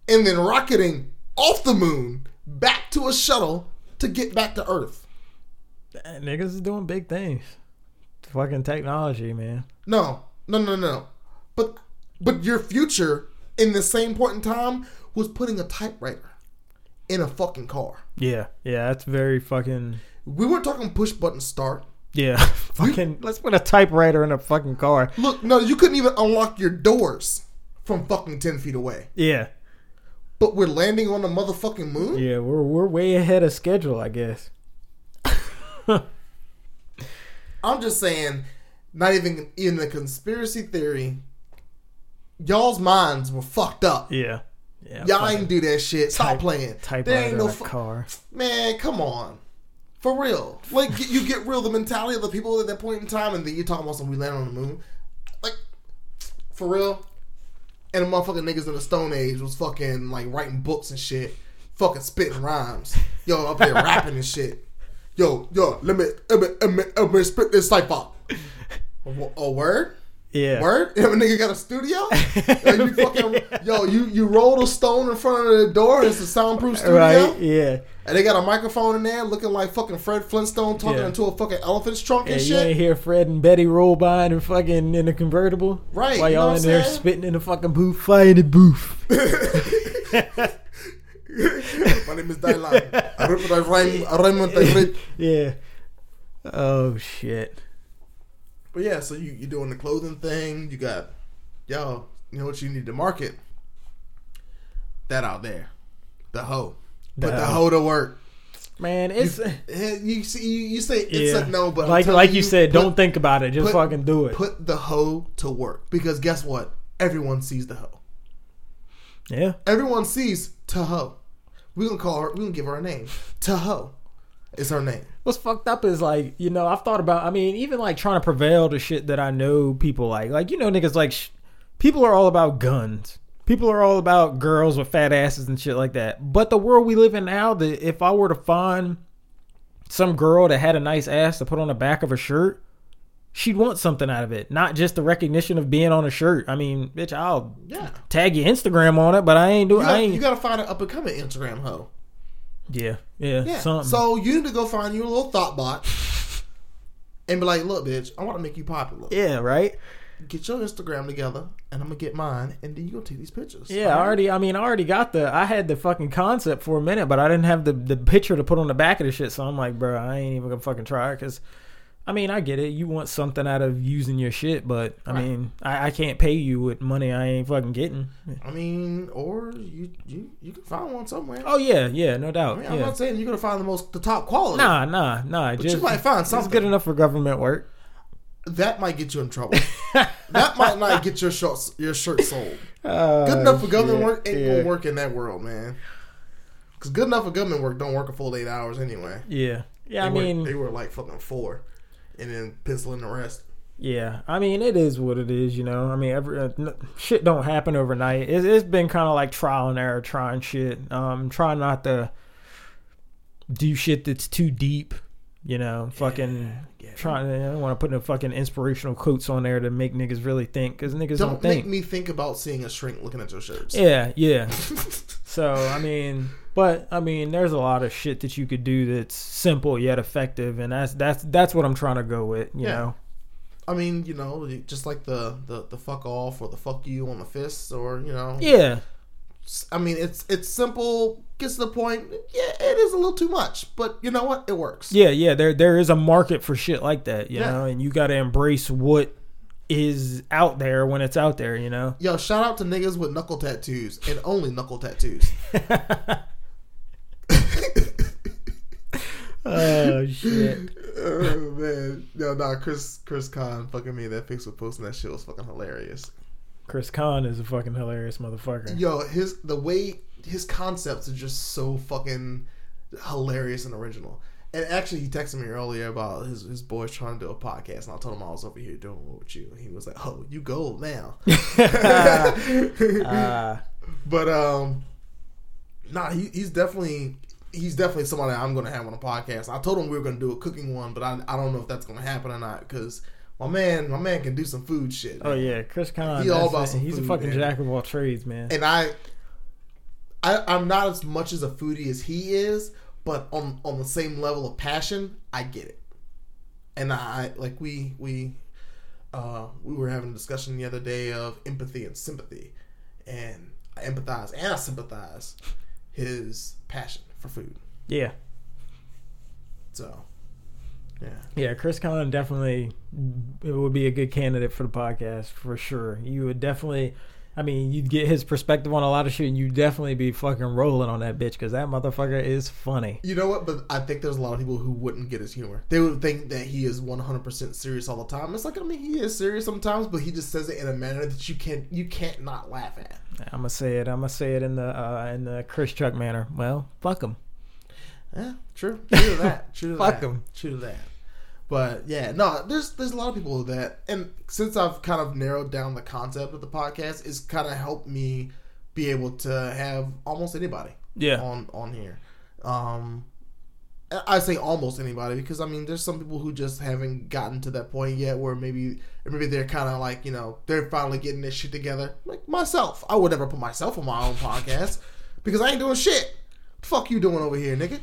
and then rocketing off the moon back to a shuttle to get back to Earth. Niggas is doing big things. Fucking technology, man. No, no, no, no. But but your future in the same point in time was putting a typewriter in a fucking car. Yeah, yeah, that's very fucking. We weren't talking push button start. Yeah, fucking. let's put a typewriter in a fucking car. Look, no, you couldn't even unlock your doors from fucking ten feet away. Yeah, But we're landing on the motherfucking moon. yeah, we're we're way ahead of schedule, I guess. I'm just saying, not even in the conspiracy theory. Y'all's minds were fucked up. Yeah, yeah. Y'all ain't do that shit. Stop type- playing. There typewriter ain't no in a fu- car. Man, come on. For real. Like, you get real. The mentality of the people at that point in time, and then you're talking about some we land on the moon. Like, for real. And the motherfucking niggas in the Stone Age was fucking, like, writing books and shit. Fucking spitting rhymes. Yo, up here rapping and shit. Yo, yo, let me, let me, let me, let me spit this cipher. A, a word? Yeah. Word? If a nigga got a studio? Yo, you fucking, yo, you, you rolled a stone in front of the door. It's a soundproof studio. Right? Yeah. And they got a microphone in there looking like fucking Fred Flintstone talking Yeah. into a fucking elephant's trunk Yeah, and you ain't hear Fred and Betty roll by in a fucking in a convertible, Right, While y'all in there saying? spitting in the fucking booth, fire in the booth. My name is Dylan. I rip- I rhyme, I rhyme with the great. yeah. Oh shit. But yeah, so you, you're doing the clothing thing. You got, yo, you know what you need to market? That out there. The hoe. Put The the hoe. to work. Man, it's Eh, You see, you, you say it's yeah. a no, but like like you, said, put- don't think about it. Just put- fucking do it. Put the hoe to work because guess what? Everyone sees the hoe. yeah. Everyone sees Tahoe. We gonna call her. We gonna give her a name. Tahoe is her name. What's fucked up is like you know I've thought about. I mean, even like trying to prevail to shit that I know people like. Like you know niggas like sh- people are all about guns. People are all about girls with fat asses and shit like that. But the world we live in now, that if I were to find some girl that had a nice ass to put on the back of a shirt, she'd want something out of it, not just the recognition of being on a shirt. I mean, bitch, I'll Yeah. tag your Instagram on it, but I ain't doing. I ain't. you gotta find an up and coming Instagram hoe. Yeah, yeah, Yeah. something. So you need to go find you a little thought bot and be like, look, bitch, I want to make you popular. yeah, right. Get your Instagram together, and I'm gonna get mine, and then you gonna take these pictures. Yeah, I already. I mean, I already got the. I had the fucking concept for a minute, but I didn't have the the picture to put on the back of the shit. So I'm like, bro, I ain't even gonna fucking try because. I mean, I get it. You want something out of using your shit, but I Right. mean, I, I can't pay you with money I ain't fucking getting. I mean, or you you you can find one somewhere. Oh yeah, yeah, no I doubt. mean, I'm not saying you're gonna find the most the top quality. Nah, nah, nah. But just you might find something good enough for government work. that might get you in trouble. that might not get your shirt your shirt sold. Uh, Good enough for government yeah, work ain't yeah. gonna work in that world, man. Because good enough for government work don't work a full eight hours anyway. Yeah, yeah. I They work- mean, they were like fucking four, and then pencil in the rest. Yeah, I mean it is what it is, you know. I mean, every uh, n- shit don't happen overnight. It's, it's been kind of like trial and error, trying shit. Um, trying not to do shit that's too deep, you know. Fucking yeah. trying. I don't want to put no fucking inspirational quotes on there to make niggas really think, because niggas don't, Don't make me think about seeing a shrink looking at your shirts. Yeah, yeah. so I mean, but I mean, there's a lot of shit that you could do that's simple yet effective, and that's that's that's what I'm trying to go with, you Yeah. know. I mean, you know, just like the, the the fuck off or the fuck you on the fists, or you know, Yeah, I mean, it's it's simple, gets to the point. Yeah, it is a little too much, but you know what? It works. Yeah, yeah, there there is a market for shit like that, you Yeah. know, and you got to embrace what is out there when it's out there, you know. Yo, shout out to niggas with knuckle tattoos and only knuckle tattoos. Oh shit. oh man, yo, nah, Chris Chris Khan fucking me. That Facebook posting that shit was fucking hilarious. Chris Khan is a fucking hilarious motherfucker. Yo, his the way his concepts are just so fucking hilarious and original. And actually, he texted me earlier about his his boys trying to do a podcast, and I told him I was over here doing one with you. And he was like, "Oh, you gold now." Uh, But um, nah, he, he's definitely he's definitely somebody I'm gonna have on a podcast. I told him we were gonna do a cooking one, but I I don't know if that's gonna happen or not because my man, my man can do some food shit. Oh yeah, Chris Con. He all about some He's a fucking man. jack of all trades, man. and I, I, I'm not as much as a foodie as he is, but on on the same level of passion, I get it. And I like we we, uh, we were having a discussion the other day of empathy and sympathy, and I empathize and I sympathize his passion for food. yeah, So, yeah, yeah. Chris Con definitely it would be a good candidate for the podcast for sure. You would definitely. I mean, you'd get his perspective on a lot of shit, and you'd definitely be fucking rolling on that bitch because that motherfucker is funny. you know what? But I think there's a lot of people who wouldn't get his humor. They would think that he is 100% serious all the time. It's like I mean, he is serious sometimes, but he just says it in a manner that you can't you can't not laugh at. I'm gonna say it. I'm gonna say it in the uh, in the Chris Chuck manner. Well, fuck him. Yeah, true. True to that. True to Fuck that. 'em. True to that. But yeah, no, there's there's a lot of people that, and since I've kind of narrowed down the concept of the podcast, it's kind of helped me be able to have almost anybody Yeah. on on here. Um, I say almost anybody because I mean, there's some people who just haven't gotten to that point yet where maybe maybe they're kind of like you know they're finally getting this shit together. Like myself, I would never put myself on my own podcast because I ain't doing shit. Fuck you doing over here, nigga.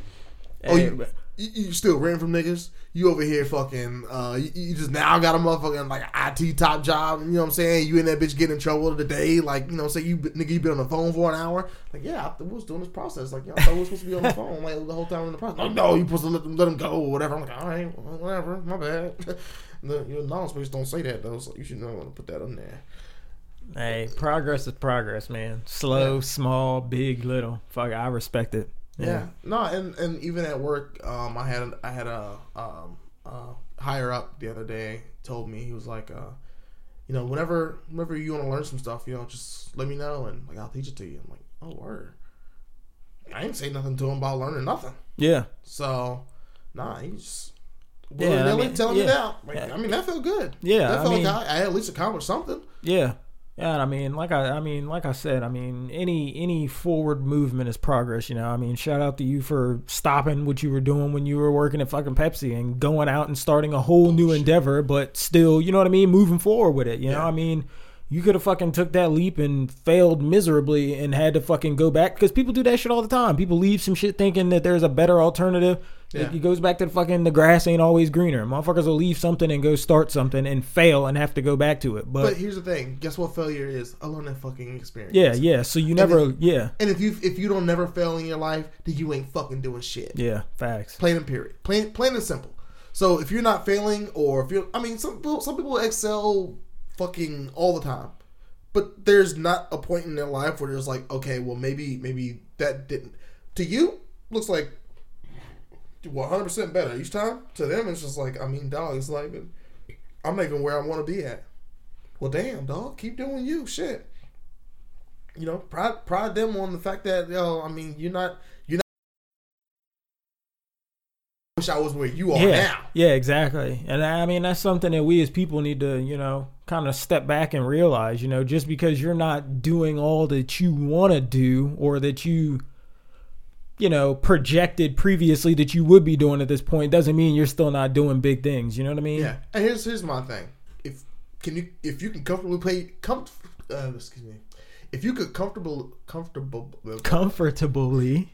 Oh, you, but- you, you still renting from niggas? You over here fucking, uh, you, you just now got a motherfucking like IT top job. You know what I'm saying? You in that bitch getting in trouble today? Like, you know, say you nigga, you been on the phone for an hour. Like, yeah, I was doing this process. Like, yeah, I thought we were supposed to be on the phone like the whole time in the process. Like, no, you supposed to let them let them go or whatever. I'm like, all right, whatever, my bad. the, your non-space don't say that though, so you should know to put that in there. Hey, progress is progress, man. Slow, Yeah. small, big, little. Fuck, I respect it. Yeah. No, and and even at work, um, I had I had a um uh higher up the other day told me he was like uh, you know, whenever whenever you want to learn some stuff, you know, just let me know and like I'll teach it to you. I'm like, oh word. I ain't say nothing to him about learning nothing. Yeah. So, nah, he's Yeah, I mean, telling me yeah. that. Like, Yeah. I mean, that felt good. Yeah, that I felt mean- like I, I at least accomplished something. Yeah. Yeah, I mean, like I, I mean, like I said, I mean, any any forward movement is progress. You know, I mean, shout out to you for stopping what you were doing when you were working at fucking Pepsi and going out and starting a whole new endeavor, but still, you know what I mean, moving forward with it. You know, Yeah. I mean, you could have fucking took that leap and failed miserably and had to fucking go back because people do that shit all the time. People leave some shit thinking that there's a better alternative. Yeah. It, goes back to the fucking the grass ain't always greener. Motherfuckers will leave something and go start something and fail and have to go back to it. But here's the thing: guess what? Failure is a learning fucking experience. Yeah, yeah. So you never, yeah, And if you if you don't never fail in your life, then you ain't fucking doing shit. yeah. Facts. Plain and period. Plain plain and simple. So if you're not failing, or if you're, I mean, some some people excel fucking all the time, but there's not a point in their life where there's like, okay, well maybe maybe that didn't to you looks like 100 percent better each time. To them, it's just like, I mean, dog, it's like I'm not even where I want to be at. Well, damn, dog, keep doing you, shit. You know, pride pride them on the fact that yo, I mean, you're not you're not. Wish I was where you are Yeah, now. yeah, exactly. And I mean, that's something that we as people need to, you know, kind of step back and realize. You know, just because you're not doing all that you want to do or that you, you know, projected previously that you would be doing at this point doesn't mean you're still not doing big things. You know what I mean? Yeah, and here's here's my thing. If can you if you can comfortably play com uh, excuse me, if you could comfortable comfortable you Comfortably.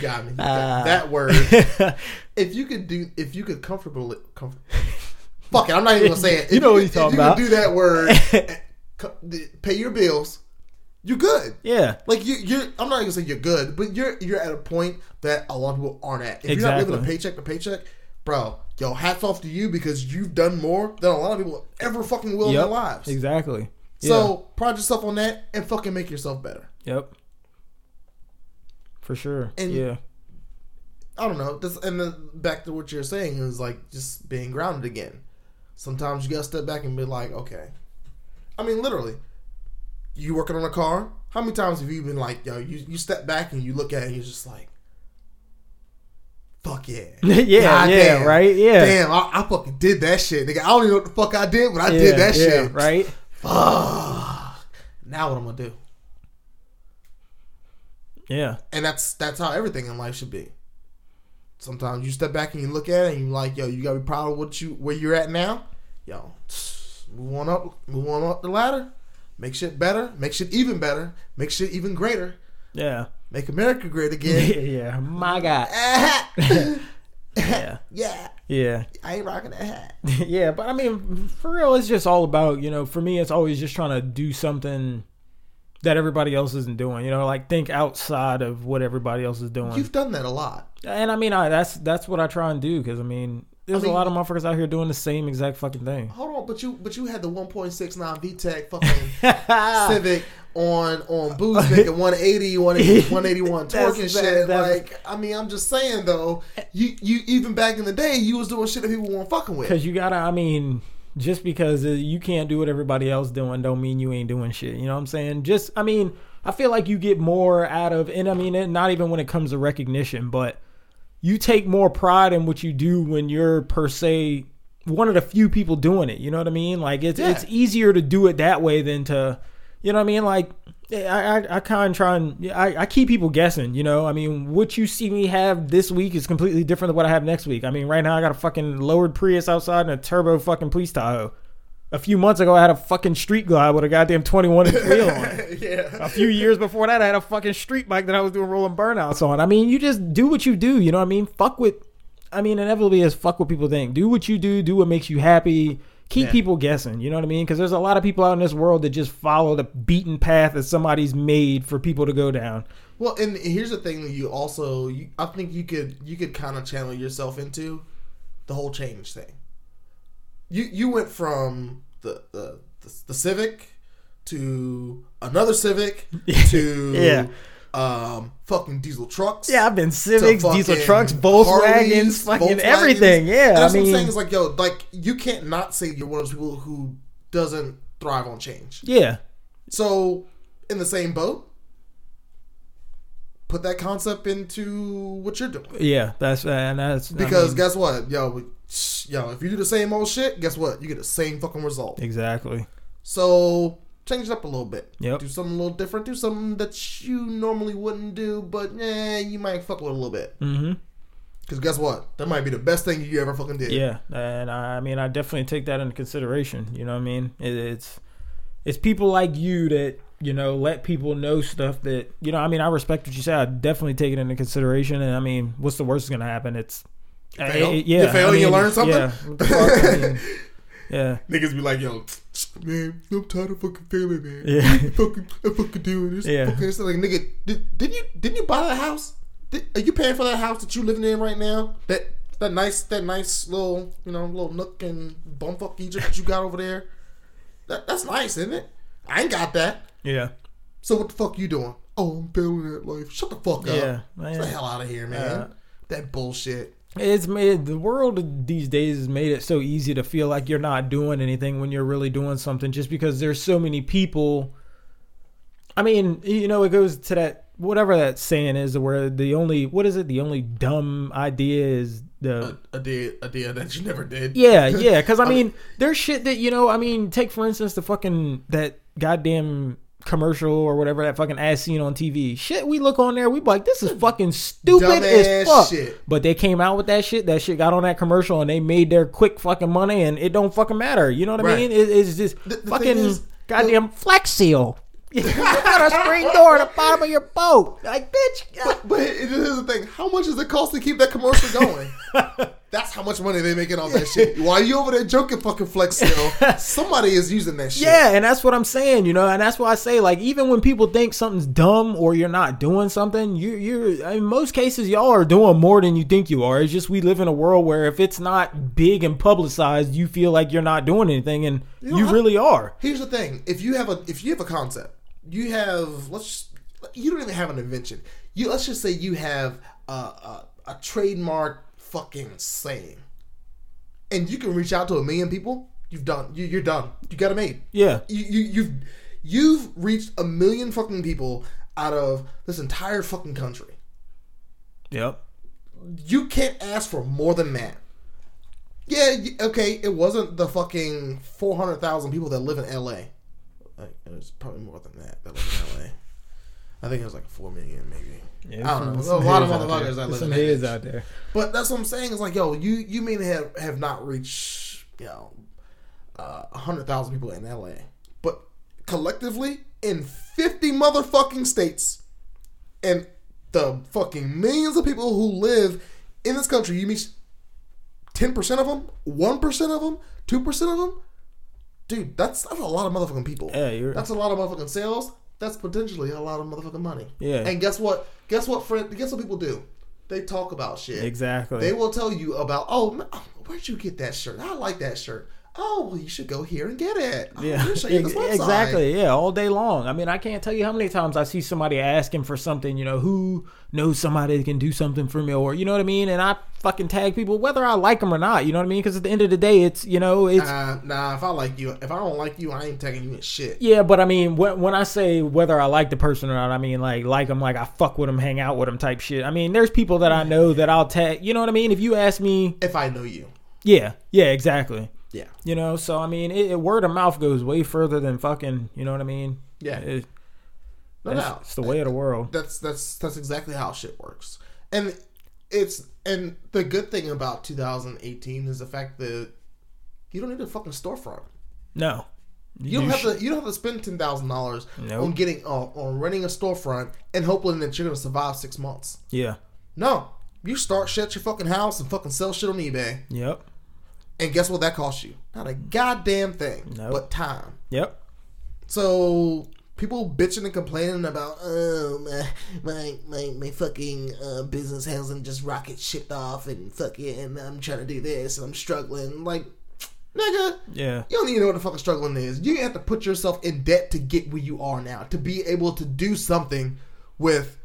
got me You got Uh. that word. If you could do if you could comfortably comf- fuck it, I'm not even gonna say it. You know what he's talking if you about. Do that word. the- pay your bills. You're good. yeah. Like you, you're. I'm not gonna say you're good, but you're you're at a point that a lot of people aren't at. If you're not living a paycheck to paycheck, bro, yo, hats off to you because you've done more than a lot of people ever fucking will in their lives. Exactly. So pride yourself on that and fucking make yourself better. Yep. For sure. And- yeah. I don't know. This and then back to what you're saying is like just being grounded again. Sometimes you gotta step back and be like, okay. I mean, literally, you working on a car. How many times have you been like, yo, you, you step back and you look at it and you're just like, fuck yeah. yeah, God yeah, damn. right? Yeah. Damn, I, I fucking did that shit, nigga. I don't even know what the fuck I did, but I yeah, did that yeah, shit. Right? Fuck. Now what I'm gonna do? Yeah. And that's that's how everything in life should be. Sometimes you step back and you look at it and you're like, yo, you gotta be proud of what you where you're at now. Yo, move on up, move on up the ladder, make shit better, make shit even better, make shit even greater, Yeah. make America great Yeah, again. yeah. My God. Yeah. yeah, Yeah. I ain't rocking that hat. yeah, but I mean, for real, it's just all about, you know, for me, it's always just trying to do something that everybody else isn't doing, you know, like think outside of what everybody else is doing. You've done that a lot. and I mean, I, that's that's what I try and do because I mean, there's I mean- a lot of motherfuckers out here doing the same exact fucking thing. Hold on, but you but you had the 1.69 VTEC fucking Civic on on Boozvik at 180, 180 181 torque and shit. that's- like, I mean, I'm just saying though, you you even back in the day, you was doing shit that people weren't fucking with. Because you gotta, I mean, just because you can't do what everybody else doing, don't mean you ain't doing shit. You know what I'm saying? Just, I mean, I feel like you get more out of, and I mean, it, not even when it comes to recognition, but you take more pride in what you do when you're per se one of the few people doing it. You know what I mean? Like it's Yeah. it's easier to do it that way than to, you know what I mean? Like I I, I kind of try and I, I keep people guessing. You know, I mean, what you see me have this week is completely different than what I have next week. I mean, right now I got a fucking lowered Prius outside and a turbo fucking police Tahoe. A few months ago, I had a fucking street glide with a goddamn 21 inch wheel on it. yeah. A few years before that, I had a fucking street bike that I was doing rolling burnouts on. I mean, you just do what you do. You know what I mean? Fuck with. I mean, inevitably, is fuck what people think. Do what you do. Do what makes you happy. Keep Yeah. people guessing. You know what I mean? Because there's a lot of people out in this world that just follow the beaten path that somebody's made for people to go down. Well, and here's the thing that you also, you, I think you could you could kind of channel yourself into the whole change thing. You you went from the the, the, the Civic to another Civic to Yeah. Um fucking diesel trucks. Yeah, I've been Civics, diesel trucks, Volkswagens, Harleys, fucking Volkswagens. everything. Yeah, And that's I what I'm saying. Is like, yo, like you can't not say you're one of those people who doesn't thrive on change. yeah, So, in the same boat, put that concept into what you're doing. yeah. That's and that's I Because mean, guess what, yo, yo, if you do the same old shit, guess what? You get the same fucking result. exactly. So change it up a little bit. Yep. Do something a little different. Do something that you normally wouldn't do, but eh, you might fuck with a little bit. Mm-hmm. Because guess what? That might be the best thing you ever fucking did. Yeah, and I, mean, I definitely take that into consideration. You know what I mean? It, it's it's people like you that you know let people know stuff that you know. I mean, I respect what you say. I definitely take it into consideration. And I mean, what's the worst that's gonna happen? It's fail. eh, yeah, You fail I and you learn something? Yeah, what the fuck? I mean, yeah, Niggas be like, yo, man, I'm tired of fucking failing, man. Yeah. I'm fucking, I'm fucking doing this. Yeah. Fucking, it's like, nigga, did, didn't you didn't you buy that house? Did, are you paying for that house that you living in right now? That that nice that nice little you know little nook and bumfuck Egypt that you got over there. That that's nice, isn't it? I ain't got that. yeah, So what the fuck you doing? Oh, I'm failing at life. Shut the fuck up. yeah. Get the hell out of here, man. Uh, that bullshit. It's made the world these days has made it so easy to feel like you're not doing anything when you're really doing something just because there's so many people. I mean, you know, it goes to that whatever that saying is where the only what is it? The only dumb idea is the idea a day a day that you never did. yeah, yeah. Because I I mean, there's shit that you know. I mean, take for instance the fucking that goddamn commercial or whatever that fucking ass scene on TV. Shit, we look on there, we be like, this is fucking stupid as fuck. shit. But they came out with that shit. That shit got on that commercial and they made their quick fucking money, and it don't fucking matter. You know what I mean? It, it's just The- the fucking is, goddamn Flex Seal. you got a screen door at the bottom of your boat, like bitch. But, but is the thing. How much does it cost to keep that commercial going? That's how much money they making off that shit. While you over there joking fucking flex still, somebody is using that shit. Yeah, and that's what I'm saying, you know, and that's why I say, like, even when people think something's dumb or you're not doing something, you, you're, in most cases, y'all are doing more than you think you are. It's just we live in a world where if it's not big and publicized, you feel like you're not doing anything, and know, you I- really are. Here's the thing: if you have a if you have a concept, you have let's you don't even have an invention. You let's just say you have a, a, a trademark fucking saying, and you can reach out to a million people. You've done. You, you're done. You got it made. Yeah, you, you you've you've reached a million fucking people out of this entire fucking country. yep, You can't ask for more than that. Yeah, okay, it wasn't the fucking four hundred thousand people that live in L.A. Like, it was probably more than that that live in L.A. I think it was like four million, maybe. Yeah, I don't know. a lot of motherfuckers that live some in heads out there. But that's what I'm saying. It's like, yo, you you may have have not reached you know uh, a hundred thousand people in LA, but collectively in fifty motherfucking states, and the fucking millions of people who live in this country, you meet ten percent of them, one percent of them, two percent of them. Dude, that's that's a lot of motherfucking people. Yeah, you're- that's a lot of motherfucking sales. That's potentially a lot of motherfucking money. Yeah. And guess what? Guess what, friend? Guess what people do? They talk about shit. Exactly. They will tell you about, oh, man, where'd you get that shirt? I like that shirt. Oh, well, you should go here and get it. Oh, Yeah, here's your- this ex- website. exactly. Yeah, all day long. I mean, I can't tell you how many times I see somebody asking for something. You know, who knows somebody that can do something for me, or you know what I mean? And I fucking tag people whether I like them or not. You know what I mean? Because at the end of the day, it's you know, it's Uh, nah, if I like you, if I don't like you, I ain't tagging you in shit. yeah. But I mean, when when I say whether I like the person or not, I mean like like them, like I fuck with them, hang out with them, type shit. I mean, there's people that I know that I'll tag. You know what I mean? If you ask me, If I know you, yeah, yeah, exactly. Yeah, You know, so I mean, it, it, word of mouth goes way further than fucking. You know what I mean? Yeah. It- no doubt. it's the way of the world. That's that's that's exactly how shit works. And it's and the good thing about 2018 is the fact that you don't need a fucking storefront. No, You don't have to. You don't have to spend ten thousand dollars on getting uh, on renting a storefront and hoping that you're gonna survive six months. Yeah. No, you start shit at your fucking house and fucking sell shit on eBay, Yep. And guess what that costs you? Not a goddamn thing, Nope. but time. Yep. So people bitching and complaining about oh my my my, my fucking uh, business hasn't just rocket shipped off and fuck fucking I'm trying to do this and I'm struggling like nigga Yeah. you don't even know what the fucking struggling is you have to put yourself in debt to get where you are now to be able to do something with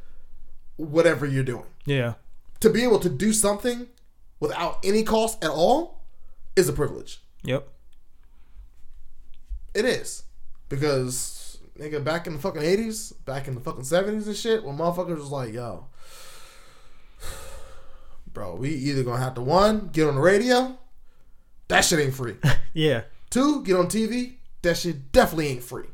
whatever you're doing Yeah. to be able to do something without any cost at all is a privilege Yep. It is. Because nigga back in the fucking eighties, back in the fucking seventies and shit, when motherfuckers was like, yo, bro, we either gonna have to one, get on the radio, that shit ain't free. Yeah. Two, get on TV, that shit definitely ain't free.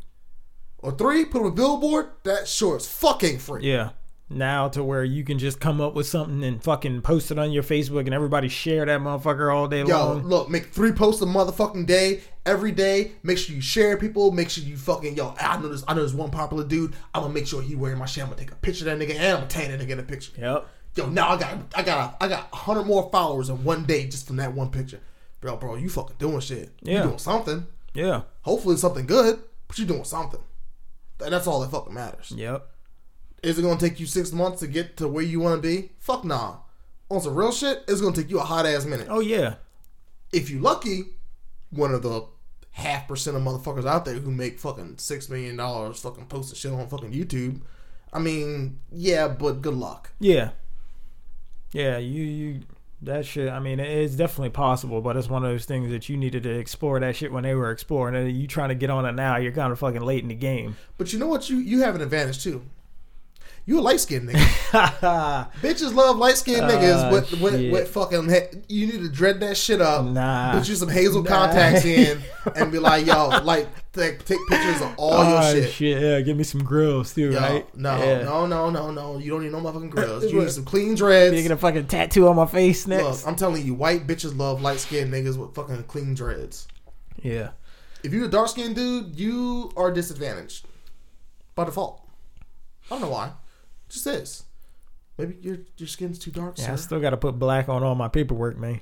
Or three, put on a billboard, that sure as fuck ain't free. Yeah. Now to where you can just come up with something and fucking post it on your Facebook and everybody share that motherfucker all day long. Yo, long. look, make three posts a motherfucking day, every day. Make sure you share people. Make sure you fucking yo. I know this. I know this one popular dude. I'm gonna make sure he wearing my shit. I'm gonna take a picture of that nigga and I'm gonna tag that nigga in a picture. Yep. Yo, now I got I got I got hundred more followers in one day just from that one picture. Bro, bro, you fucking doing shit. Yeah. You doing something. Yeah. Hopefully something good, but you doing something. And that's all that fucking matters. Yep. Is it gonna take you six months to get to where you wanna be? Fuck nah. On some real shit, it's gonna take you a hot ass minute. Oh yeah. If you're lucky, one of the half percent of motherfuckers out there who make fucking six million dollars fucking posting shit on fucking YouTube. I mean, yeah, but good luck. Yeah. Yeah. You you that shit. I mean, it's definitely possible, but it's one of those things that you needed to explore that shit when they were exploring and You trying to get on it now? You're kind of fucking late in the game. But you know what? You you have an advantage too. You a light skinned nigga. Bitches love light skinned niggas Ah, with, with with fucking. he- You need to dread that shit up. Nah. Put you some hazel Nah. contacts in and be like, yo, like take, take pictures of all your Oh, shit. Yeah, give me some grills too, Yo, right? No, Yeah. no, no, no, no. You don't need no motherfucking grills. You need some clean dreads. Making a fucking tattoo on my face next. Look, I'm telling you, white bitches love light skinned niggas with fucking clean dreads. yeah. If you're a dark skinned dude, you are disadvantaged by default. I don't know why. Just this. Maybe your your skin's too dark, Yeah, I still got to put black on all my paperwork, man.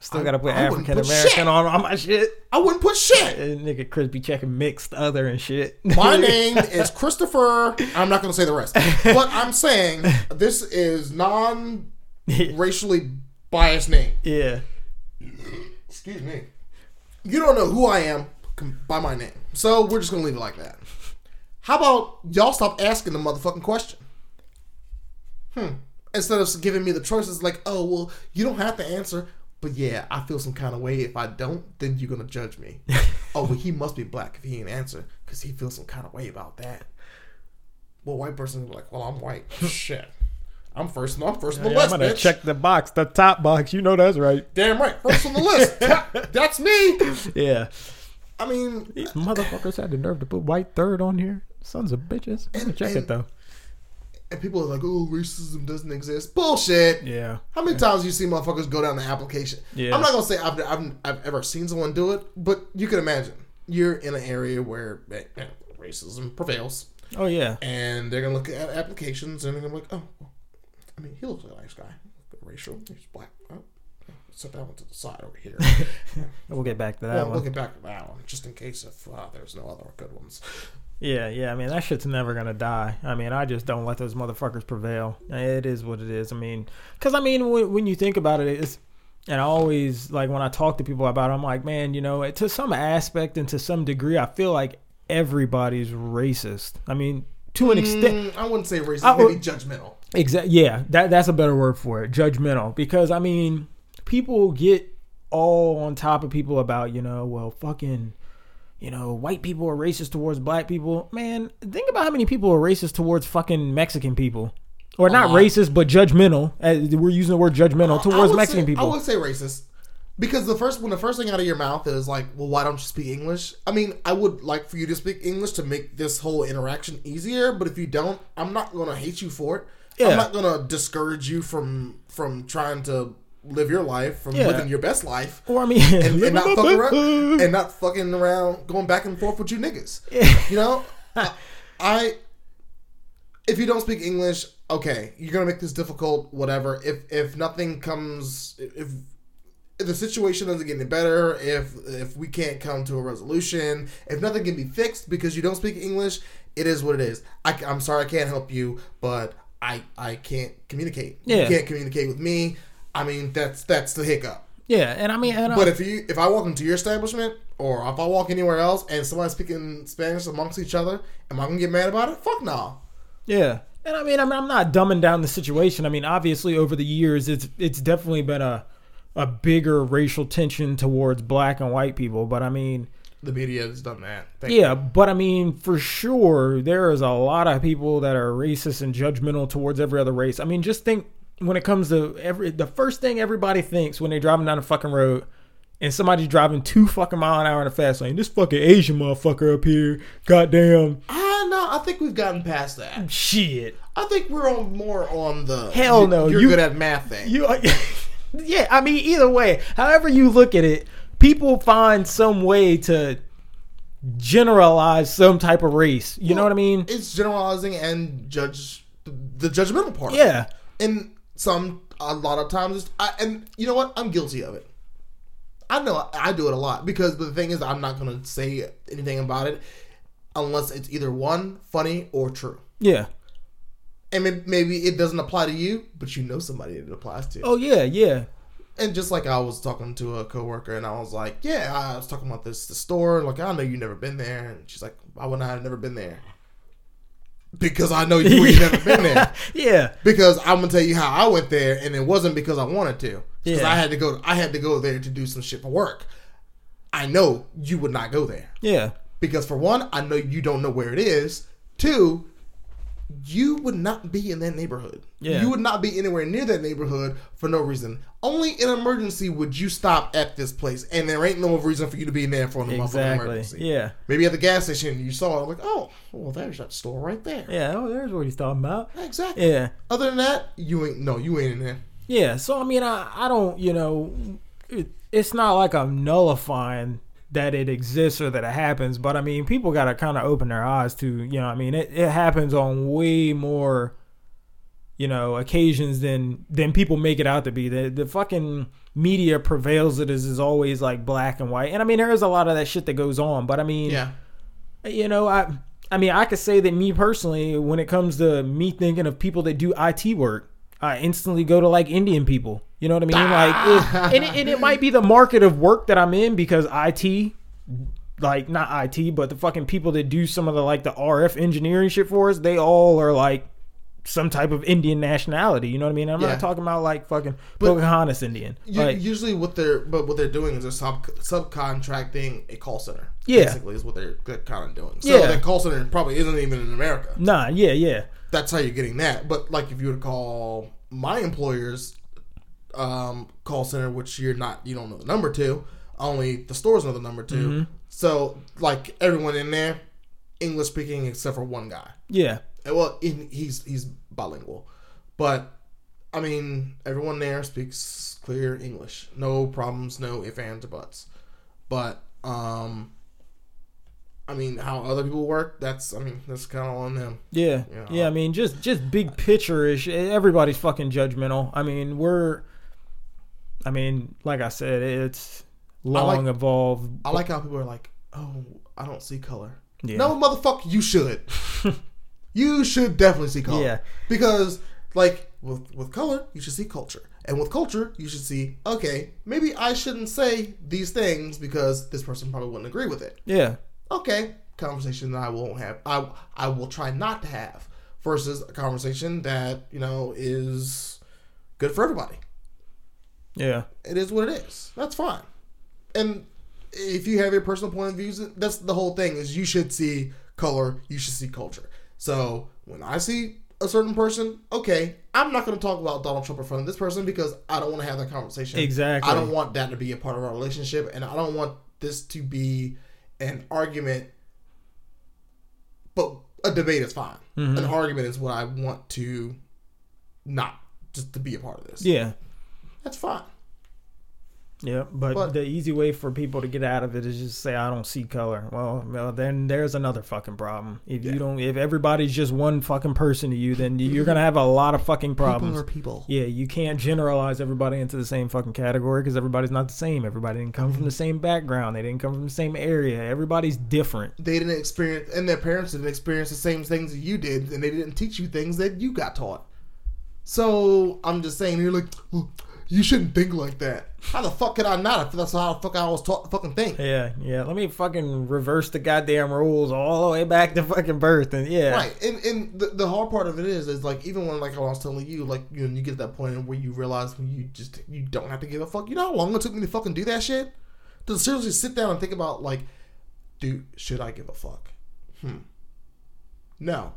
Still got to put African. American on all my shit. I wouldn't put shit. And nigga Chris be checking mixed other and shit. My name is Christopher. I'm not to say the rest, but I'm saying this is non-racially biased name. yeah. Excuse me. You don't know who I am by my name, so we're just to leave it like that. How about y'all stop asking the motherfucking question? Hmm. Instead of giving me the choices, like, oh well, you don't have to answer. But yeah, I feel some kind of way. If I don't, then you're gonna judge me. oh, well, he must be black if he ain't answer because he feels some kind of way about that. Well, white person like, well, I'm white. Shit, I'm first. I'm first on the Yeah, I'm gonna bitch. check the box, the top box. You know that's right. Damn right, first on the list. That's me. Yeah. I mean, These motherfuckers had the nerve to put white third on here. Sons of bitches. I'm gonna And- check and- it though. And people are like, "Oh, racism doesn't exist." Bullshit. Yeah. How many times you see motherfuckers go down the application? Yeah. I'm not gonna say I've, I've, I've ever seen someone do it, but you can imagine you're in an area where eh, eh, racism prevails, Oh yeah. and they're gonna look at applications and they're gonna be like, "Oh, I mean, he looks like a nice guy, but racial, he's black." Oh, set that one to the side over here. We'll get back to that well, one. get back to that one, just in case if uh, there's no other good ones. Yeah, yeah. I mean, that shit's never gonna die. I mean, I just don't let those motherfuckers prevail. It is what it is. I mean, because I mean, when, when you think about it, it's and I always like when I talk to people about it, I'm like, man, you know, to some aspect and to some degree, I feel like everybody's racist. I mean, to an extent, Mm, I wouldn't say racist, I- maybe judgmental. Exactly. Yeah, that that's a better word for it. Judgmental. Because I mean, people get all on top of people about you know, well, fucking, you know, white people are racist towards black people. Man, think about how many people are racist towards fucking Mexican people, or not racist, but judgmental. Uh, We're using the word judgmental towards Mexican say, people. I would say racist. Because the first when the first thing out of your mouth is like, well, why don't you speak English? I mean, I would like for you to speak English to make this whole interaction easier. But if you don't, I'm not gonna hate you for it. Yeah. I'm not gonna discourage you from from trying to live your life, from Yeah. living your best life, or I mean, and, and not fucking around, and not fucking around, going back and forth with you niggas. You know, I, I if you don't speak English, okay, you're gonna make this difficult. Whatever. If if nothing comes, if if the situation doesn't get any better, if if we can't come to a resolution, if nothing can be fixed because you don't speak English, it is what it is. I, am sorry, I can't help you, but I I can't communicate. Yeah. You can't communicate with me. I mean, that's that's the hiccup. yeah, and I mean, and I, But if you if I walk into your establishment or if I walk anywhere else and somebody's speaking Spanish amongst each other, am I gonna get mad about it? Fuck no. Yeah, and I mean, I mean, I'm not dumbing down the situation. I mean, obviously, over the years, it's it's definitely been a a bigger racial tension towards black and white people. But I mean, The media has done that. Thank yeah, but I mean, for sure, there is a lot of people that are racist and judgmental towards every other race. I mean, just think when it comes to every the first thing everybody thinks when they're driving down the fucking road. And somebody's driving two fucking mile an hour in a fast lane. This fucking Asian motherfucker up here, goddamn Ah, no, I think we've gotten past that. shit. I think we're on more on the Hell no, You're you- good at math thing. You, yeah, I mean, either way, however you look at it, people find some way to generalize some type of race. You know what I mean? It's generalizing and judge the judgmental part. Yeah, and some a lot of times, it's, I, and you know what? I'm guilty of it. I know I do it a lot because the thing is, I'm not gonna say anything about it unless it's either one funny or true. yeah. And may- maybe it doesn't apply to you, but you know somebody it applies to. Oh yeah, yeah, And just like I was talking to a coworker, and I was like, "Yeah, I was talking about this the store. Like, I know you've never been there." And she's like, "Why wouldn't I have never been there?" Because I know you ain't never been there. yeah, Because I'm gonna tell you how I went there, and it wasn't because I wanted to. Because Yeah. I had to go. I had to go there to do some shit for work. I know you would not go there yeah, because for one, I know you don't know where it is. Two, you would not be in that neighborhood. Yeah. You would not be anywhere near that neighborhood for no reason. Only in emergency would you stop at this place, and there ain't no reason for you to be in there for motherfucking exactly. emergency. Yeah, Maybe at the gas station you saw it, like, oh, well, there's that store right there. yeah. Oh, there's what he's talking about. Exactly. Yeah, Other than that, you ain't. No, you ain't in there. yeah. So I mean, I, I don't, you know, it, it's not like I'm nullifying that it exists or that it happens, but I mean, people got to kind of open their eyes to, you know, I mean, it, it happens on way more, you know, occasions than than people make it out to be. The the fucking media prevails it as is always like black and white, and I mean, there is a lot of that shit that goes on, but I mean, Yeah. you know, I I mean, I could say that me personally, when it comes to me thinking of people that do IT work, I instantly go to like Indian people. You know what I mean? Like, it, and, it, and it might be the market of work that I'm in because IT, like not IT, but the fucking people that do some of the like the RF engineering shit for us, they all are like some type of Indian nationality. You know what I mean? I'm Yeah. not talking about like fucking But- Pocahontas Indian. Like, usually, what they're but what they're doing is they're sub subcontracting a call center. Yeah. basically is what they're, they're kind of doing. So Yeah. that call center probably isn't even in America. nah, yeah, yeah, That's how you're getting that. But like if you were to call my employer's um, call center, which you're not, you don't know the number to, only the stores know the number to. Mm-hmm. So like everyone in there, English speaking except for one guy. yeah. well, in, he's he's bilingual, but I mean, everyone there speaks clear English. No problems, no ifs, ands, or buts. But um, I mean, how other people work, that's I mean, that's kind of on them. Yeah, Yeah. yeah. I mean, just just big picture ish. Everybody's fucking judgmental. I mean, we're. I mean, like I said, it's long like- evolved. I like how people are like, "Oh, I don't see color." Yeah. No, motherfucker, you should. you should definitely see color. Yeah. Because like with with color, you should see culture. And with culture, you should see, okay, maybe I shouldn't say these things because this person probably wouldn't agree with it. Yeah, Okay, conversation that I won't have. I I will try not to have versus a conversation that, you know, is good for everybody. Yeah, It is what it is. That's fine. And if you have your personal point of views, that's the whole thing. Is you should see color, you should see culture. So when I see a certain person, okay, I'm not going to talk about Donald Trump in front of this person because I don't want to have that conversation. Exactly. I don't want that to be a part of our relationship, and I don't want this to be an argument. But a debate is fine. Mm-hmm. An argument is what I want to not just to be a part of this. yeah, That's fine. yeah. But, But- the easy way for people to get out of it is just say, "I don't see color." Well, well, then there's another fucking problem. If you don't, if everybody's just one fucking person to you, then you're gonna have a lot of fucking problems. People are people. Yeah, you can't generalize everybody into the same fucking category because everybody's not the same. Everybody didn't come from the same background. They didn't come from the same area. Everybody's different. they didn't experience and their parents didn't experience the same things that you did and they didn't teach you things that you got taught so i'm just saying you're like well, you shouldn't think like that. How the fuck could i not? If that's how the fuck i was taught to fucking think. Yeah, yeah. Let me fucking reverse the goddamn rules all the way back to fucking birth. And yeah, right and, and the, the hard part of it is is like even when like I was telling you like you know you get to that point where you realize when you just you don't have to give a fuck. You know how long it took me to fucking do that shit? To seriously sit down and think about like dude should i give a fuck? Hmm. No.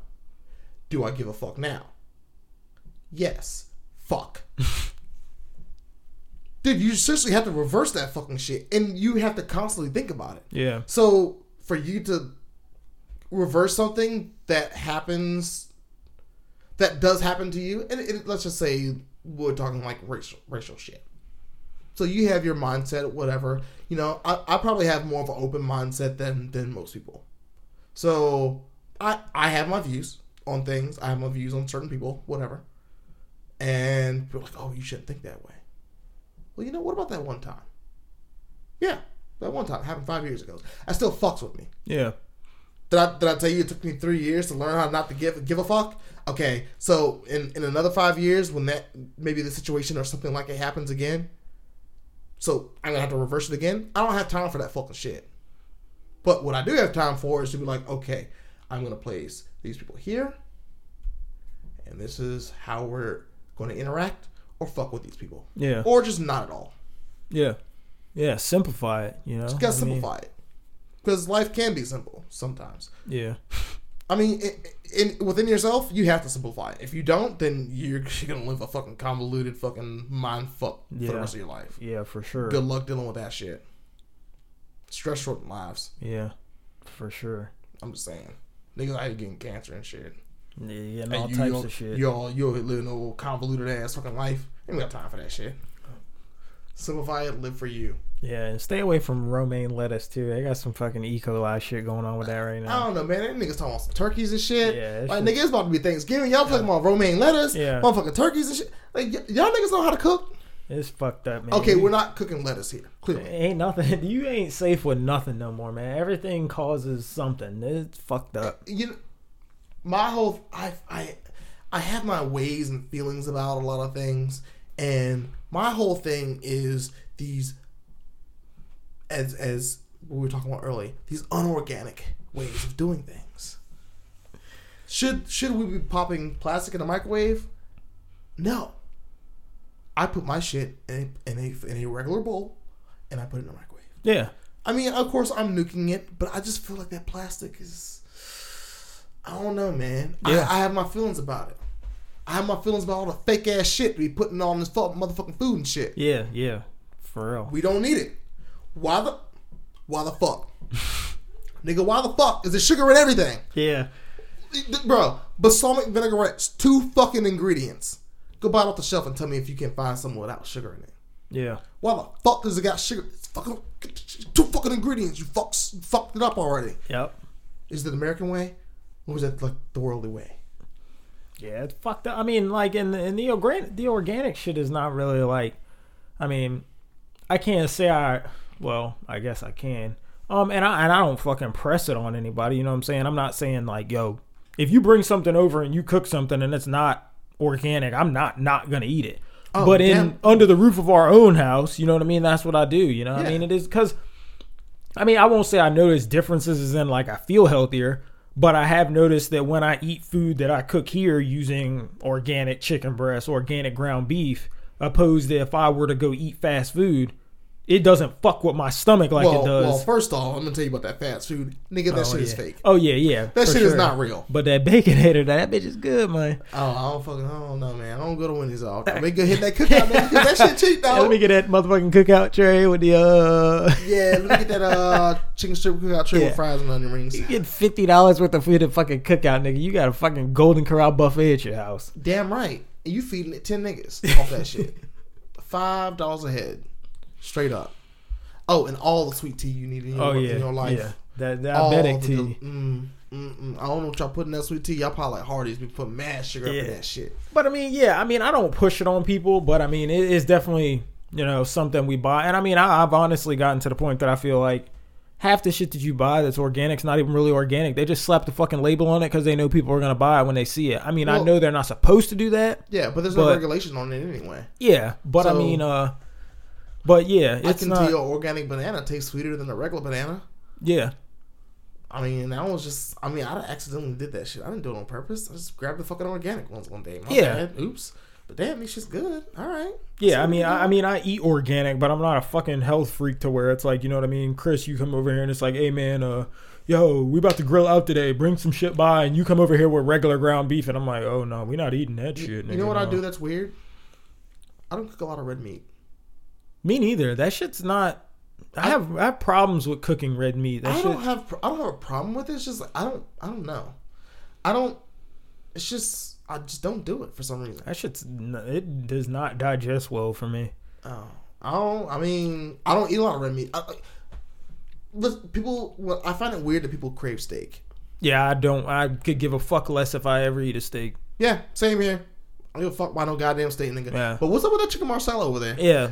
Do i give a fuck now? Yes. Fuck dude you seriously have to reverse that fucking shit and you have to constantly think about it yeah, so for you to reverse something that happens, that does happen to you, and it, let's just say we're talking like racial racial shit. So you have your mindset, whatever. You know, I, I probably have more of an open mindset than than most people. So I I have my views on things. I have my views on certain people, whatever. And people are like, oh, you shouldn't think that way. Well, you know, what about that one time? Yeah, that one time happened five years ago. That still fucks with me. yeah, Did I, did I tell you it took me three years to learn how not to give give a fuck? Okay, so in, in another five years, when that maybe the situation or something like it happens again, so I'm gonna have to reverse it again. I don't have time for that fucking shit. But what I do have time for is to be like, okay, I'm gonna place these people here, and this is how we're going to interact or fuck with these people, yeah, or just not at all. yeah, yeah. Simplify it. You know, Just gotta I mean, simplify it because life can be simple sometimes. Yeah, I mean, in, in within yourself, you have to simplify it. If you don't, then you're, you're gonna live a fucking convoluted fucking mind fuck for the rest of your life. yeah, for sure. Good luck dealing with that shit. Stress shorten lives. Yeah, for sure. I'm just saying. Niggas out here getting cancer and shit. Yeah, yeah, and And all you, types you, of shit. You all you living a little convoluted ass fucking life. Ain't got time for that shit. Simplify it. Live for you. Yeah, and stay away from romaine lettuce too. They got some fucking E. coli shit going on with that right now. I don't know, man. That niggas talking about some turkeys and shit. Yeah, like shit- nigga, it's about to be Thanksgiving. Y'all talking about romaine lettuce, Yeah. motherfucking turkeys and shit. Like y- y'all niggas know how to cook. It's fucked up, man. Okay, You- we're not cooking lettuce here. Clearly, Ain't nothing. You ain't safe with nothing no more, man. Everything causes something. It's fucked up. you know, my whole I I I have my ways and feelings about a lot of things, and my whole thing is these as as we were talking about early these unorganic ways of doing things. Should should we be popping plastic in a microwave? No. I put my shit in a, in a in a regular bowl, and I put it in the microwave. Yeah, I mean, of course, I'm nuking it, but I just feel like that plastic is. I don't know, man. Yeah. I, I have my feelings about it. I have my feelings about all the fake ass shit we putting on this fuck motherfucking food and shit. yeah, yeah. For real. We don't need it. Why the? Why the fuck? Nigga, why the fuck is there sugar in everything? Yeah, bro, balsamic vinaigrette's two fucking ingredients. Go buy it off the shelf and tell me if you can find some without sugar in it. Yeah. Why the fuck does it got sugar? It's fucking two fucking ingredients. You fucks fucked it up already. Yep. Is it the American way, or is it like the worldly way? Yeah, it's fucked up. I mean, like in the, in the organic, the organic shit is not really like. I mean, I can't say I. Well, I guess I can. Um, and I and I don't fucking press it on anybody. You know what I'm saying? I'm not saying like, yo, if you bring something over and you cook something and it's not organic, I'm not not gonna eat it. Oh, but in damn. under the roof of our own house, you know what I mean? That's what I do. You know what I mean? It is because. I mean, I won't say I notice differences as in like I feel healthier, but I have noticed that when I eat food that I cook here using organic chicken breast, organic ground beef, opposed to if I were to go eat fast food, it doesn't fuck with my stomach like well, it does. well, first off, I'm gonna tell you about that fast food, nigga. That oh, shit yeah. is fake. Oh yeah, yeah. That shit is not real. But that baconator, that bitch is good, man. Oh, I don't fucking, I don't know, man. I don't go to Wendy's all. I mean, go hit that cookout, man. That shit cheap, Yeah, let me get that motherfucking cookout tray with the uh. Yeah, let me get that uh chicken strip cookout tray Yeah. with fries and onion rings. You get fifty dollars worth of food at fucking cookout, nigga. You got a fucking Golden Corral buffet at your house. Damn right. And you feeding it ten niggas off that shit. Five dollars a head, straight up. Oh, and all the sweet tea you need in your, Oh yeah, in your life. yeah. That diabetic the- tea. Mm, mm, mm. I don't know what y'all put in that sweet tea. Y'all probably like Hardee's. We put mad sugar up in that shit. But I mean, yeah, I mean, I don't push it on people, but I mean, it is definitely you know something we buy, and I mean, I, I've honestly gotten to the point that I feel like half the shit that you buy that's organic's not even really organic. They just slap the fucking label on it because they know people are gonna buy it when they see it. I mean, I know they're not supposed to do that. Yeah, but there's no But- regulation on it anyway. Yeah, but I mean, uh, but yeah, I it's can not. tell you, an organic banana tastes sweeter than a regular banana. yeah, I mean, that was just. I mean, I accidentally did that shit. I didn't do it on purpose. I just grabbed the fucking organic ones one day. My Yeah. bad. Oops. But damn, these shit's good. All right. yeah. I mean. I, I mean, I eat organic, but I'm not a fucking health freak to where it's like, you know what I mean? Chris, you come over here and it's like, hey man, uh, yo, we about to grill out today. Bring some shit by, and you come over here with regular ground beef, and I'm like, oh no, we're not eating that You, shit. you nigga, know what I do that's weird? I don't cook a lot of red meat. Me neither. That shit's not. I I- have I have problems with cooking red meat. That I shit. don't have I don't have a problem with it. It's just like I don't I don't know. I don't. It's just I just don't do it for some reason. that shit's. It does not digest well for me. Oh, I don't. I mean, I don't eat a lot of red meat. I, people, well, I find it weird that people crave steak. Yeah, I don't. I could give a fuck less if I ever eat a steak. Yeah, same here. I don't give a fuck by no goddamn state nigga. Yeah. But what's up with that chicken marsala over there? Yeah,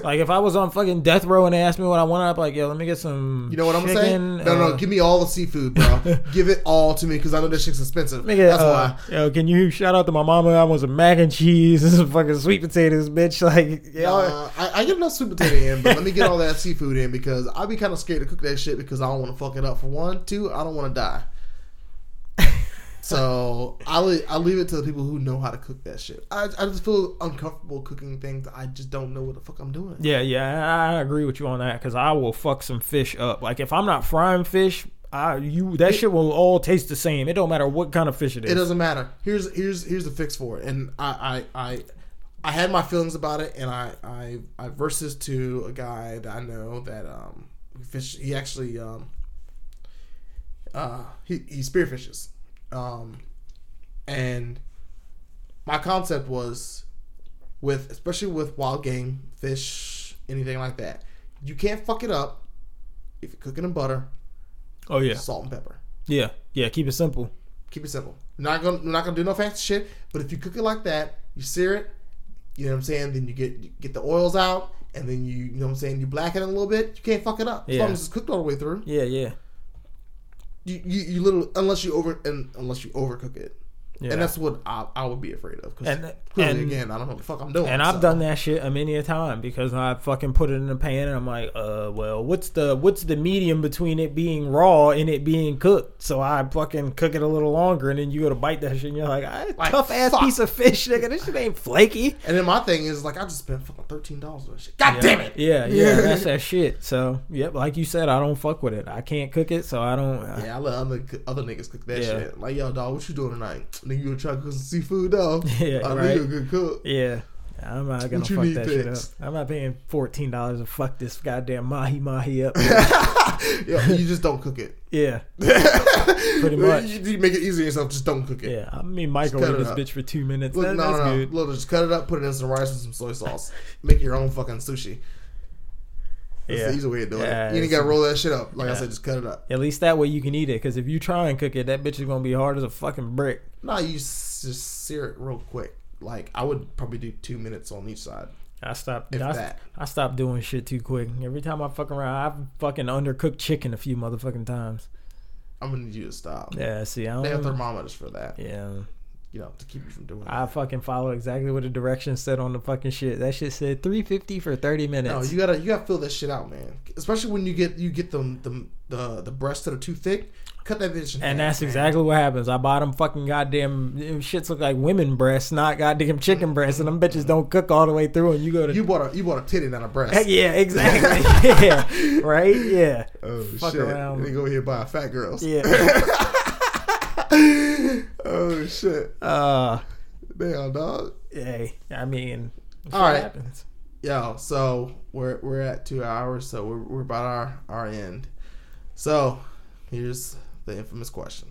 like if I was on fucking death row and they asked me what I wanted, I'd be like, yo, let me get some. You know what I'm chicken, saying? No, no, uh, give me all the seafood, bro. give it all to me because I know this shit's expensive. Get, That's uh, why. Yo, can you shout out to my mama? I want some mac and cheese and some fucking sweet potatoes, bitch. Like, yeah, Uh, I, I get enough sweet potato in, but let me get all that seafood in because I'd be kind of scared to cook that shit because I don't want to fuck it up. For one, two, I don't want to die. So I leave, I leave it to the people who know how to cook that shit. I, I just feel uncomfortable cooking things I just don't know what the fuck I'm doing. yeah, yeah. I I agree with you on that because I will fuck some fish up. Like if I'm not frying fish, I you that It- shit will all taste the same. It don't matter what kind of fish it is. It doesn't matter. Here's here's here's the fix for it. And I I I, I had my feelings about it, and I I I versed this to a guy that I know that um fish. He actually um uh he he spearfishes, um, and my concept was with especially with wild game fish anything like that. You can't fuck it up if you're cooking in butter, Oh yeah, salt and pepper. yeah, yeah. Keep it simple. Keep it simple. We're not gonna we're not gonna do no fancy shit. But if you cook it like that, you sear it. You know what I'm saying? Then you get you get the oils out, and then you you know what I'm saying. You blacken it a little bit. You can't fuck it up as long as it's cooked all the way through. Yeah, yeah, You you, you little unless you over and unless you overcook it, yeah. and that's what I, I would be afraid of. Because And- clearly, and- again, I don't know what the fuck I'm doing. And I've so. done that shit a many a time because I fucking put it in a pan and I'm like, uh, well, what's the what's the medium between it being raw and it being cooked? So I fucking cook it a little longer, and then you go to bite that shit, and you're like, I, Like, tough ass piece of fish, nigga. This shit ain't flaky. And then my thing is like I just spent fucking thirteen dollars on that shit. God damn it! Yeah, yeah, that's that shit. So, yep, like you said, I don't fuck with it. I can't cook it, so I don't. Yeah, I let other other niggas cook that Yeah. shit. Like, yo, dog, what you doing tonight? Nigga, you gonna try to cook some seafood, though? Yeah, I right. you a good cook. yeah. I'm not gonna What fuck that shit up. I'm not paying fourteen dollars to fuck this goddamn mahi mahi up. yeah, you just don't cook it. yeah, Pretty much. You, you make it easy on yourself. Just don't cook it. yeah. I mean, microwave this up. bitch for two minutes. Look, That- no, that's no, good. Look, just cut it up, put it in some rice and some soy sauce. Make your own fucking sushi. That's Yeah. the easy way doing Yeah, it. You ain't gotta roll that shit up. Like I said, just cut it up. At least that way you can eat it. Because if you try and cook it, that bitch is gonna be hard as a fucking brick. No, you s- just sear it real quick. Like I would probably do two minutes on each side. I stopped. If I, that. I stopped doing shit too quick. Every time I fuck around, I've fucking undercooked chicken a few motherfucking times. I'm gonna need you to stop. Yeah, see, I don't, They have thermometers for that. Yeah, You know, to keep you from doing I fucking follow exactly what the directions said on the fucking shit. That shit said 350 for 30 minutes. No, you gotta you gotta fill that shit out, man. Especially when you get you get them the the the breasts that are too thick. Cut that bitch. And that's man. exactly what happens. I bought them fucking goddamn them shits look like women breasts, not goddamn chicken breasts, and them bitches don't cook all the way through. And you go to You bought a you bought a titty, not a breast. yeah, exactly, yeah, right, yeah, Oh Fuck shit! around. They go here buy a fat girls. yeah. oh shit! Uh, Damn dog. hey, I mean, All right. happens. Yo, so we're we're at two hours, so we're we're about our our end. So here's the infamous question: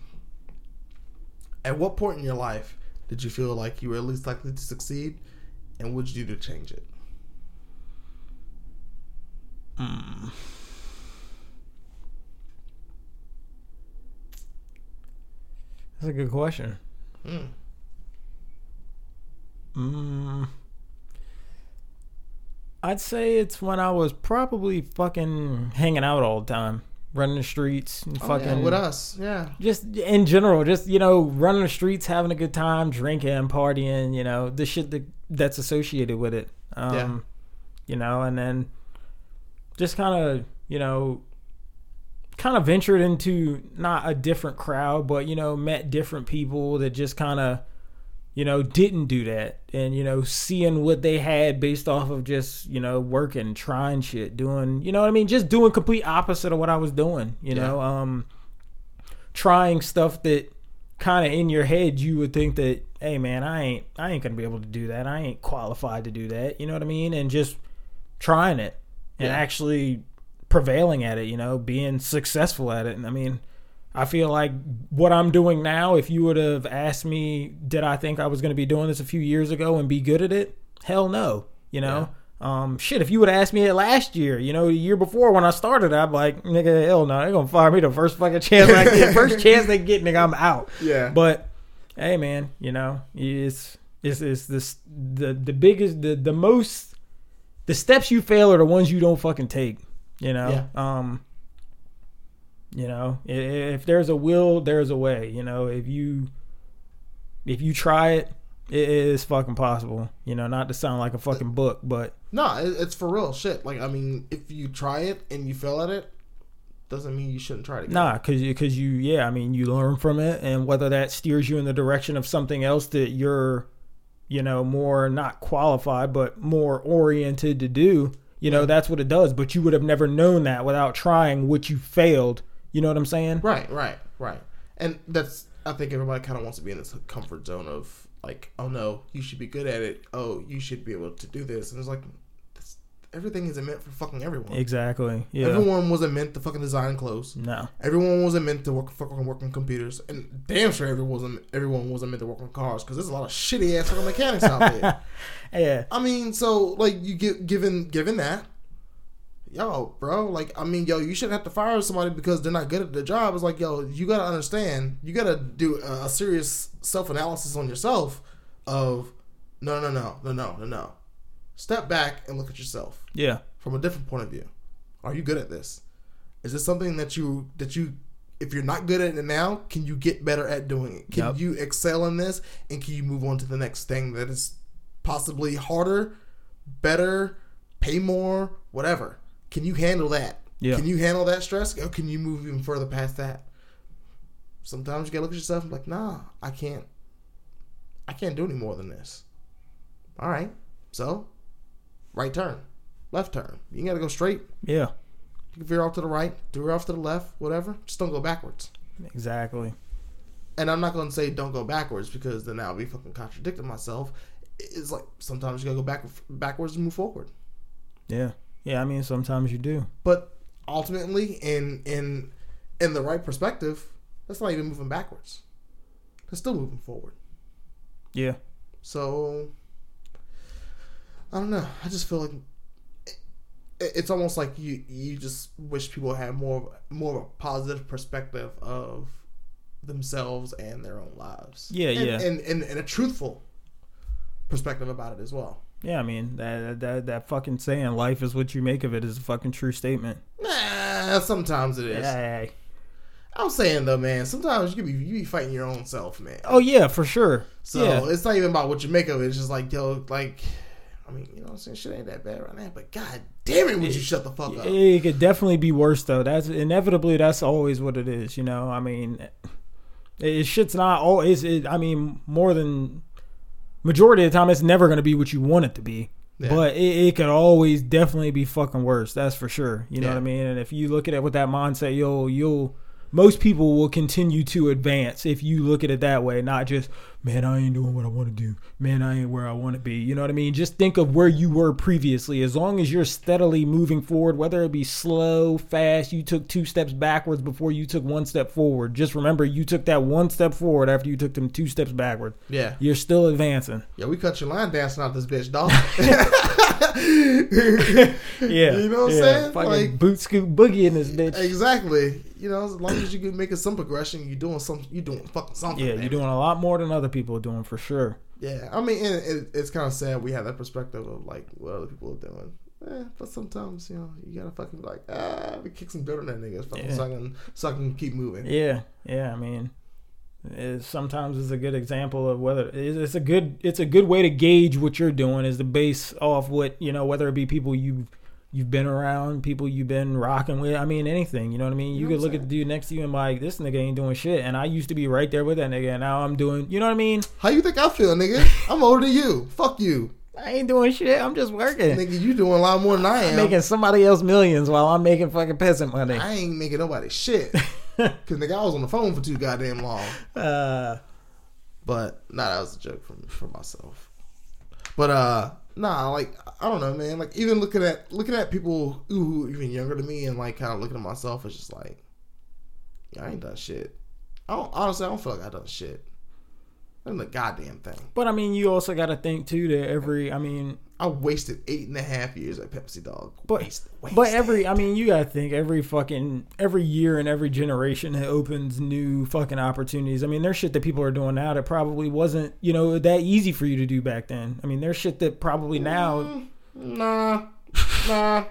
At what point in your life did you feel like you were at least likely to succeed, and what did you do to change it? Mm. That's a good question. Hmm. Mm, I'd say it's when I was probably fucking hanging out all the time, running the streets, and Oh, fucking yeah, with us, yeah. just in general, just you know, running the streets, having a good time, drinking, partying, you know, the shit that that's associated with it. Um, Yeah. You know, and then just kind of, you know, kind of ventured into not a different crowd, but you know, met different people that just kind of, you know, didn't do that, and you know, seeing what they had based off of just you know working, trying shit, doing, you know what I mean, just doing complete opposite of what I was doing. You know, um, trying stuff that kind of in your head you would think that, hey man, I ain't, I ain't gonna be able to do that. I ain't qualified to do that. You know what I mean? And just trying it and Yeah. actually prevailing at it, you know, being successful at it. And I mean, I feel like what I'm doing now, if you would have asked me, did I think I was going to be doing this a few years ago and be good at it? Hell no. You know? Um, shit, if you would have asked me it last year, you know, the year before when I started, I'm like, nigga, hell no, they're going to fire me the first fucking chance I get. first chance they get, nigga, I'm out. Yeah. But hey, man, you know, it's it's it's this the the biggest the the most the steps you fail are the ones you don't fucking take. You know, um, you know, if there's a will, there's a way. You know, if you if you try it, it is fucking possible. You know, not to sound like a fucking book, but No, it's for real shit. Like I mean, if you try it and you fail at it, doesn't mean you shouldn't try it again. Nah, cause, you- cause you, yeah, I mean, you learn from it, and whether that steers you in the direction of something else that you're, you know, more not qualified, but more oriented to do, you know, that's what it does. But you would have never known that without trying which you failed. You know what I'm saying? Right, right, right. And that's I think everybody kind of wants to be in this comfort zone of like, oh no, you should be good at it. Oh, you should be able to do this. And it's like, everything isn't meant for fucking everyone. Exactly. Yeah. Everyone wasn't meant to fucking design clothes. no. Everyone wasn't meant to work fucking work on computers, and damn sure everyone wasn't everyone wasn't meant to work on cars because there's a lot of shitty ass fucking mechanics out there. Yeah. I mean, so like you get given given that, yo, bro, like I mean, yo, you shouldn't have to fire somebody because they're not good at the job. It's like, yo, you gotta understand, you gotta do a, a serious self analysis on yourself. Of no, no, no, no, no, no, no. Step back and look at yourself Yeah. from a different point of view. Are you good at this? Is this something that you that you if you're not good at it now, can you get better at doing it? Can Yep. you excel in this and can you move on to the next thing that is possibly harder, better, pay more, whatever? Can you handle that? Yeah. Can you handle that stress? Or can you move even further past that? Sometimes you gotta look at yourself and be like, nah, I can't I can't do any more than this. All right. So, right turn, left turn. You gotta go straight. Yeah. You can veer off to the right, veer off to the left, whatever. Just don't go backwards. Exactly. And I'm not gonna say don't go backwards because then I'll be fucking contradicting myself. it's like sometimes you gotta go back backwards and move forward. Yeah. Yeah, I mean sometimes you do. But ultimately, in in in the right perspective, that's not even moving backwards. That's still moving forward. Yeah. So I don't know. I just feel like it, it's almost like you you just wish people had more more of a positive perspective of themselves and their own lives. Yeah, and, yeah. and, and and a truthful perspective about it as well. Yeah, I mean that that that fucking saying "life is what you make of it" is a fucking true statement. Nah, sometimes it is. Hey. I'm saying though, man. Sometimes you be you be fighting your own self, man. Oh yeah, for sure. So yeah. it's not even about what you make of it. It's just like yo, like I mean, you know, what I'm saying shit ain't that bad right now. But god damn it, would you shut the fuck up? It could definitely be worse though. That's inevitably that's always what it is. You know, I mean, it, it shit's not always. It, I mean, more than majority of the time, it's never going to be what you want it to be. Yeah. But it, it could always definitely be fucking worse. That's for sure. You know Yeah. what I mean? And if you look at it with that mindset, you'll you'll most people will continue to advance if you look at it that way, not just man, I ain't doing what I want to do. Man, I ain't where I want to be. You know what I mean? Just think of where you were previously. As long as you're steadily moving forward, whether it be slow, fast, you took two steps backwards before you took one step forward. Just remember you took that one step forward after you took them two steps backward. Yeah, You're still advancing. yeah. We cut your line dancing out this bitch, dog. Yeah. You know what I'm saying? Fucking Like- boot scoot boogie in this bitch. exactly. You know, as long as you can making some progression, you're doing some. You're doing fucking something. Yeah, you're doing a lot more than other people are doing for sure. Yeah, I mean, and it, it's kind of sad we have that perspective of like what other people are doing. Eh, but sometimes you know you gotta fucking be like ah, we kick some dirt on that nigga, fucking Yeah. so I can so I can keep moving. Yeah, yeah. I mean, sometimes it's a good example of whether it's it's a good it's a good way to gauge what you're doing is to base off what you know whether it be people you've you've been around, people you've been rocking with. I mean, anything. You know what I mean? You, You know could look at the dude next to you and be like, this nigga ain't doing shit. And I used to be right there with that nigga, and now I'm doing. You know what I mean? How you think I feel, nigga? I'm older than you. Fuck you, I ain't doing shit. I'm just working. nigga. You doing a lot more than I am. I'm making somebody else millions while I'm making fucking peasant money. I ain't making nobody shit. Cause nigga, I was on the phone for too goddamn long. Uh, But nah, that was a joke for for myself. But uh, nah, like I don't know, man. Like even looking at looking at people who even younger than me, and like kind of looking at myself, it's just like, yeah, I ain't done shit. I don't honestly, I don't feel like I done shit. I done the goddamn thing. but I mean, you also got to think too that every. I mean, I wasted eight and a half years at Pepsi Dog. But Waste- but wasted. every I mean you gotta think every fucking every year and every generation it opens new fucking opportunities. I mean there's shit that people are doing now that probably wasn't you know that easy for you to do back then. I mean there's shit that probably now. Mm, nah, nah.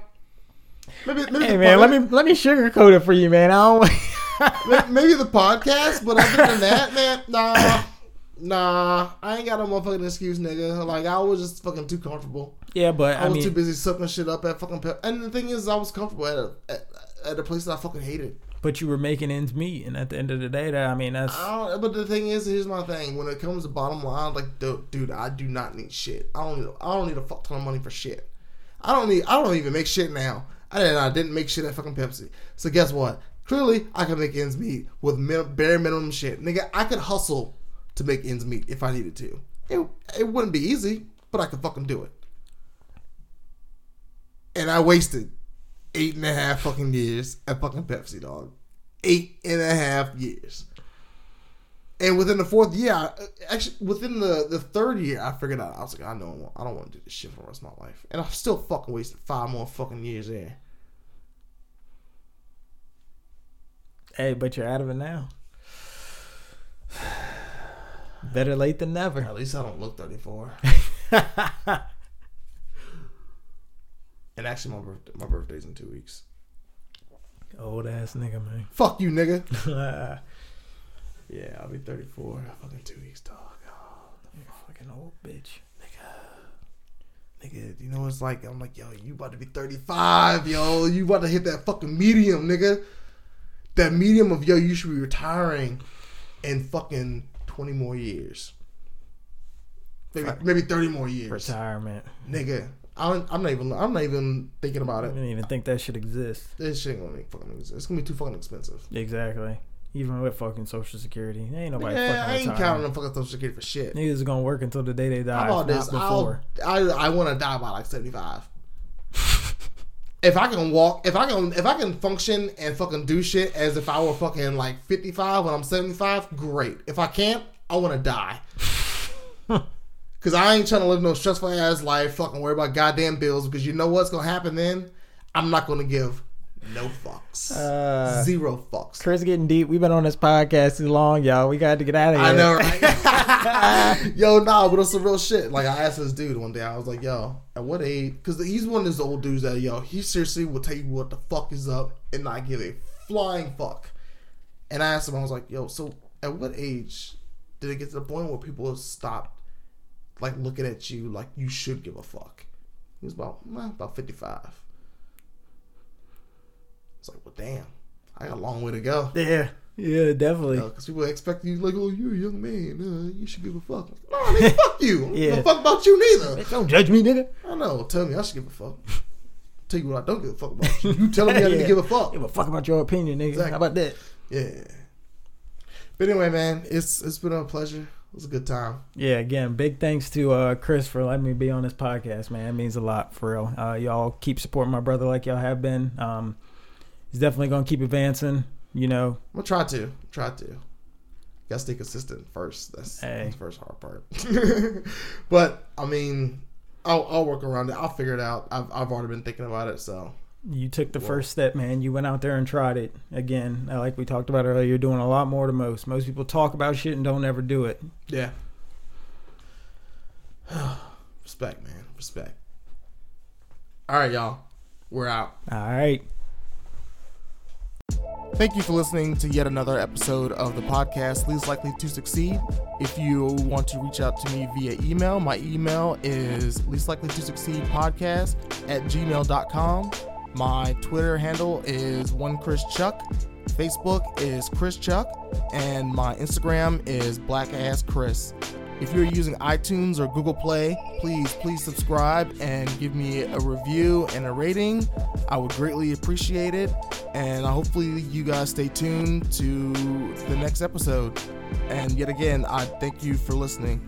Maybe maybe Hey man, pod- let me let me sugarcoat it for you, man. I don't. May- maybe the podcast, but other than that, man, nah, nah. I ain't got no motherfucking excuse, nigga. Like I was just fucking too comfortable. yeah, but I, I, was too busy sucking shit up at fucking. Pep- and the thing is, I was comfortable at a at, at a place that I fucking hated. But you were making ends meet, and at the end of the day, that I mean that's I but the thing is, here's my thing. When it comes to bottom line, like, dude, I do not need shit. I don't. Need, I don't need a fuck ton of money for shit. I don't need. I don't even make shit now. I didn't. I didn't make shit at fucking Pepsi. So guess what? Clearly, I can make ends meet with bare minimum shit, nigga. I could hustle to make ends meet if I needed to. It it wouldn't be easy, but I could fucking do it. And I wasted eight and a half fucking years at fucking Pepsi, dog. Eight and a half years. And within the fourth year, I, actually within the, the third year, I figured out I was like, I know I don't want to do this shit for the rest of my life, and I still fucking wasted five more fucking years there. hey, but you're out of it now. Better late than never. At least I don't look thirty four. and actually, my birthday, my birthday's in two weeks. Old ass nigga, man. Fuck you, nigga. yeah, I'll be thirty four. Fucking two weeks, dog. Oh, Fucking old bitch. Nigga, Nigga, you know what it's like? I'm like, yo, you about to be 35, yo. You about to hit that fucking medium, nigga. That medium of, yo, you should be retiring in fucking 20 more years. Maybe, maybe 30 more years. Retirement. Nigga, I I'm not even, I'm not even thinking about it. I didn't even think that should exist. This shit gonna make fucking exist. It's gonna be too fucking expensive. Exactly. even with fucking Social Security. Ain't nobody fucking. Yeah, I ain't counting on fucking social security for shit. Niggas is gonna work until the day they die. How about this? not I'll. I I want to die by like seventy five. if I can walk, if I can, if I can function and fucking do shit as if I were fucking like fifty five when I'm seventy five, great. If I can't, I want to die. Cause I ain't trying to live no stressful ass life, fucking worry about goddamn bills. Because you know what's gonna happen then? I'm not gonna give no fucks, Uh, zero fucks. Chris getting deep. We've been on this podcast too long, y'all. We got to get out of here. I know, right? yo, nah, but it's some real shit. Like I asked this dude one day, I was like, "Yo, at what age?" Because he's one of those old dudes that, yo, he seriously will tell you what the fuck is up and not give a flying fuck. And I asked him, I was like, "Yo, so at what age did it get to the point where people stopped like looking at you like you should give a fuck?" He was about, nah, about fifty five. It's like, well, damn, I got a long way to go. Yeah, yeah, definitely. Because people expect you like, oh, you're a young man, uh, you should give a fuck. No, nigga, fuck you. I don't Yeah. fuck about you neither. Don't judge me, nigga. I know. Tell me I should give a fuck. Tell you what I don't give a fuck about. You, you telling me I need to give a fuck. Give a fuck about your opinion, nigga. Exactly. How about that? Yeah. But anyway, man, it's it's been a pleasure. It was a good time. Yeah, again, big thanks to uh, Chris for letting me be on this podcast, man. It means a lot for real. Uh, y'all keep supporting my brother like y'all have been. Um, he's definitely gonna keep advancing. You know, I'm gonna try to. Try to. Gotta stay consistent first. That's, Hey. that's the first hard part. but I mean, I'll, I'll work around it. I'll figure it out. I've I've already been thinking about it. So you took the Well- first step, man. You went out there and tried it. Again, uh, like we talked about earlier, you're doing a lot more to most. Most people talk about shit and don't ever do it. Yeah. Respect, man. Respect. All right, y'all. We're out. All right. Thank you for listening to yet another episode of the podcast Least Likely to Succeed. If you want to reach out to me via email, my email is least likely to succeed podcast at gmail.com. My Twitter handle is one Chris Chuck. Facebook is Chris Chuck, and my Instagram is Black Ass Chris. If you're using iTunes or Google Play, please, please subscribe and give me a review and a rating. I would greatly appreciate it. And hopefully, you guys stay tuned to the next episode. And yet again, I thank you for listening.